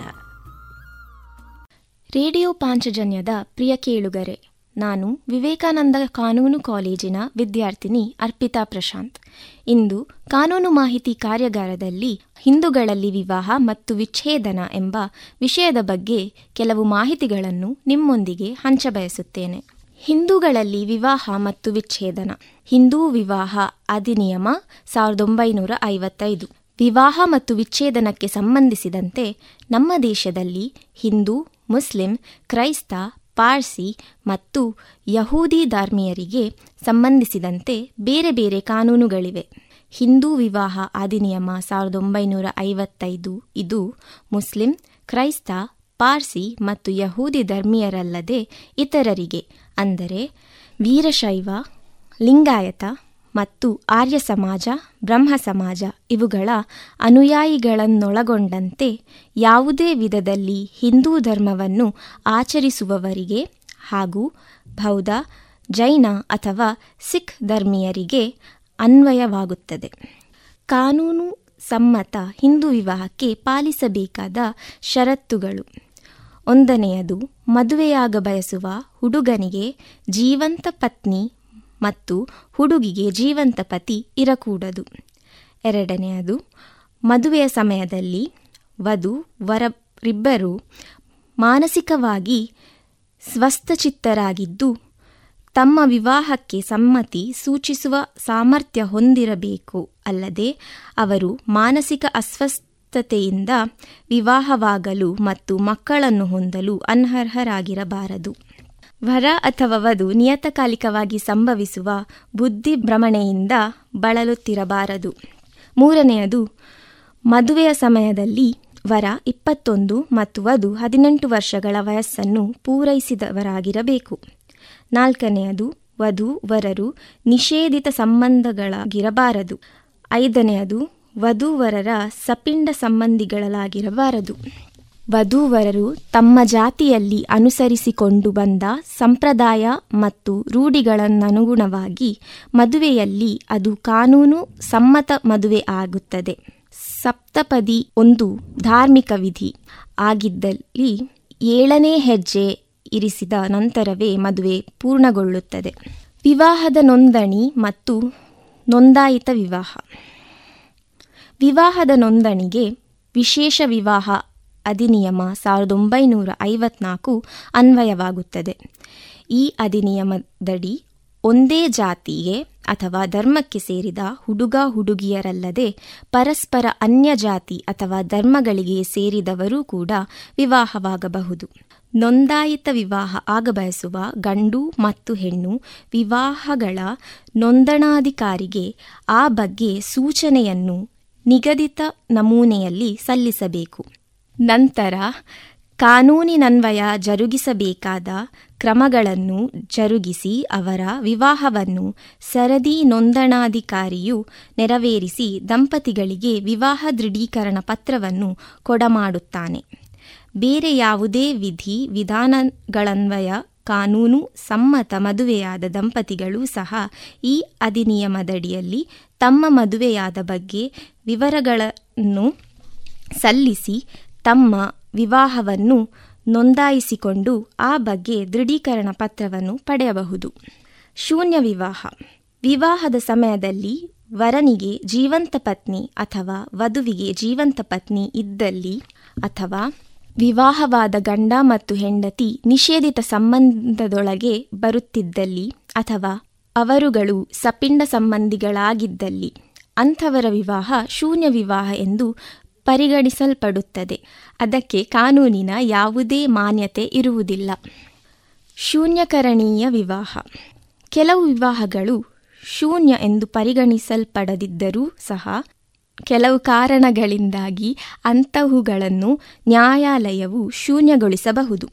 ರೇಡಿಯೋ ಪಾಂಚಜನ್ಯದ ಪ್ರಿಯ ಕೇಳುಗರೆ, ನಾನು ವಿವೇಕಾನಂದ ಕಾನೂನು ಕಾಲೇಜಿನ ವಿದ್ಯಾರ್ಥಿನಿ ಅರ್ಪಿತಾ ಪ್ರಶಾಂತ್. ಇಂದು ಕಾನೂನು ಮಾಹಿತಿ ಕಾರ್ಯಾಗಾರದಲ್ಲಿ ಹಿಂದೂಗಳಲ್ಲಿ ವಿವಾಹ ಮತ್ತು ವಿಚ್ಛೇದನ ಎಂಬ ವಿಷಯದ ಬಗ್ಗೆ ಕೆಲವು ಮಾಹಿತಿಗಳನ್ನು ನಿಮ್ಮೊಂದಿಗೆ ಹಂಚಬಯಸುತ್ತೇನೆ ಹಿಂದೂಗಳಲ್ಲಿ ವಿವಾಹ ಮತ್ತು ವಿಚ್ಛೇದನ. ಹಿಂದೂ ವಿವಾಹ ಅಧಿನಿಯಮ ಸಾವಿರದ ಒಂಬೈನೂರ ಐವತ್ತೈದು. ವಿವಾಹ ಮತ್ತು ವಿಚ್ಛೇದನಕ್ಕೆ ಸಂಬಂಧಿಸಿದಂತೆ ನಮ್ಮ ದೇಶದಲ್ಲಿ ಹಿಂದೂ, ಮುಸ್ಲಿಂ, ಕ್ರೈಸ್ತ, ಪಾರ್ಸಿ ಮತ್ತು ಯಹೂದಿ ಧರ್ಮೀಯರಿಗೆ ಸಂಬಂಧಿಸಿದಂತೆ ಬೇರೆ ಬೇರೆ ಕಾನೂನುಗಳಿವೆ. ಹಿಂದೂ ವಿವಾಹ ಅಧಿನಿಯಮ ಸಾವಿರದ ಒಂಬೈನೂರ ಐವತ್ತೈದು ಇದು ಮುಸ್ಲಿಂ, ಕ್ರೈಸ್ತ, ಪಾರ್ಸಿ ಮತ್ತು ಯಹೂದಿ ಧರ್ಮೀಯರಲ್ಲದೆ ಇತರರಿಗೆ, ಅಂದರೆ ವೀರಶೈವ, ಲಿಂಗಾಯತ ಮತ್ತು ಆರ್ಯ ಸಮಾಜ ಬ್ರಹ್ಮ ಸಮಾಜ ಇವುಗಳ ಅನುಯಾಯಿಗಳನ್ನೊಳಗೊಂಡಂತೆ ಯಾವುದೇ ವಿಧದಲ್ಲಿ ಹಿಂದೂ ಧರ್ಮವನ್ನು ಆಚರಿಸುವವರಿಗೆ ಹಾಗೂ ಬೌದ್ಧ, ಜೈನ ಅಥವಾ ಸಿಖ್ ಧರ್ಮೀಯರಿಗೆ ಅನ್ವಯವಾಗುತ್ತದೆ. ಕಾನೂನು ಸಮ್ಮತ ಹಿಂದೂ ವಿವಾಹಕ್ಕೆ ಪಾಲಿಸಬೇಕಾದ ಷರತ್ತುಗಳು. ಒಂದನೆಯದು ಮದುವೆಯಾಗ ಬಯಸುವ ಹುಡುಗನಿಗೆ ಜೀವಂತ ಪತ್ನಿ ಮತ್ತು ಹುಡುಗಿಗೆ ಜೀವಂತ ಪತಿ ಇರಕೂಡದು. ಎರಡನೆಯದು ಮದುವೆಯ ಸಮಯದಲ್ಲಿ ವಧು ವರರಿಬ್ಬರು ಮಾನಸಿಕವಾಗಿ ಸ್ವಸ್ಥಚಿತ್ತರಾಗಿದ್ದು ತಮ್ಮ ವಿವಾಹಕ್ಕೆ ಸಮ್ಮತಿ ಸೂಚಿಸುವ ಸಾಮರ್ಥ್ಯ ಹೊಂದಿರಬೇಕು. ಅಲ್ಲದೆ ಅವರು ಮಾನಸಿಕ ಅಸ್ವಸ್ಥತೆಯಿಂದ ವಿವಾಹವಾಗಲು ಮತ್ತು ಮಕ್ಕಳನ್ನು ಹೊಂದಲು ಅನರ್ಹರಾಗಿರಬಾರದು. ವರ ಅಥವಾ ವಧು ನಿಯತಕಾಲಿಕವಾಗಿ ಸಂಭವಿಸುವ ಬುದ್ಧಿ ಭ್ರಮಣೆಯಿಂದ ಬಳಲುತ್ತಿರಬಾರದು. ಮೂರನೆಯದು, ಮದುವೆಯ ಸಮಯದಲ್ಲಿ ವರ ಇಪ್ಪತ್ತೊಂದು ಮತ್ತು ವಧು ಹದಿನೆಂಟು ವರ್ಷಗಳ ವಯಸ್ಸನ್ನು ಪೂರೈಸಿದವರಾಗಿರಬೇಕು. ನಾಲ್ಕನೆಯದು, ವಧು ವರರು ನಿಷೇಧಿತ ಸಂಬಂಧಗಳಾಗಿರಬಾರದು. ಐದನೆಯದು ವಧುವರರ ಸಪಿಂಡ ಸಂಬಂಧಿಗಳಾಗಿರಬಾರದು. ವಧೂವರರು ತಮ್ಮ ಜಾತಿಯಲ್ಲಿ ಅನುಸರಿಸಿಕೊಂಡು ಬಂದ ಸಂಪ್ರದಾಯ ಮತ್ತು ರೂಢಿಗಳನ್ನನುಗುಣವಾಗಿ ಮದುವೆಯಲ್ಲಿ ಅದು ಕಾನೂನು ಸಮ್ಮತ ಮದುವೆ ಆಗುತ್ತದೆ. ಸಪ್ತಪದಿ ಒಂದು ಧಾರ್ಮಿಕ ವಿಧಿ ಆಗಿದ್ದಲ್ಲಿ ಏಳನೇ ಹೆಜ್ಜೆ ಇರಿಸಿದ ನಂತರವೇ ಮದುವೆ ಪೂರ್ಣಗೊಳ್ಳುತ್ತದೆ. ವಿವಾಹದ ನೋಂದಣಿ ಮತ್ತು ನೋಂದಾಯಿತ ವಿವಾಹ. ವಿವಾಹದ ನೋಂದಣಿಗೆ ವಿಶೇಷ ವಿವಾಹ ಅಧಿನಿಯಮ ಸಾವಿರದ ಒಂಬೈನೂರ ಐವತ್ನಾಲ್ಕು ಅನ್ವಯವಾಗುತ್ತದೆ. ಈ ಅಧಿನಿಯಮದಡಿ ಒಂದೇ ಜಾತಿಗೆ ಅಥವಾ ಧರ್ಮಕ್ಕೆ ಸೇರಿದ ಹುಡುಗ ಹುಡುಗಿಯರಲ್ಲದೆ ಪರಸ್ಪರ ಅನ್ಯ ಜಾತಿ ಅಥವಾ ಧರ್ಮಗಳಿಗೆ ಸೇರಿದವರೂ ಕೂಡ ವಿವಾಹವಾಗಬಹುದು. ನೋಂದಾಯಿತ ವಿವಾಹ ಆಗಬಯಸುವ ಗಂಡು ಮತ್ತು ಹೆಣ್ಣು ವಿವಾಹಗಳ ನೋಂದಣಾಧಿಕಾರಿಗೆ ಆ ಬಗ್ಗೆ ಸೂಚನೆಯನ್ನು ನಿಗದಿತ ನಮೂನೆಯಲ್ಲಿ ಸಲ್ಲಿಸಬೇಕು. ನಂತರ ಕಾನೂನಿನನ್ವಯ ಜರುಗಿಸಬೇಕಾದ ಕ್ರಮಗಳನ್ನು ಜರುಗಿಸಿ ಅವರ ವಿವಾಹವನ್ನು ಸರದಿ ನೋಂದಣಾಧಿಕಾರಿಯು ನೆರವೇರಿಸಿ ದಂಪತಿಗಳಿಗೆ ವಿವಾಹ ದೃಢೀಕರಣ ಪತ್ರವನ್ನು ಕೊಡಮಾಡುತ್ತಾನೆ. ಬೇರೆ ಯಾವುದೇ ವಿಧಿ, ವಿಧಾನಗಳನ್ವಯ, ಕಾನೂನು, ಸಮ್ಮತ ಮದುವೆಯಾದ ದಂಪತಿಗಳು ಸಹ ಈ ಅಧಿನಿಯಮದಡಿಯಲ್ಲಿ ತಮ್ಮ ಮದುವೆಯಾದ ಬಗ್ಗೆ ವಿವರಗಳನ್ನು ಸಲ್ಲಿಸಿ ತಮ್ಮ ವಿವಾಹವನ್ನು ನೋಂದಾಯಿಸಿಕೊಂಡು ಆ ಬಗ್ಗೆ ದೃಢೀಕರಣ ಪತ್ರವನ್ನು ಪಡೆಯಬಹುದು. ಶೂನ್ಯ ವಿವಾಹ. ವಿವಾಹದ ಸಮಯದಲ್ಲಿ ವರನಿಗೆ ಜೀವಂತ ಪತ್ನಿ ಅಥವಾ ವಧುವಿಗೆ ಜೀವಂತ ಪತ್ನಿ ಇದ್ದಲ್ಲಿ ಅಥವಾ ವಿವಾಹವಾದ ಗಂಡ ಮತ್ತು ಹೆಂಡತಿ ನಿಷೇಧಿತ ಸಂಬಂಧದೊಳಗೆ ಬರುತ್ತಿದ್ದಲ್ಲಿ ಅಥವಾ ಅವರುಗಳು ಸಪಿಂಡ ಸಂಬಂಧಿಗಳಾಗಿದ್ದಲ್ಲಿ ಅಂಥವರ ವಿವಾಹ ಶೂನ್ಯ ವಿವಾಹ ಎಂದು ಪರಿಗಣಿಸಲ್ಪಡುತ್ತದೆ. ಅದಕ್ಕೆ ಕಾನೂನಿನ ಯಾವುದೇ ಮಾನ್ಯತೆ ಇರುವುದಿಲ್ಲ. ಶೂನ್ಯಕರಣೀಯ ವಿವಾಹ. ಕೆಲವು ವಿವಾಹಗಳು ಶೂನ್ಯ ಎಂದು ಪರಿಗಣಿಸಲ್ಪಡದಿದ್ದರೂ ಸಹ ಕೆಲವು ಕಾರಣಗಳಿಂದಾಗಿ ಅಂತಹುಗಳನ್ನು ನ್ಯಾಯಾಲಯವು ಶೂನ್ಯಗೊಳಿಸಬಹುದು.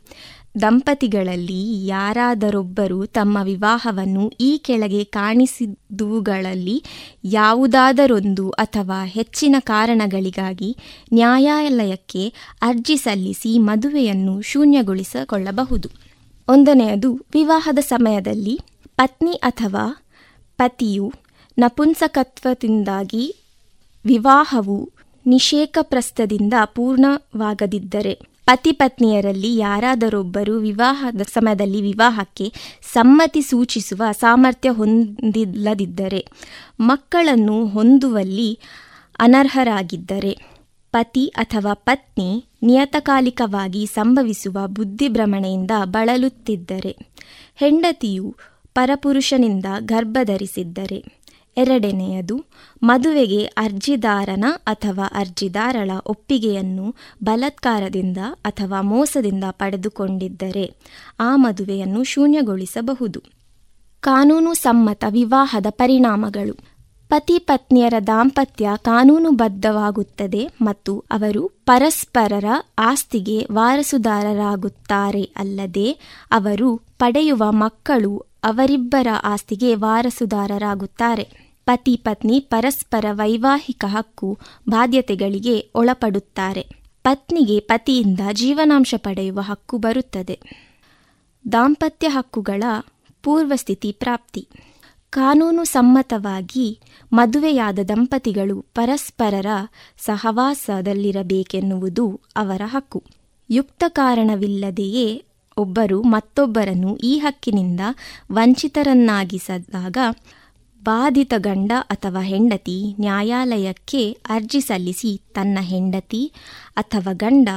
ದಂಪತಿಗಳಲ್ಲಿ ಯಾರಾದರೊಬ್ಬರು ತಮ್ಮ ವಿವಾಹವನ್ನು ಈ ಕೆಳಗೆ ಕಾಣಿಸಿದುವುಗಳಲ್ಲಿ ಯಾವುದಾದರೊಂದು ಅಥವಾ ಹೆಚ್ಚಿನ ಕಾರಣಗಳಿಗಾಗಿ ನ್ಯಾಯಾಲಯಕ್ಕೆ ಅರ್ಜಿ ಸಲ್ಲಿಸಿ ಮದುವೆಯನ್ನು ಶೂನ್ಯಗೊಳಿಸಿಕೊಳ್ಳಬಹುದು. ಒಂದನೆಯದು, ವಿವಾಹದ ಸಮಯದಲ್ಲಿ ಪತ್ನಿ ಅಥವಾ ಪತಿಯು ನಪುಂಸಕತ್ವದಿಂದಾಗಿ ವಿವಾಹವು ನಿಷೇಕಪ್ರಸ್ಥದಿಂದ ಪೂರ್ಣವಾಗದಿದ್ದರೆ ಪತಿ ಪತ್ನಿಯರಲ್ಲಿ ಯಾರಾದರೊಬ್ಬರು ವಿವಾಹದ ಸಮಯದಲ್ಲಿ ವಿವಾಹಕ್ಕೆ ಸಮ್ಮತಿ ಸೂಚಿಸುವ ಸಾಮರ್ಥ್ಯ ಹೊಂದಿಲ್ಲದಿದ್ದರೆ ಮಕ್ಕಳನ್ನು ಹೊಂದುವಲ್ಲಿ ಅನರ್ಹರಾಗಿದ್ದರೆ ಪತಿ ಅಥವಾ ಪತ್ನಿ ನಿಯತಕಾಲಿಕವಾಗಿ ಸಂಭವಿಸುವ ಬುದ್ಧಿಭ್ರಮಣೆಯಿಂದ ಬಳಲುತ್ತಿದ್ದರೆ ಹೆಂಡತಿಯು ಪರಪುರುಷನಿಂದ ಗರ್ಭಧರಿಸಿದ್ದರೆ ಎರಡನೆಯದು ಮದುವೆಗೆ ಅರ್ಜಿದಾರನ ಅಥವಾ ಅರ್ಜಿದಾರಳ ಒಪ್ಪಿಗೆಯನ್ನು ಬಲಾತ್ಕಾರದಿಂದ ಅಥವಾ ಮೋಸದಿಂದ ಪಡೆದುಕೊಂಡಿದ್ದರೆ ಆ ಮದುವೆಯನ್ನು ಶೂನ್ಯಗೊಳಿಸಬಹುದು. ಕಾನೂನು ಸಮ್ಮತ ವಿವಾಹದ ಪರಿಣಾಮಗಳು. ಪತಿ ಪತ್ನಿಯರ ದಾಂಪತ್ಯ ಕಾನೂನುಬದ್ಧವಾಗುತ್ತದೆ ಮತ್ತು ಅವರು ಪರಸ್ಪರರ ಆಸ್ತಿಗೆ ವಾರಸುದಾರರಾಗುತ್ತಾರೆ ಅಲ್ಲದೆ ಅವರು ಪಡೆಯುವ ಮಕ್ಕಳು ಅವರಿಬ್ಬರ ಆಸ್ತಿಗೆ ವಾರಸುದಾರರಾಗುತ್ತಾರೆ. ಪತಿ ಪತ್ನಿ ಪರಸ್ಪರ ವೈವಾಹಿಕ ಹಕ್ಕು ಬಾಧ್ಯತೆಗಳಿಗೆ ಒಳಪಡುತ್ತಾರೆ. ಪತ್ನಿಗೆ ಪತಿಯಿಂದ ಜೀವನಾಂಶ ಪಡೆಯುವ ಹಕ್ಕು ಬರುತ್ತದೆ. ದಾಂಪತ್ಯ ಹಕ್ಕುಗಳ ಪೂರ್ವಸ್ಥಿತಿ ಪ್ರಾಪ್ತಿ. ಕಾನೂನು ಸಮ್ಮತವಾಗಿ ಮದುವೆಯಾದ ದಂಪತಿಗಳು ಪರಸ್ಪರರ ಸಹವಾಸದಲ್ಲಿರಬೇಕೆನ್ನುವುದು ಅವರ ಹಕ್ಕು. ಯುಕ್ತ ಕಾರಣವಿಲ್ಲದೆಯೇ ಒಬ್ಬರು ಮತ್ತೊಬ್ಬರನ್ನು ಈ ಹಕ್ಕಿನಿಂದ ವಂಚಿತರನ್ನಾಗಿಸಿದಾಗ ಬಾಧಿತ ಗಂಡ ಅಥವಾ ಹೆಂಡತಿ ನ್ಯಾಯಾಲಯಕ್ಕೆ ಅರ್ಜಿ ಸಲ್ಲಿಸಿ ತನ್ನ ಹೆಂಡತಿ ಅಥವಾ ಗಂಡ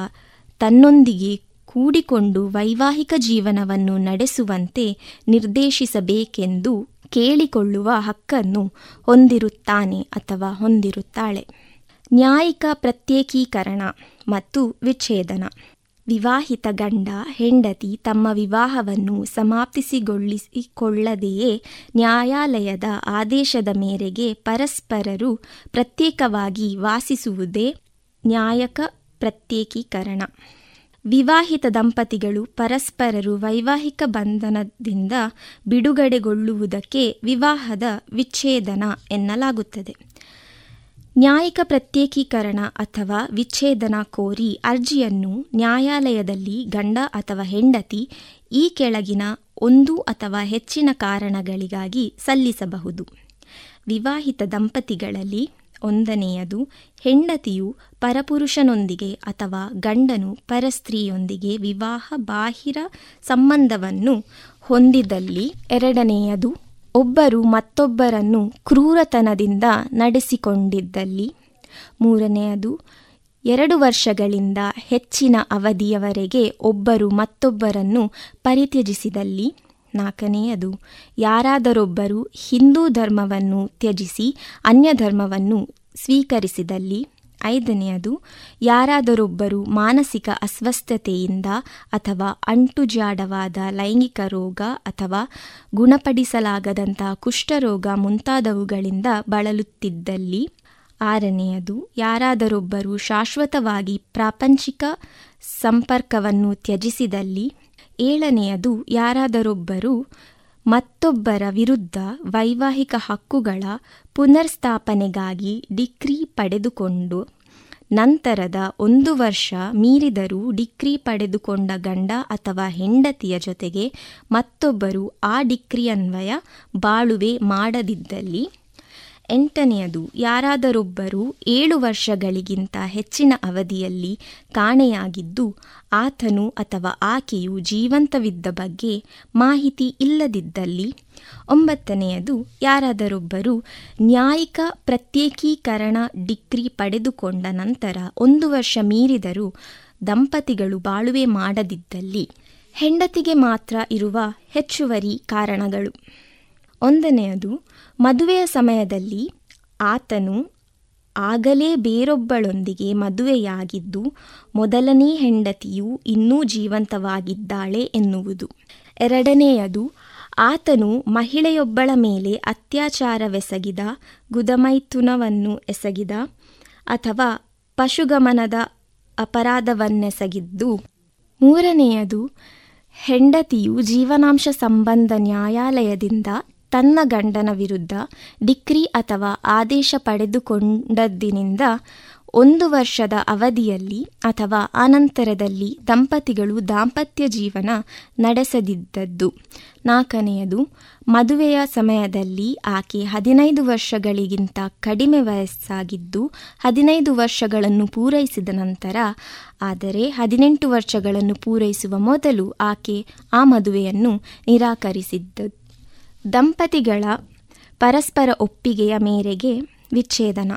ತನ್ನೊಂದಿಗೆ ಕೂಡಿಕೊಂಡು ವೈವಾಹಿಕ ಜೀವನವನ್ನು ನಡೆಸುವಂತೆ ನಿರ್ದೇಶಿಸಬೇಕೆಂದು ಕೇಳಿಕೊಳ್ಳುವ ಹಕ್ಕನ್ನು ಹೊಂದಿರುತ್ತಾನೆ ಅಥವಾ ಹೊಂದಿರುತ್ತಾಳೆ. ನ್ಯಾಯಿಕ ಪ್ರತ್ಯೇಕೀಕರಣ ಮತ್ತು ವಿಚ್ಛೇದನ. ವಿವಾಹಿತ ಗಂಡ ಹೆಂಡತಿ ತಮ್ಮ ವಿವಾಹವನ್ನು ಸಮಾಪ್ತಿಸಿಗೊಳಿಸಿಕೊಳ್ಳದೆಯೇ ನ್ಯಾಯಾಲಯದ ಆದೇಶದ ಮೇರೆಗೆ ಪರಸ್ಪರರು ಪ್ರತ್ಯೇಕವಾಗಿ ವಾಸಿಸುವುದೇ ನ್ಯಾಯಕ ಪ್ರತ್ಯೇಕೀಕರಣ. ವಿವಾಹಿತ ದಂಪತಿಗಳು ಪರಸ್ಪರರು ವೈವಾಹಿಕ ಬಂಧನದಿಂದ ಬಿಡುಗಡೆಗೊಳ್ಳುವುದಕ್ಕೆ ವಿವಾಹದ ವಿಚ್ಛೇದನ ಎನ್ನಲಾಗುತ್ತದೆ. ನ್ಯಾಯಿಕ ಪ್ರತ್ಯೇಕೀಕರಣ ಅಥವಾ ವಿಚ್ಛೇದನ ಕೋರಿ ಅರ್ಜಿಯನ್ನು ನ್ಯಾಯಾಲಯದಲ್ಲಿ ಗಂಡ ಅಥವಾ ಹೆಂಡತಿ ಈ ಕೆಳಗಿನ ಒಂದು ಅಥವಾ ಹೆಚ್ಚಿನ ಕಾರಣಗಳಿಗಾಗಿ ಸಲ್ಲಿಸಬಹುದು. ವಿವಾಹಿತ ದಂಪತಿಗಳಲ್ಲಿ ಒಂದನೆಯದು ಹೆಂಡತಿಯು ಪರಪುರುಷನೊಂದಿಗೆ ಅಥವಾ ಗಂಡನು ಪರಸ್ತ್ರೀಯೊಂದಿಗೆ ವಿವಾಹ ಬಾಹಿರ ಸಂಬಂಧವನ್ನು ಹೊಂದಿದಲ್ಲಿ, ಎರಡನೆಯದು ಒಬ್ಬರು ಮತ್ತೊಬ್ಬರನ್ನು ಕ್ರೂರತನದಿಂದ ನಡೆಸಿಕೊಂಡಿದ್ದಲ್ಲಿ. ಮೂರನೆಯದು, ಎರಡು ವರ್ಷಗಳಿಂದ ಹೆಚ್ಚಿನ ಅವಧಿಯವರೆಗೆ ಒಬ್ಬರು ಮತ್ತೊಬ್ಬರನ್ನು ಪರಿತ್ಯಜಿಸಿದಲ್ಲಿ. ನಾಲ್ಕನೆಯದು, ಯಾರಾದರೊಬ್ಬರು ಹಿಂದೂ ಧರ್ಮವನ್ನು ತ್ಯಜಿಸಿ ಅನ್ಯ ಧರ್ಮವನ್ನು ಸ್ವೀಕರಿಸಿದಲ್ಲಿ. ಐದನೆಯದು ಯಾರಾದರೊಬ್ಬರು ಮಾನಸಿಕ ಅಸ್ವಸ್ಥತೆಯಿಂದ ಅಥವಾ ಅಂಟುಜಾಡವಾದ ಲೈಂಗಿಕ ರೋಗ ಅಥವಾ ಗುಣಪಡಿಸಲಾಗದಂಥ ಕುಷ್ಠರೋಗ ಮುಂತಾದವುಗಳಿಂದ ಬಳಲುತ್ತಿದ್ದಲ್ಲಿ ಆರನೆಯದು ಯಾರಾದರೊಬ್ಬರು ಶಾಶ್ವತವಾಗಿ ಪ್ರಾಪಂಚಿಕ ಸಂಪರ್ಕವನ್ನು ತ್ಯಜಿಸಿದಲ್ಲಿ ಏಳನೆಯದು ಯಾರಾದರೊಬ್ಬರು ಮತ್ತೊಬ್ಬರ ವಿರುದ್ಧ ವೈವಾಹಿಕ ಹಕ್ಕುಗಳ ಪುನರ್ಸ್ಥಾಪನೆಗಾಗಿ ಡಿಕ್ರಿ ಪಡೆದುಕೊಂಡು, ನಂತರದ ಒಂದು ವರ್ಷ ಮೀರಿದರೂ ಡಿಕ್ರಿ ಪಡೆದುಕೊಂಡ ಗಂಡ ಅಥವಾ ಹೆಂಡತಿಯ ಜೊತೆಗೆ ಮತ್ತೊಬ್ಬರು ಆ ಡಿಕ್ರಿಯನ್ವಯ ಬಾಳುವೆ ಮಾಡದಿದ್ದಲ್ಲಿ ಎಂಟನೆಯದು, ಯಾರಾದರೊಬ್ಬರು ಏಳು ವರ್ಷಗಳಿಗಿಂತ ಹೆಚ್ಚಿನ ಅವಧಿಯಲ್ಲಿ ಕಾಣೆಯಾಗಿದ್ದು, ಆತನು ಅಥವಾ ಆಕೆಯು ಜೀವಂತವಿದ್ದ ಬಗ್ಗೆ ಮಾಹಿತಿ ಇಲ್ಲದಿದ್ದಲ್ಲಿ. ಒಂಬತ್ತನೆಯದು, ಯಾರಾದರೊಬ್ಬರು ನ್ಯಾಯಿಕ ಪ್ರತ್ಯೇಕೀಕರಣ ಡಿಗ್ರಿ ಪಡೆದುಕೊಂಡ ನಂತರ ಒಂದು ವರ್ಷ ಮೀರಿದರೂ ದಂಪತಿಗಳು ಬಾಳುವೆ ಮಾಡದಿದ್ದಲ್ಲಿ. ಹೆಂಡತಿಗೆ ಮಾತ್ರ ಇರುವ ಹೆಚ್ಚುವರಿ ಕಾರಣಗಳು. ಒಂದನೆಯದು ಮದುವೆಯ ಸಮಯದಲ್ಲಿ ಆತನು ಆಗಲೇ ಬೇರೊಬ್ಬಳೊಂದಿಗೆ ಮದುವೆಯಾಗಿದ್ದು, ಮೊದಲನೇ ಹೆಂಡತಿಯು ಇನ್ನೂ ಜೀವಂತವಾಗಿದ್ದಾಳೆ ಎನ್ನುವುದು. ಎರಡನೆಯದು, ಆತನು ಮಹಿಳೆಯೊಬ್ಬಳ ಮೇಲೆ ಅತ್ಯಾಚಾರವೆಸಗಿದ ಗುದಮೈಥುನವನ್ನು ಎಸಗಿದ ಅಥವಾ ಪಶುಗಮನದ ಅಪರಾಧವನ್ನೆಸಗಿದ್ದು. ಮೂರನೆಯದು, ಹೆಂಡತಿಯು ಜೀವನಾಂಶ ಸಂಬಂಧ ನ್ಯಾಯಾಲಯದಿಂದ ತನ್ನ ಗಂಡನ ವಿರುದ್ಧ ಡಿಕ್ರಿ ಅಥವಾ ಆದೇಶ ಪಡೆದುಕೊಂಡದ್ದಿನಿಂದ ಒಂದು ವರ್ಷದ ಅವಧಿಯಲ್ಲಿ ಅಥವಾ ಅನಂತರದಲ್ಲಿ ದಂಪತಿಗಳು ದಾಂಪತ್ಯ ಜೀವನ ನಡೆಸದಿದ್ದದ್ದು. ನಾಲ್ಕನೆಯದು, ಮದುವೆಯ ಸಮಯದಲ್ಲಿ ಆಕೆ ಹದಿನೈದು ವರ್ಷಗಳಿಗಿಂತ ಕಡಿಮೆ ವಯಸ್ಸಾಗಿದ್ದು ಹದಿನೈದು ವರ್ಷಗಳನ್ನು ಪೂರೈಸಿದ ನಂತರ, ಆದರೆ ಹದಿನೆಂಟು ವರ್ಷಗಳನ್ನು ಪೂರೈಸುವ ಮೊದಲು ಆಕೆ ಆ ಮದುವೆಯನ್ನು ನಿರಾಕರಿಸಿದ್ದ ದಂಪತಿಗಳ ಪರಸ್ಪರ ಒಪ್ಪಿಗೆಯ ಮೇರೆಗೆ ವಿಚ್ಛೇದನ.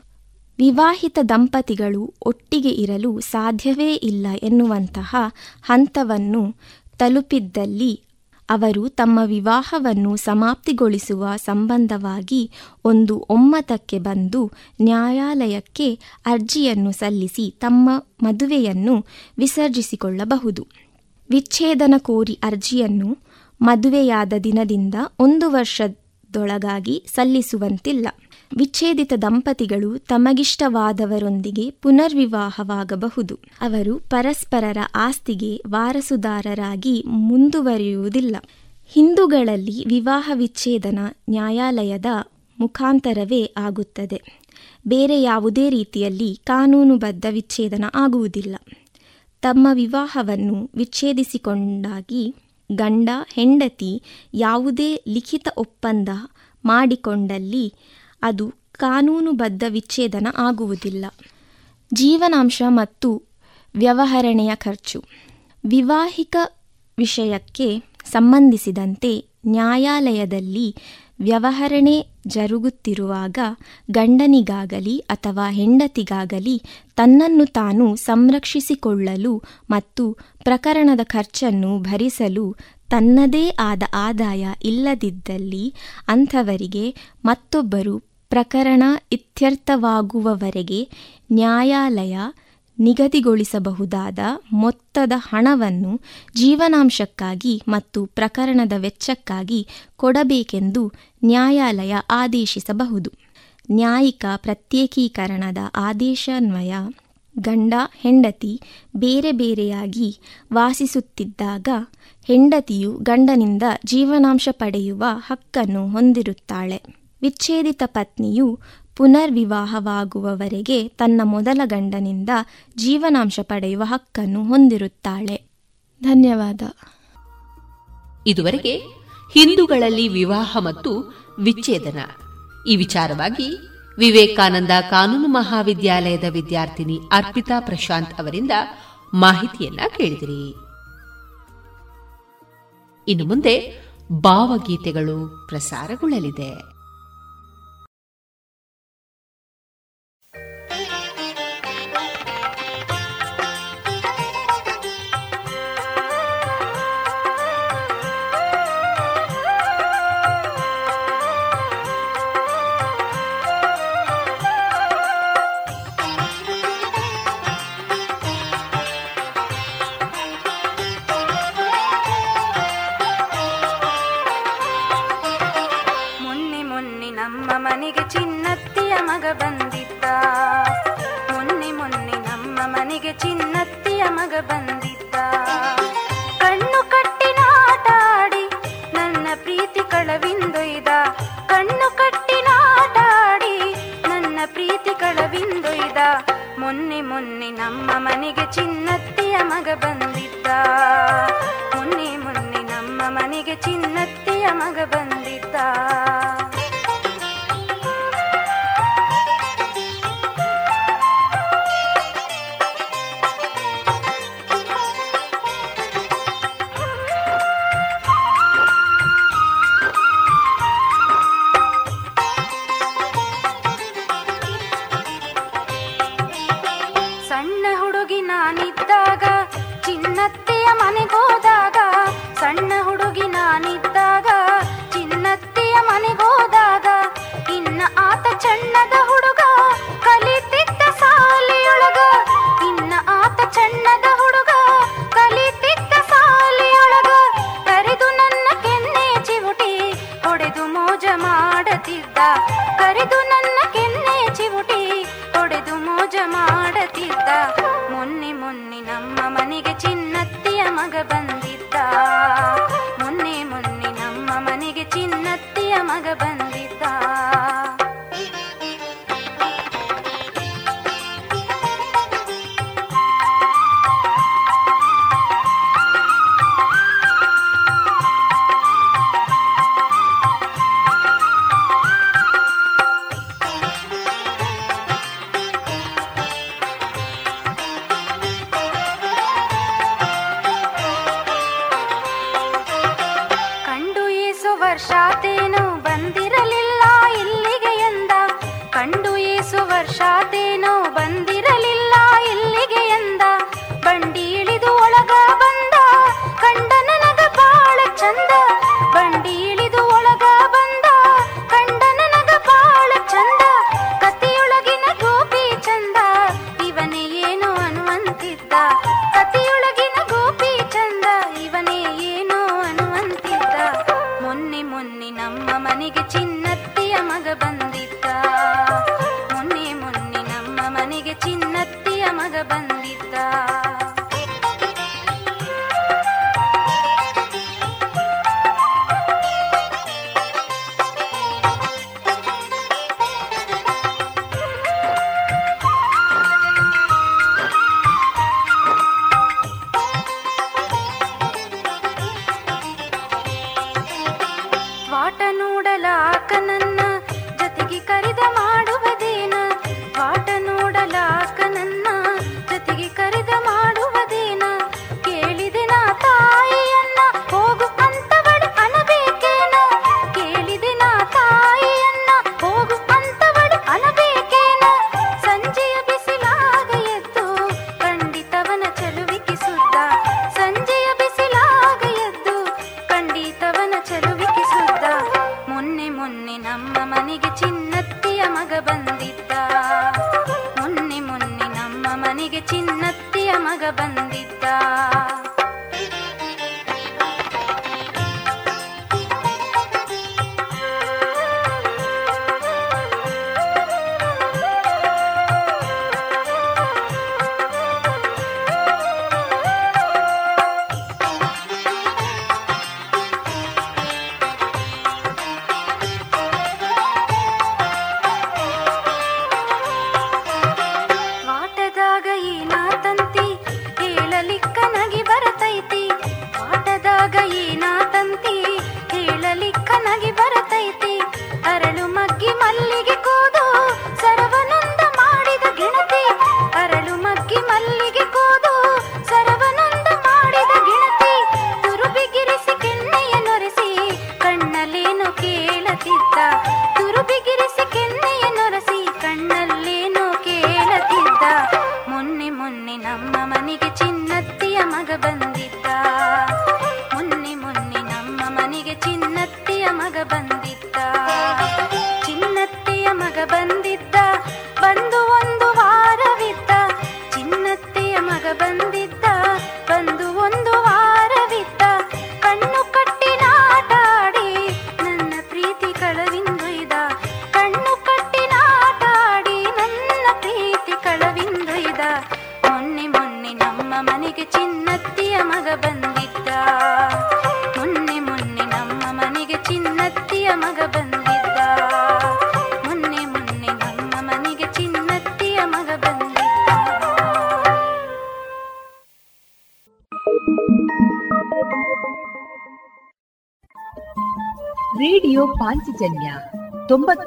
ವಿವಾಹಿತ ದಂಪತಿಗಳು ಒಟ್ಟಿಗೆ ಇರಲು ಸಾಧ್ಯವೇ ಇಲ್ಲ ಎನ್ನುವಂತಹ ಹಂತವನ್ನು ತಲುಪಿದ್ದಲ್ಲಿ ಅವರು ತಮ್ಮ ವಿವಾಹವನ್ನು ಸಮಾಪ್ತಿಗೊಳಿಸುವ ಸಂಬಂಧವಾಗಿ ಒಂದು ಒಮ್ಮತಕ್ಕೆ ಬಂದು ನ್ಯಾಯಾಲಯಕ್ಕೆ ಅರ್ಜಿಯನ್ನು ಸಲ್ಲಿಸಿ ತಮ್ಮ ಮದುವೆಯನ್ನು ವಿಸರ್ಜಿಸಿಕೊಳ್ಳಬಹುದು. ವಿಚ್ಛೇದನ ಕೋರಿ ಅರ್ಜಿಯನ್ನು ಮದುವೆಯಾದ ದಿನದಿಂದ ಒಂದು ವರ್ಷದೊಳಗಾಗಿ ಸಲ್ಲಿಸುವಂತಿಲ್ಲ. ವಿಚ್ಛೇದಿತ ದಂಪತಿಗಳು ತಮಗಿಷ್ಟವಾದವರೊಂದಿಗೆ ಪುನರ್ವಿವಾಹವಾಗಬಹುದು. ಅವರು ಪರಸ್ಪರರ ಆಸ್ತಿಗೆ ವಾರಸುದಾರರಾಗಿ ಮುಂದುವರಿಯುವುದಿಲ್ಲ. ಹಿಂದೂಗಳಲ್ಲಿ ವಿವಾಹ ವಿಚ್ಛೇದನ ನ್ಯಾಯಾಲಯದ ಮುಖಾಂತರವೇ ಆಗುತ್ತದೆ. ಬೇರೆ ಯಾವುದೇ ರೀತಿಯಲ್ಲಿ ಕಾನೂನುಬದ್ಧ ವಿಚ್ಛೇದನ ಆಗುವುದಿಲ್ಲ. ತಮ್ಮ ವಿವಾಹವನ್ನು ವಿಚ್ಛೇದಿಸಿಕೊಂಡಾಗಿ ಗಂಡ, ಹೆಂಡತಿ ಯಾವುದೇ ಲಿಖಿತ ಒಪ್ಪಂದ ಮಾಡಿಕೊಂಡಲ್ಲಿ ಅದು ಕಾನೂನುಬದ್ಧ ವಿಚ್ಛೇದನ ಆಗುವುದಿಲ್ಲ. ಜೀವನಾಂಶ ಮತ್ತು ವ್ಯವಹರಣೆಯ ಖರ್ಚು. ವಿವಾಹಿಕ ವಿಷಯಕ್ಕೆ ಸಂಬಂಧಿಸಿದಂತೆ ನ್ಯಾಯಾಲಯದಲ್ಲಿ ವ್ಯವಹರಣೆ ಜರುಗುತ್ತಿರುವಾಗ ಗಂಡನಿಗಾಗಲಿ ಅಥವಾ ಹೆಂಡತಿಗಾಗಲಿ ತನ್ನನ್ನು ತಾನು ಸಂರಕ್ಷಿಸಿಕೊಳ್ಳಲು ಮತ್ತು ಪ್ರಕರಣದ ಖರ್ಚನ್ನು ಭರಿಸಲು ತನ್ನದೇ ಆದ ಆದಾಯ ಇಲ್ಲದಿದ್ದಲ್ಲಿ ಅಂಥವರಿಗೆ ಮತ್ತೊಬ್ಬರು ಪ್ರಕರಣ ಇತ್ಯರ್ಥವಾಗುವವರೆಗೆ ನ್ಯಾಯಾಲಯ ನಿಗದಿಗೊಳಿಸಬಹುದಾದ ಮೊತ್ತದ ಹಣವನ್ನು ಜೀವನಾಂಶಕ್ಕಾಗಿ ಮತ್ತು ಪ್ರಕರಣದ ವೆಚ್ಚಕ್ಕಾಗಿ ಕೊಡಬೇಕೆಂದು ನ್ಯಾಯಾಲಯ ಆದೇಶಿಸಬಹುದು. ನ್ಯಾಯಿಕ ಪ್ರತ್ಯೇಕೀಕರಣದ ಆದೇಶನ್ವಯ ಗಂಡ, ಹೆಂಡತಿ ಬೇರೆ ಬೇರೆಯಾಗಿ ವಾಸಿಸುತ್ತಿದ್ದಾಗ ಹೆಂಡತಿಯು ಗಂಡನಿಂದ ಜೀವನಾಂಶ ಪಡೆಯುವ ಹಕ್ಕನ್ನು ಹೊಂದಿರುತ್ತಾಳೆ. ವಿಚ್ಛೇದಿತ ಪತ್ನಿಯು ಪುನರ್ವಿವಾಹವಾಗುವವರೆಗೆ ತನ್ನ ಮೊದಲ ಗಂಡನಿಂದ ಜೀವನಾಂಶ ಪಡೆಯುವ ಹಕ್ಕನ್ನು ಹೊಂದಿರುತ್ತಾಳೆ. ಧನ್ಯವಾದ. ಇದುವರೆಗೆ ಹಿಂದೂಗಳಲ್ಲಿ ವಿವಾಹ ಮತ್ತು ವಿಚ್ಛೇದನ. ಈ ವಿಚಾರವಾಗಿ ವಿವೇಕಾನಂದ ಕಾನೂನು ಮಹಾವಿದ್ಯಾಲಯದ ವಿದ್ಯಾರ್ಥಿನಿ ಅರ್ಪಿತಾ ಪ್ರಶಾಂತ್ ಅವರಿಂದ ಮಾಹಿತಿಯನ್ನ ಕೇಳಿದಿರಿ. ಇನ್ನು ಮುಂದೆ ಭಾವಗೀತೆಗಳು ಪ್ರಸಾರಗೊಳ್ಳಲಿದೆ.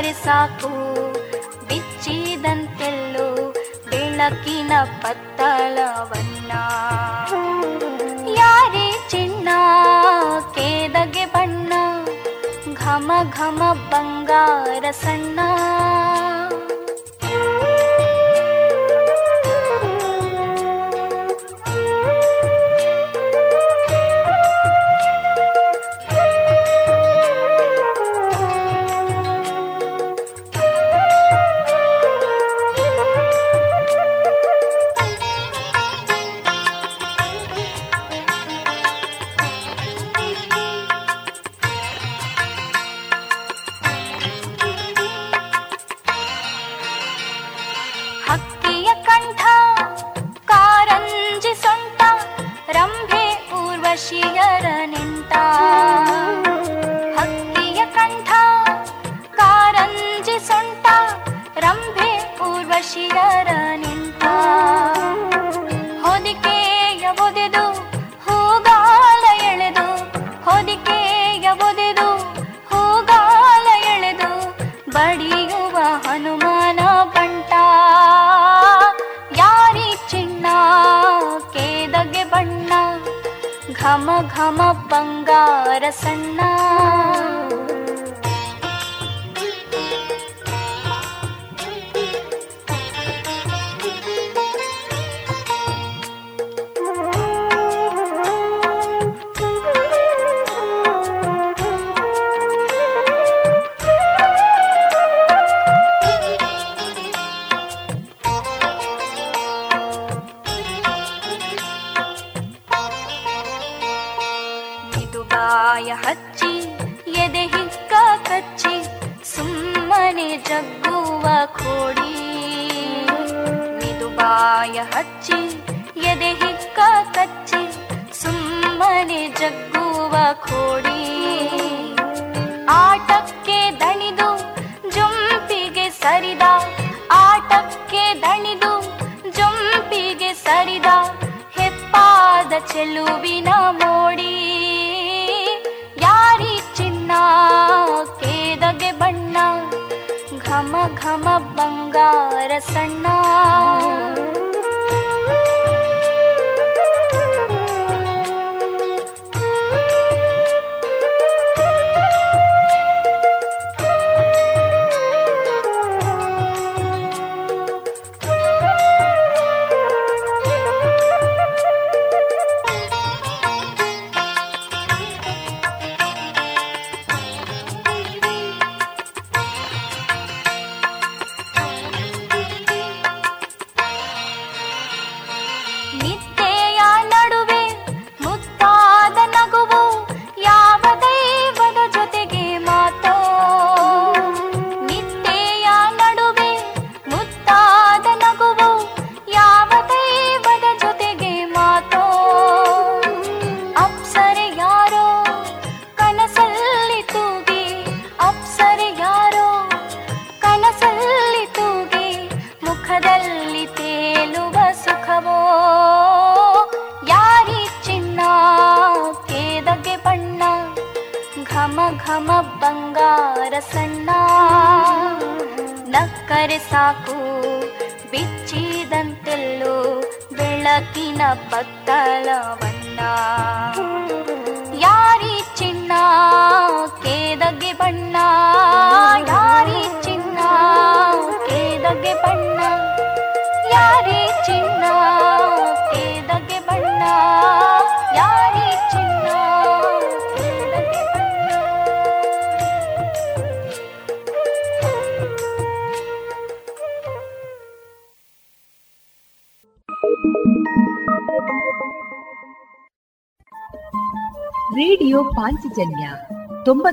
ಸಾಕು ಬಿಚ್ಚಿದಂತೆಲ್ಲು ಬೆಳಕಿನ ಪತ್ತಳವನ್ನ ಯಾರಿ ಚಿನ್ನ ಕೇದಗೆ ಬಣ್ಣ ಘಮ ಘಮ ಬಂಗಾರ ಸಣ್ಣ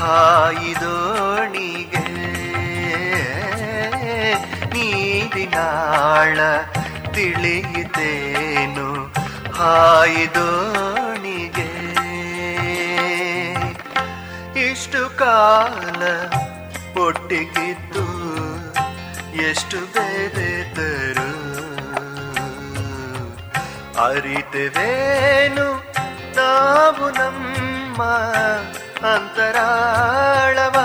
ಹಾಯಿದೋಣಿಗೆ ನೀರಿನಾಳ ತಿಳಿಯಿತೇನು? ಹಾಯಿದೋಣಿಗೆ ಇಷ್ಟು ಕಾಲ ಒಟ್ಟಿಗಿದ್ದು ಎಷ್ಟು ಬೇರೆದರು ಅರಿತವೇನು? ನಾವು ನಮ್ಮ ಅಂತರಾಳವ?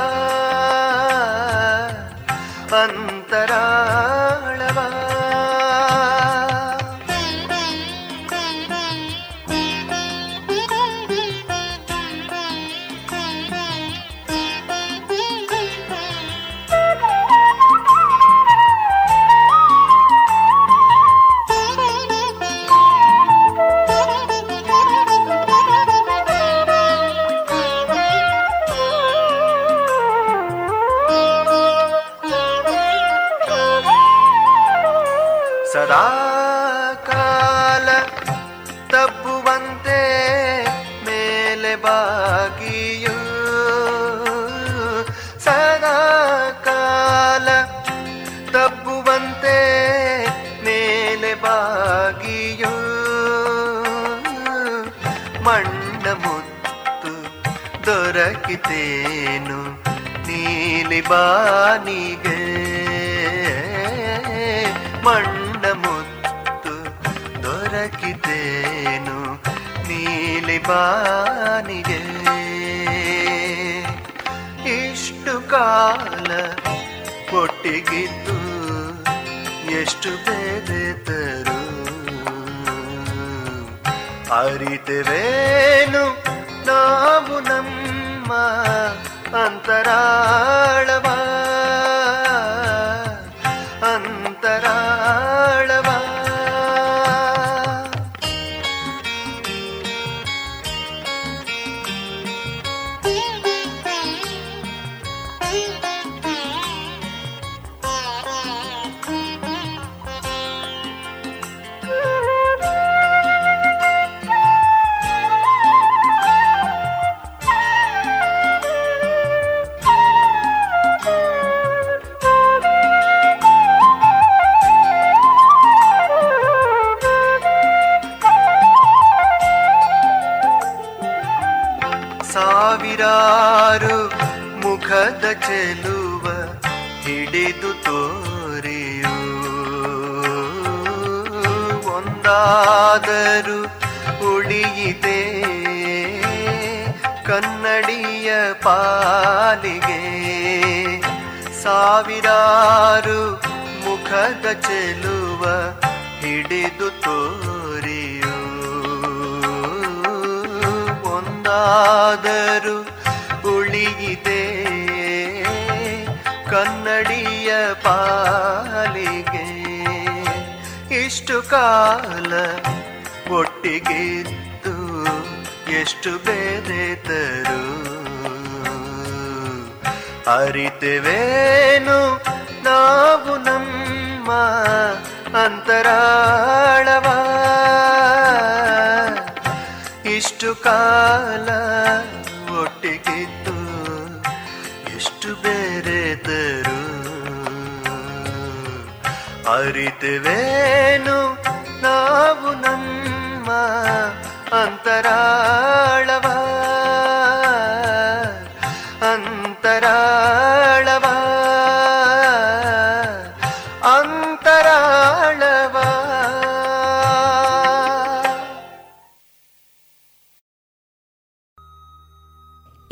ಅಂತರಾಳವ ಬಾನಿಗೆ ಮಂಡ ಮುತ್ತು ದೊರಕಿತೇನು ನೀಲಿ ಬಾನಿಗೆ. ಇಷ್ಟು ಕಾಲ ಒಟ್ಟಿಗಿದ್ದು ಎಷ್ಟು ಬೆರೆತರು ಅರಿತವೇನು ನಾವು ನಮ್ಮ ಅಂತರಾಳವ? ಚೆಲುವ ಹಿಡಿದು ತೋರಿಯು. ಒಂದಾದರೂ ಉಳಿಯಿದೆ ಕನ್ನಡಿಯ ಪಾಲಿಗೆ ಇಷ್ಟು ಕಾಲ ಒಟ್ಟಿಗಿದ್ದು ಎಷ್ಟು ಬೇರೆತರು ಅರಿತೆವೇನು ನಾವು ನಮ್ಮ ಅಂತರಾಳವ. ಇಷ್ಟು ಕಾಲ ಒಟ್ಟಿಗಿದ್ದು ಎಷ್ಟು ಬೆರೆತರು ಅರಿತವೇನು ನಾವು ನಮ್ಮ ಅಂತರಾಳವ.